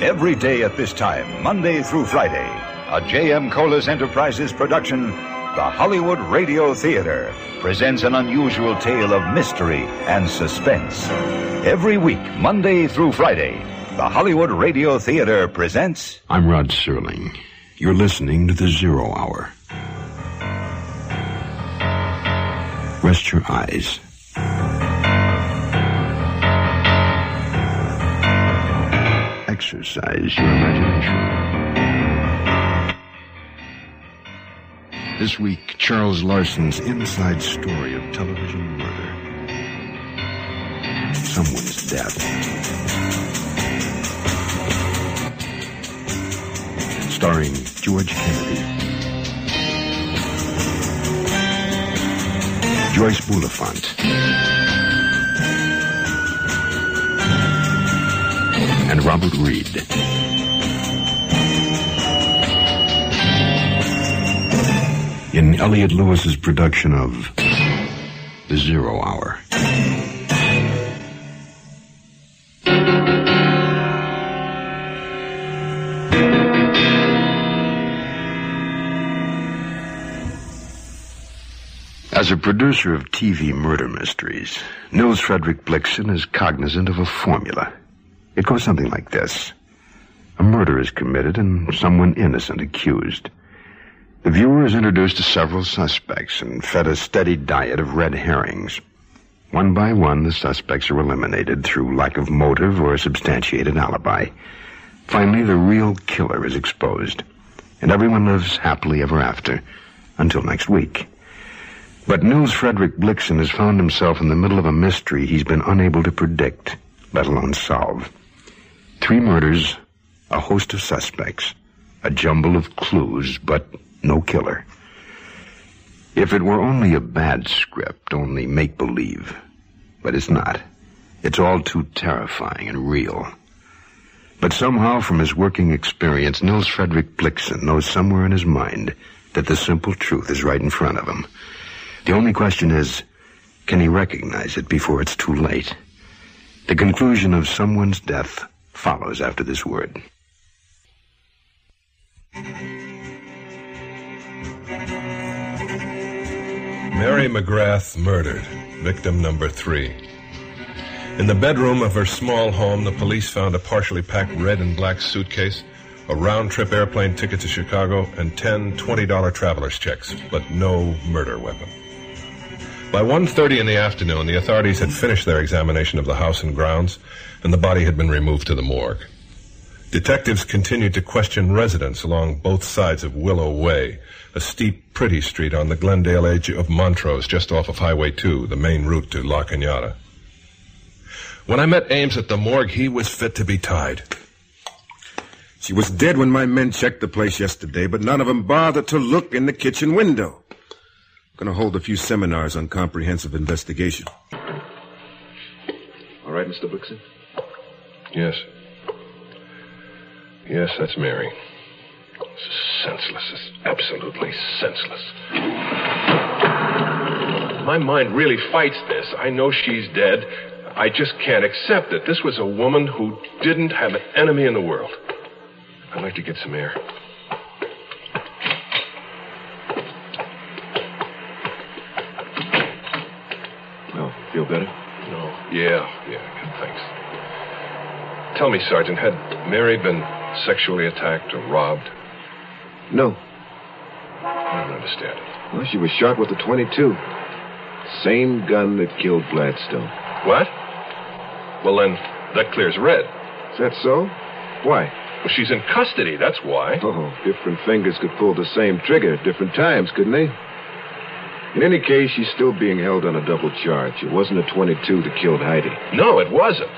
Every day at this time, Monday through Friday, a J.M. Colas Enterprises production, the Hollywood Radio Theater, presents an unusual tale of mystery and suspense. Every week, Monday through Friday, the Hollywood Radio Theater presents. I'm Rod Serling. You're listening to The Zero Hour. Rest your eyes. Exercise your imagination. This week, Charles Larson's inside story of television murder. Someone's death. Starring George Kennedy, Joyce Bulifant, and Robert Reed. In Elliot Lewis's production of The Zero Hour. As a producer of TV murder mysteries, Nils Frederick Blixen is cognizant of a formula. It goes something like this. A murder is committed and someone innocent accused. The viewer is introduced to several suspects and fed a steady diet of red herrings. One by one, the suspects are eliminated through lack of motive or a substantiated alibi. Finally, the real killer is exposed, and everyone lives happily ever after until next week. But Nils Frederick Blixen has found himself in the middle of a mystery he's been unable to predict, let alone solve. Three murders, a host of suspects, a jumble of clues, but no killer. If it were only a bad script, only make-believe. But it's not. It's all too terrifying and real. But somehow, from his working experience, Nils Frederick Blixen knows somewhere in his mind that the simple truth is right in front of him. The only question is, can he recognize it before it's too late? The conclusion of someone's death follows after this word. Mary McGrath murdered, victim number three. In the bedroom of her small home, the police found a partially packed red and black suitcase, a round trip airplane ticket to Chicago, and ten $20 traveler's checks, but no murder weapon. By 1.30 in the afternoon, the authorities had finished their examination of the house and grounds, and the body had been removed to the morgue. Detectives continued to question residents along both sides of Willow Way, a steep, pretty street on the Glendale edge of Montrose, just off of Highway 2, the main route to La Cañada. When I met Ames at the morgue, he was fit to be tied. She was dead when my men checked the place yesterday, but none of them bothered to look in the kitchen window. Gonna hold a few seminars on comprehensive investigation. All right, Mr. Blixen? Yes. Yes, that's Mary. This is senseless. It's absolutely senseless. My mind really fights this. I know she's dead. I just can't accept it. This was a woman who didn't have an enemy in the world. I'd like to get some air. Oh, feel better? No. Yeah, yeah, good, thanks. Tell me, Sergeant, had Mary been sexually attacked or robbed? No. I don't understand it. Well, she was shot with a 22. Same gun that killed Gladstone. What? Well, then, that clears Red. Is that so? Why? Well, she's in custody, that's why. Oh, different fingers could pull the same trigger at different times, couldn't they? In any case, she's still being held on a double charge. It wasn't a 22 that killed Heidi. No, it wasn't.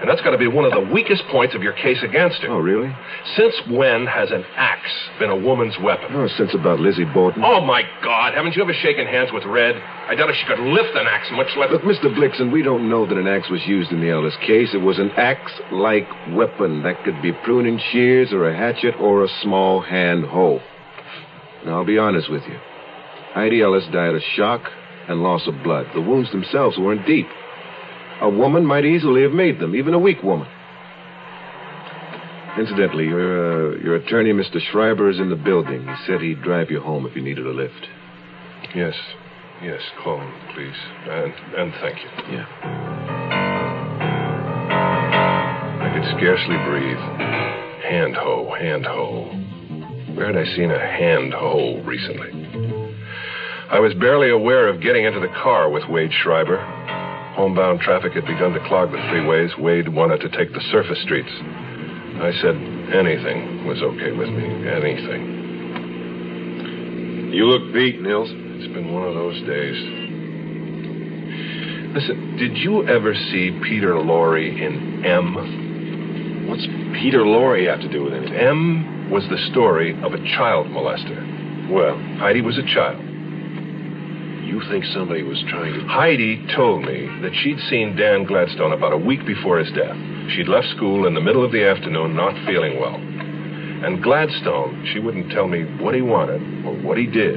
And that's got to be one of the weakest points of your case against her. Oh, really? Since when has an axe been a woman's weapon? Oh, since about Lizzie Borden. Oh, my God. Haven't you ever shaken hands with Red? I doubt if she could lift an axe, much less. Look, Mr. Blixen, we don't know that an axe was used in the Ellis case. It was an axe-like weapon. That could be pruning shears or a hatchet or a small hand hoe. Now, I'll be honest with you. Heidi Ellis died of shock and loss of blood. The wounds themselves weren't deep. A woman might easily have made them, even a weak woman. Incidentally, your uh, your attorney, Mr. Schreiber, is in the building. He said he'd drive you home if you needed a lift. Yes. Yes, call him, please. And, and thank you. Yeah. I could scarcely breathe. Hand hoe, hand hoe. Where had I seen a hand hoe recently? I was barely aware of getting into the car with Wade Schreiber. Homebound traffic had begun to clog the freeways. Wade wanted to take the surface streets. I said anything was okay with me. Anything. You look beat, Nils. It's been one of those days. Listen, did you ever see Peter Lorre in M? What's Peter Lorre have to do with anything? M was the story of a child molester. Well, Heidi was a child. You think somebody was trying to... Heidi told me that she'd seen Dan Gladstone about a week before his death. She'd left school in the middle of the afternoon, not feeling well. And Gladstone, she wouldn't tell me what he wanted or what he did.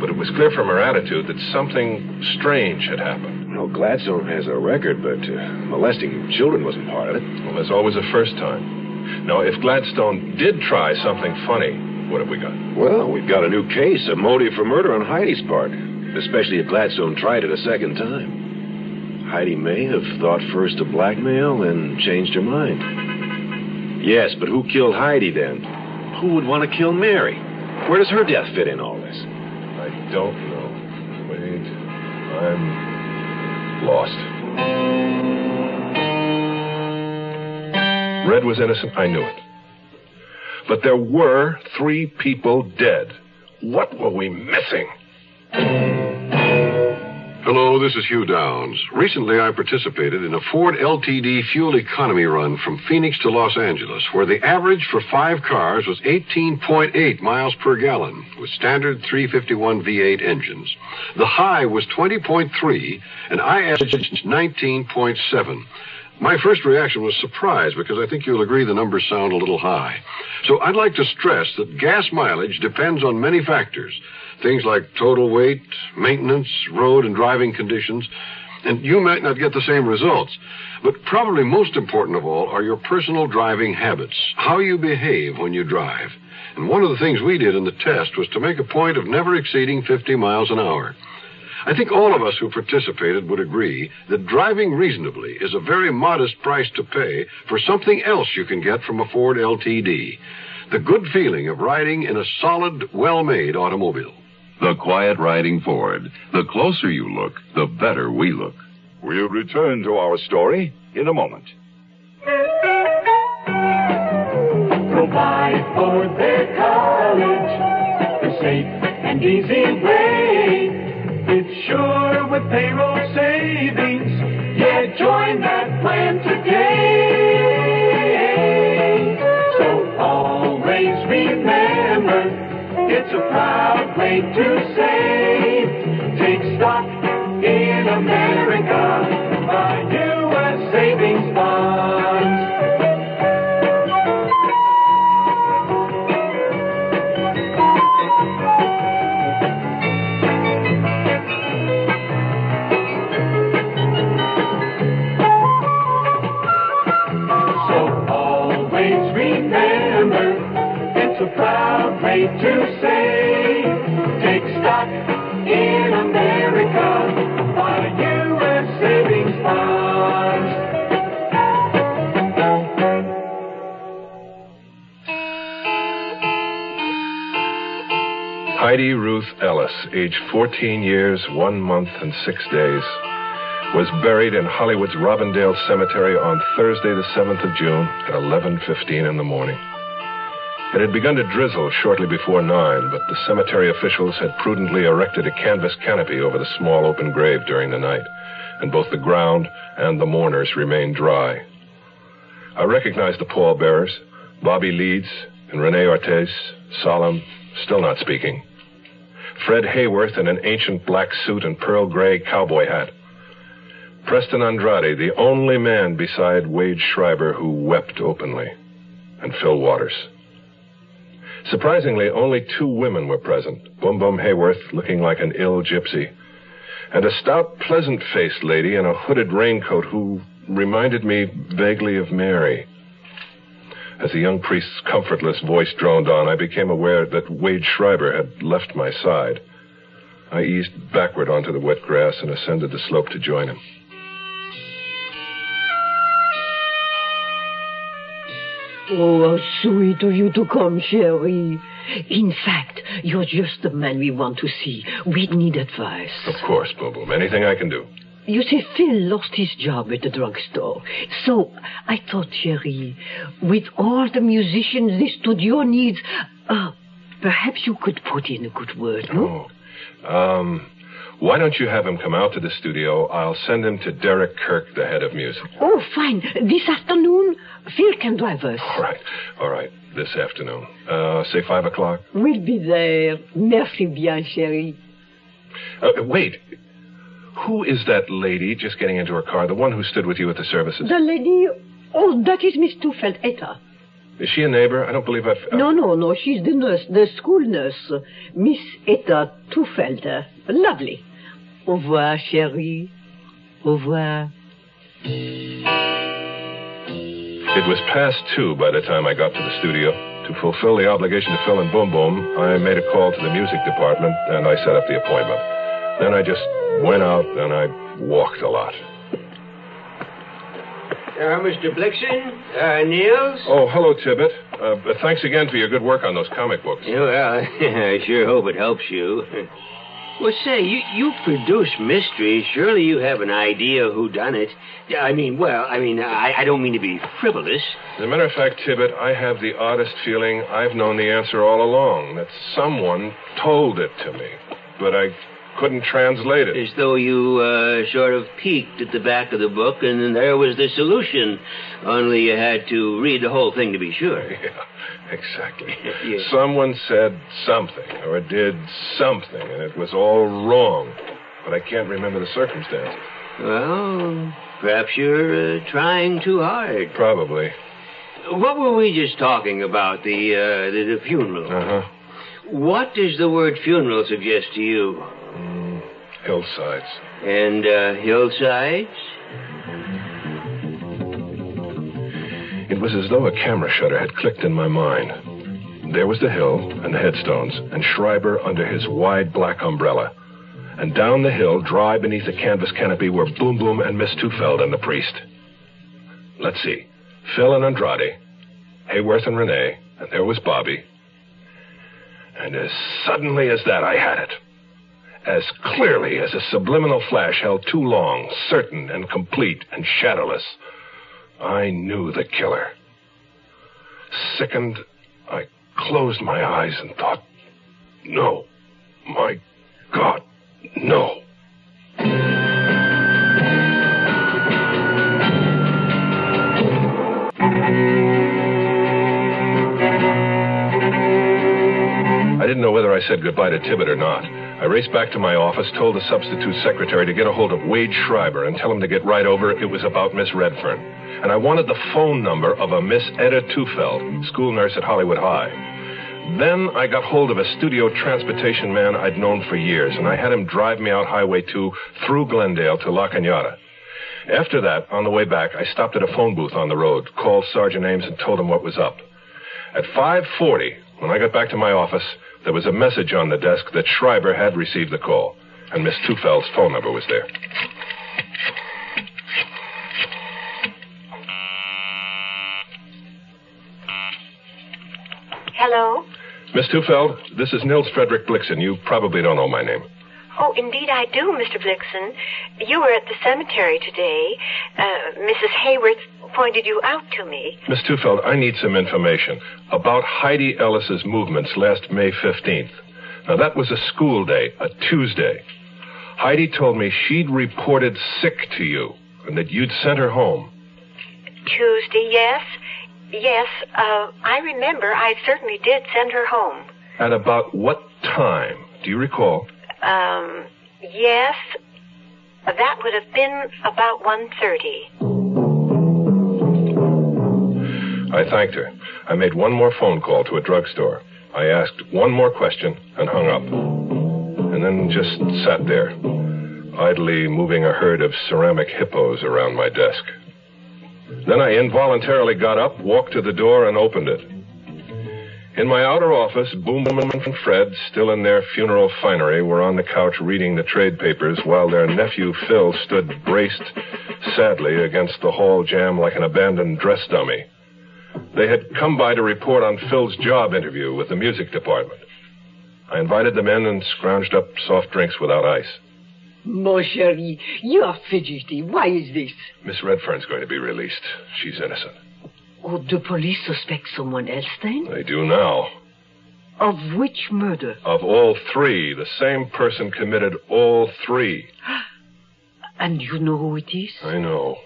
But it was clear from her attitude that something strange had happened. Well, Gladstone has a record, but uh, molesting children wasn't part of it. Well, there's always a first time. Now, if Gladstone did try something funny, what have we got? Well, we've got a new case, a motive for murder on Heidi's part. Especially if Gladstone tried it a second time. Heidi may have thought first of blackmail and changed her mind. Yes, but who killed Heidi then? Who would want to kill Mary? Where does her death fit in all this? I don't know. Wait, I'm lost. Red was innocent, I knew it. But there were three people dead. What were we missing? Hello, this is Hugh Downs. Recently, I participated in a Ford LTD fuel economy run from Phoenix to Los Angeles, where the average for five cars was 18.8 miles per gallon, with standard 351 V8 engines. The high was 20.3, and I averaged 19.7. My first reaction was surprise because I think you'll agree the numbers sound a little high. So I'd like to stress that gas mileage depends on many factors. Things like total weight, maintenance, road and driving conditions. And you might not get the same results. But probably most important of all are your personal driving habits, how you behave when you drive. And one of the things we did in the test was to make a point of never exceeding 50 miles an hour. I think all of us who participated would agree that driving reasonably is a very modest price to pay for something else you can get from a Ford LTD. The good feeling of riding in a solid, well-made automobile. The quiet riding Ford. The closer you look, the better we look. We'll return to our story in a moment. Provide for their college the safe and easy way. It's sure with payroll savings. Yeah, join that plan today. Way to save. Take stock in America. Buy U.S. savings bonds. So always remember, it's a proud way to save. Heidi Ruth Ellis, age 14 years, one month, and six days, was buried in Hollywood's Robindale Cemetery on Thursday, the 7th of June at 11:15 in the morning. It had begun to drizzle shortly before nine, but the cemetery officials had prudently erected a canvas canopy over the small open grave during the night, and both the ground and the mourners remained dry. I recognized the pallbearers, Bobby Leeds and Rene Ortiz, solemn, still not speaking. Fred Hayworth in an ancient black suit and pearl gray cowboy hat. Preston Andrade, the only man beside Wade Schreiber who wept openly, and Phil Waters. Surprisingly, only two women were present Boom Boom Hayworth, looking like an ill gypsy, and a stout, pleasant faced lady in a hooded raincoat who reminded me vaguely of Mary. As the young priest's comfortless voice droned on, I became aware that Wade Schreiber had left my side. I eased backward onto the wet grass and ascended the slope to join him. Oh, how sweet of you to come, chérie. In fact, you're just the man we want to see. We need advice. Of course, Boom. Anything I can do. You see, Phil lost his job at the drugstore. So I thought, chérie, with all the musicians this studio needs, uh, perhaps you could put in a good word, no? Um, why don't you have him come out to the studio? I'll send him to Derek Kirk, the head of music. Oh, fine. This afternoon, Phil can drive us. All right, all right. This afternoon. Uh, say five o'clock. We'll be there. Merci bien, chérie. Uh, wait. Who is that lady just getting into her car? The one who stood with you at the services? The lady... Oh, that is Miss Tufeld, Etta. Is she a neighbor? I don't believe I've. uh, No, no, no. She's the nurse, the school nurse. Miss Etta Tufelder. Lovely. Au revoir, chérie. Au revoir. It was past two by the time I got to the studio. To fulfill the obligation to Phil and Boom Boom, I made a call to the music department and I set up the appointment. Then I just went out and I walked a lot. Uh, Mr. Blixen? Uh, Nils? Oh, hello, Tibbet. Uh, but thanks again for your good work on those comic books. Yeah, well, [laughs] I sure hope it helps you. Well, say, you, you produce mysteries. Surely you have an idea who done it. I mean, well, I mean, I, I don't mean to be frivolous. As a matter of fact, Tibbet, I have the oddest feeling I've known the answer all along, that someone told it to me. But I couldn't translate it. As though you uh, sort of peeked at the back of the book and then there was the solution. Only you had to read the whole thing to be sure. [laughs] Yeah, exactly. [laughs] Yes. Someone said something or did something, and it was all wrong. But I can't remember the circumstances. Well, perhaps you're uh, trying too hard. Probably. What were we just talking about? The uh, the, the funeral. Uh huh. What does the word funeral suggest to you? Hillsides. And uh, hillsides? It was as though a camera shutter had clicked in my mind. There was the hill and the headstones, and Schreiber under his wide black umbrella. And down the hill, dry beneath a canvas canopy, were Boom Boom and Miss Tufeld and the priest. Let's see. Phil and Andrade, Hayworth and Rene, and there was Bobby. And as suddenly as that, I had it. As clearly as a subliminal flash held too long, certain and complete and shadowless. I knew the killer. Sickened, I closed my eyes and thought, no, my God, no. I didn't know whether I said goodbye to Tibbet or not. I raced back to my office, told the substitute secretary to get a hold of Wade Schreiber and tell him to get right over. It was about Miss Redfern. And I wanted the phone number of a Miss Etta Tufeld, school nurse at Hollywood High. Then I got hold of a studio transportation man I'd known for years, and I had him drive me out Highway 2 through Glendale to La Cañada. After that, on the way back, I stopped at a phone booth on the road, called Sergeant Ames, and told him what was up. At 5:40, when I got back to my office, there was a message on the desk that Schreiber had received the call, and Miss Tufeld's phone number was there. Hello? Miss Tufeld, this is Nils Frederick Blixen. You probably don't know my name. Oh, indeed I do, Mr. Blixen. You were at the cemetery today. Uh, Mrs. Hayworth pointed you out to me. Miss Tufeld, I need some information about Heidi Ellis's movements last May 15th. Now, that was a school day, a Tuesday. Heidi told me she'd reported sick to you and that you'd sent her home. Tuesday, yes. Yes, uh, I remember I certainly did send her home. At about what time? Do you recall? Um, yes, that would have been about 1.30. I thanked her. I made one more phone call to a drugstore. I asked one more question and hung up. And then just sat there, idly moving a herd of ceramic hippos around my desk. Then I involuntarily got up, walked to the door, and opened it. In my outer office, Boom and Fred, still in their funeral finery, were on the couch reading the trade papers while their nephew Phil stood braced sadly against the hall jamb like an abandoned dress dummy. They had come by to report on Phil's job interview with the music department. I invited them in and scrounged up soft drinks without ice. Mon chéri, you are fidgety. Why is this? Miss Redfern's going to be released. She's innocent. Oh, the police suspect someone else then? They do now. Of which murder? Of all three, the same person committed all three. [gasps] And you know who it is? I know.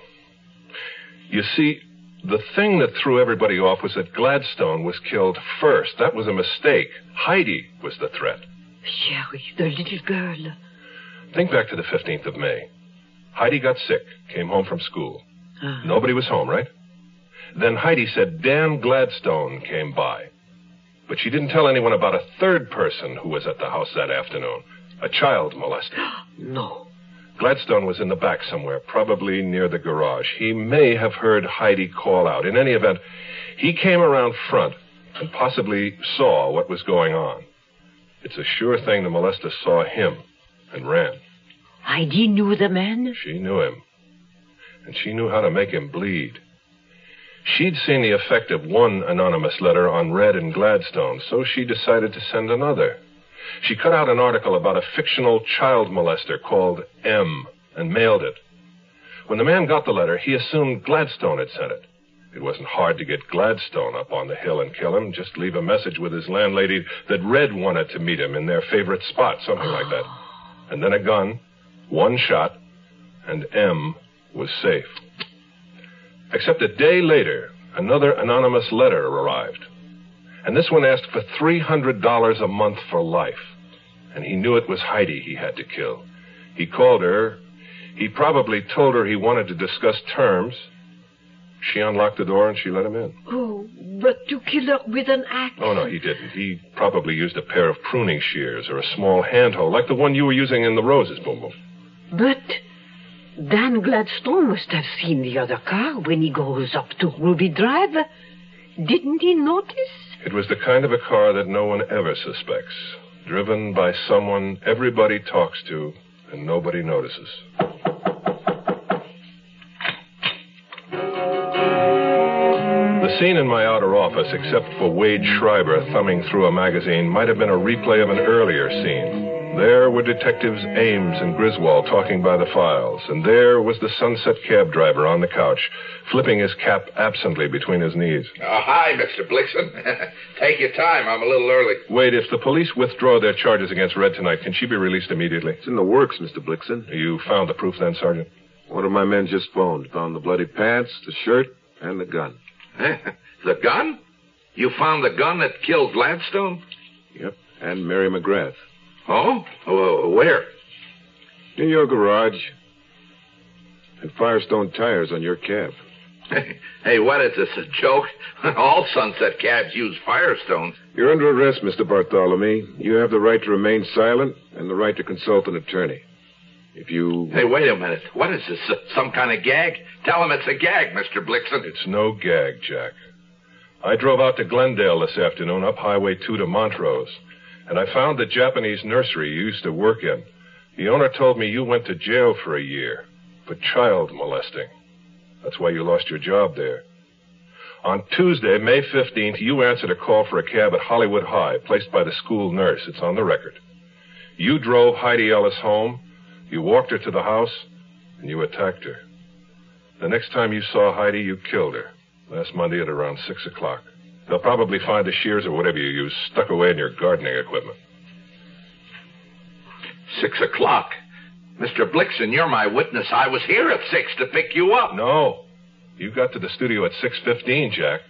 You see, the thing that threw everybody off was that Gladstone was killed first. That was a mistake. Heidi was the threat. chérie, the little girl. Think back to the 15th of May. Heidi got sick, came home from school. Uh, Nobody was home, right? Then Heidi said Dan Gladstone came by. But she didn't tell anyone about a third person who was at the house that afternoon a child molester. [gasps] no. Gladstone was in the back somewhere, probably near the garage. He may have heard Heidi call out. In any event, he came around front and possibly saw what was going on. It's a sure thing the molester saw him and ran. Heidi knew the man? She knew him. And she knew how to make him bleed. She'd seen the effect of one anonymous letter on Red and Gladstone, so she decided to send another. She cut out an article about a fictional child molester called M and mailed it. When the man got the letter, he assumed Gladstone had sent it. It wasn't hard to get Gladstone up on the hill and kill him. Just leave a message with his landlady that Red wanted to meet him in their favorite spot, something like that. and then a gun, one shot, and M was safe. Except a day later, another anonymous letter arrived. And this one asked for $300 a month for life. And he knew it was Heidi he had to kill. He called her. He probably told her he wanted to discuss terms. She unlocked the door and she let him in. Oh, but to kill her with an axe. Oh, no, he didn't. He probably used a pair of pruning shears or a small handhold, like the one you were using in the roses, Boom Boom. But Dan Gladstone must have seen the other car when he goes up to Ruby Drive. Didn't he notice? It was the kind of a car that no one ever suspects. Driven by someone everybody talks to and nobody notices. The scene in my outer office, except for Wade Schreiber thumbing through a magazine, might have been a replay of an earlier scene. There were Detectives Ames and Griswold talking by the files, and there was the sunset cab driver on the couch, flipping his cap absently between his knees. Oh, hi, Mr. Blixen. [laughs] Take your time. I'm a little early. Wait, if the police withdraw their charges against Red tonight, can she be released immediately? It's in the works, Mr. Blixen. You found the proof then, Sergeant? One of my men just phoned. Found the bloody pants, the shirt, and the gun. [laughs] the gun? You found the gun that killed Gladstone? Yep, and Mary McGrath. Oh? oh where? In your garage. And Firestone tires on your cab. [laughs] Hey, what is this, a joke? [laughs] All Sunset cabs use Firestones. You're under arrest, Mr. Bartholomew. You have the right to remain silent and the right to consult an attorney. If you. Hey, wait a minute. What is this? Uh, some kind of gag? Tell him it's a gag, Mr. Blixen. It's no gag, Jack. I drove out to Glendale this afternoon, up Highway 2 to Montrose, and I found the Japanese nursery you used to work in. The owner told me you went to jail for a year for child molesting. That's why you lost your job there. On Tuesday, May 15th, you answered a call for a cab at Hollywood High, placed by the school nurse. It's on the record. You drove Heidi Ellis home, you walked her to the house, and you attacked her. The next time you saw Heidi, you killed her. Last Monday at around 6 o'clock. They'll probably find the shears or whatever you use stuck away in your gardening equipment. Six o'clock. Mr. Blixen, you're my witness. I was here at six to pick you up. No. You got to the studio at 6.15, Jack.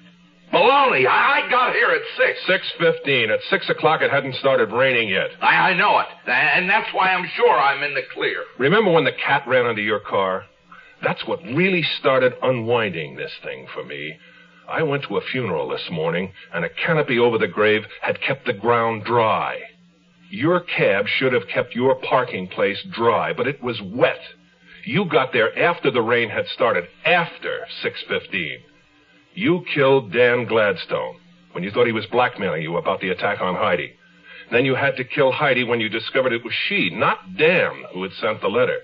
Baloney. I I got here at six. 6.15. At 6 o'clock, it hadn't started raining yet. I, I know it. And that's why I'm sure I'm in the clear. Remember when the cat ran under your car? That's what really started unwinding this thing for me. I went to a funeral this morning, and a canopy over the grave had kept the ground dry. Your cab should have kept your parking place dry, but it was wet. You got there after the rain had started, after 6:15. You killed Dan Gladstone when you thought he was blackmailing you about the attack on Heidi. Then you had to kill Heidi when you discovered it was she, not Dan, who had sent the letter.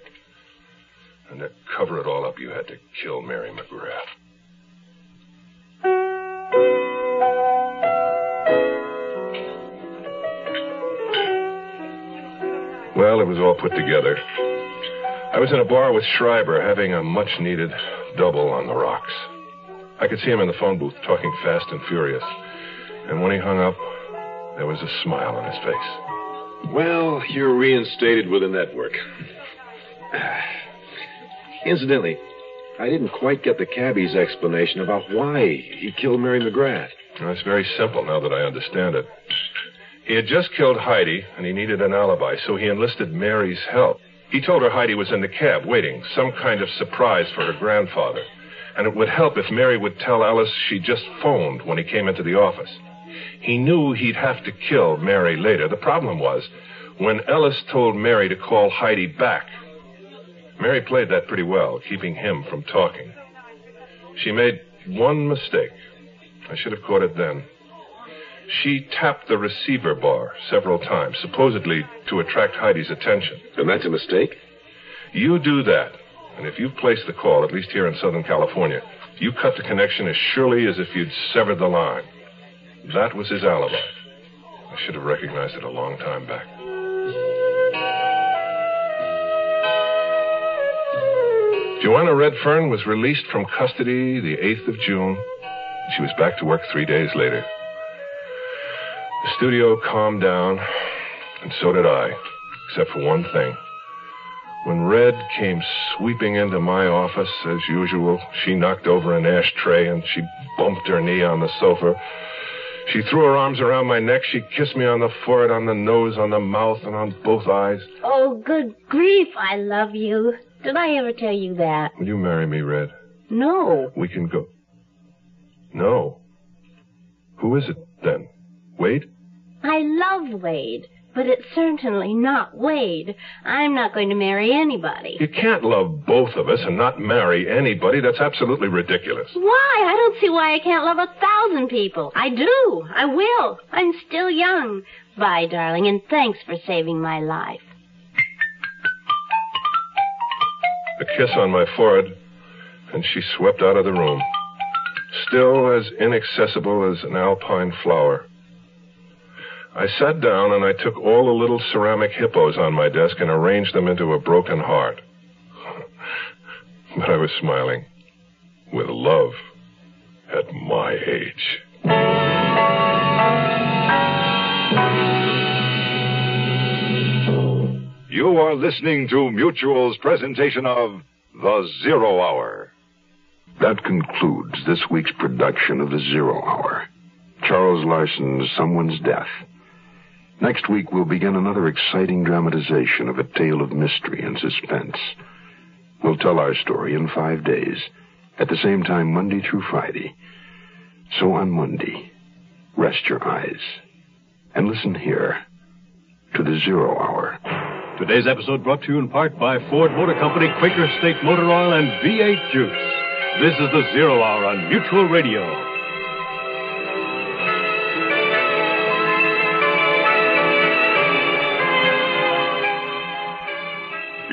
And to cover it all up, you had to kill Mary McGrath. Well, it was all put together. I was in a bar with Schreiber having a much needed double on the rocks. I could see him in the phone booth talking fast and furious. And when he hung up, there was a smile on his face. Well, you're reinstated with the network. Incidentally, I didn't quite get the cabbie's explanation about why he killed Mary McGrath. Well, it's very simple now that I understand it. He had just killed Heidi, and he needed an alibi, so he enlisted Mary's help. He told her Heidi was in the cab waiting, some kind of surprise for her grandfather. And it would help if Mary would tell Ellis she just phoned when he came into the office. He knew he'd have to kill Mary later. The problem was, when Ellis told Mary to call Heidi back, Mary played that pretty well, keeping him from talking. She made one mistake. I should have caught it then. She tapped the receiver bar several times, supposedly to attract Heidi's attention. And that's a mistake? You do that, and if you've placed the call, at least here in Southern California, you cut the connection as surely as if you'd severed the line. That was his alibi. I should have recognized it a long time back. Joanna Redfern was released from custody the 8th of June. She was back to work three days later. The studio calmed down, and so did I, except for one thing. When Red came sweeping into my office, as usual, she knocked over an ashtray and she bumped her knee on the sofa. She threw her arms around my neck. She kissed me on the forehead, on the nose, on the mouth, and on both eyes. Oh, good grief, I love you. Did I ever tell you that? Will you marry me, Red? No. We can go. No. Who is it, then? Wade? I love Wade, but it's certainly not Wade. I'm not going to marry anybody. You can't love both of us and not marry anybody. That's absolutely ridiculous. Why? I don't see why I can't love a thousand people. I do. I will. I'm still young. Bye, darling, and thanks for saving my life. A kiss on my forehead, and she swept out of the room. Still as inaccessible as an alpine flower. I sat down and I took all the little ceramic hippos on my desk and arranged them into a broken heart. [laughs] but I was smiling. With love. At my age. You are listening to Mutual's presentation of The Zero Hour. That concludes this week's production of The Zero Hour. Charles Larson's Someone's Death. Next week, we'll begin another exciting dramatization of a tale of mystery and suspense. We'll tell our story in five days, at the same time, Monday through Friday. So on Monday, rest your eyes and listen here to the Zero Hour. Today's episode brought to you in part by Ford Motor Company, Quaker State Motor Oil, and V8 Juice. This is the Zero Hour on Mutual Radio.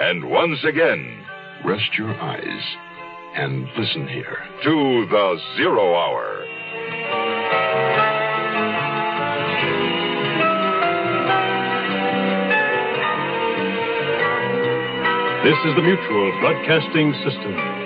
and once again, Rest your eyes and listen here. to the Zero Hour. This is the Mutual Broadcasting System.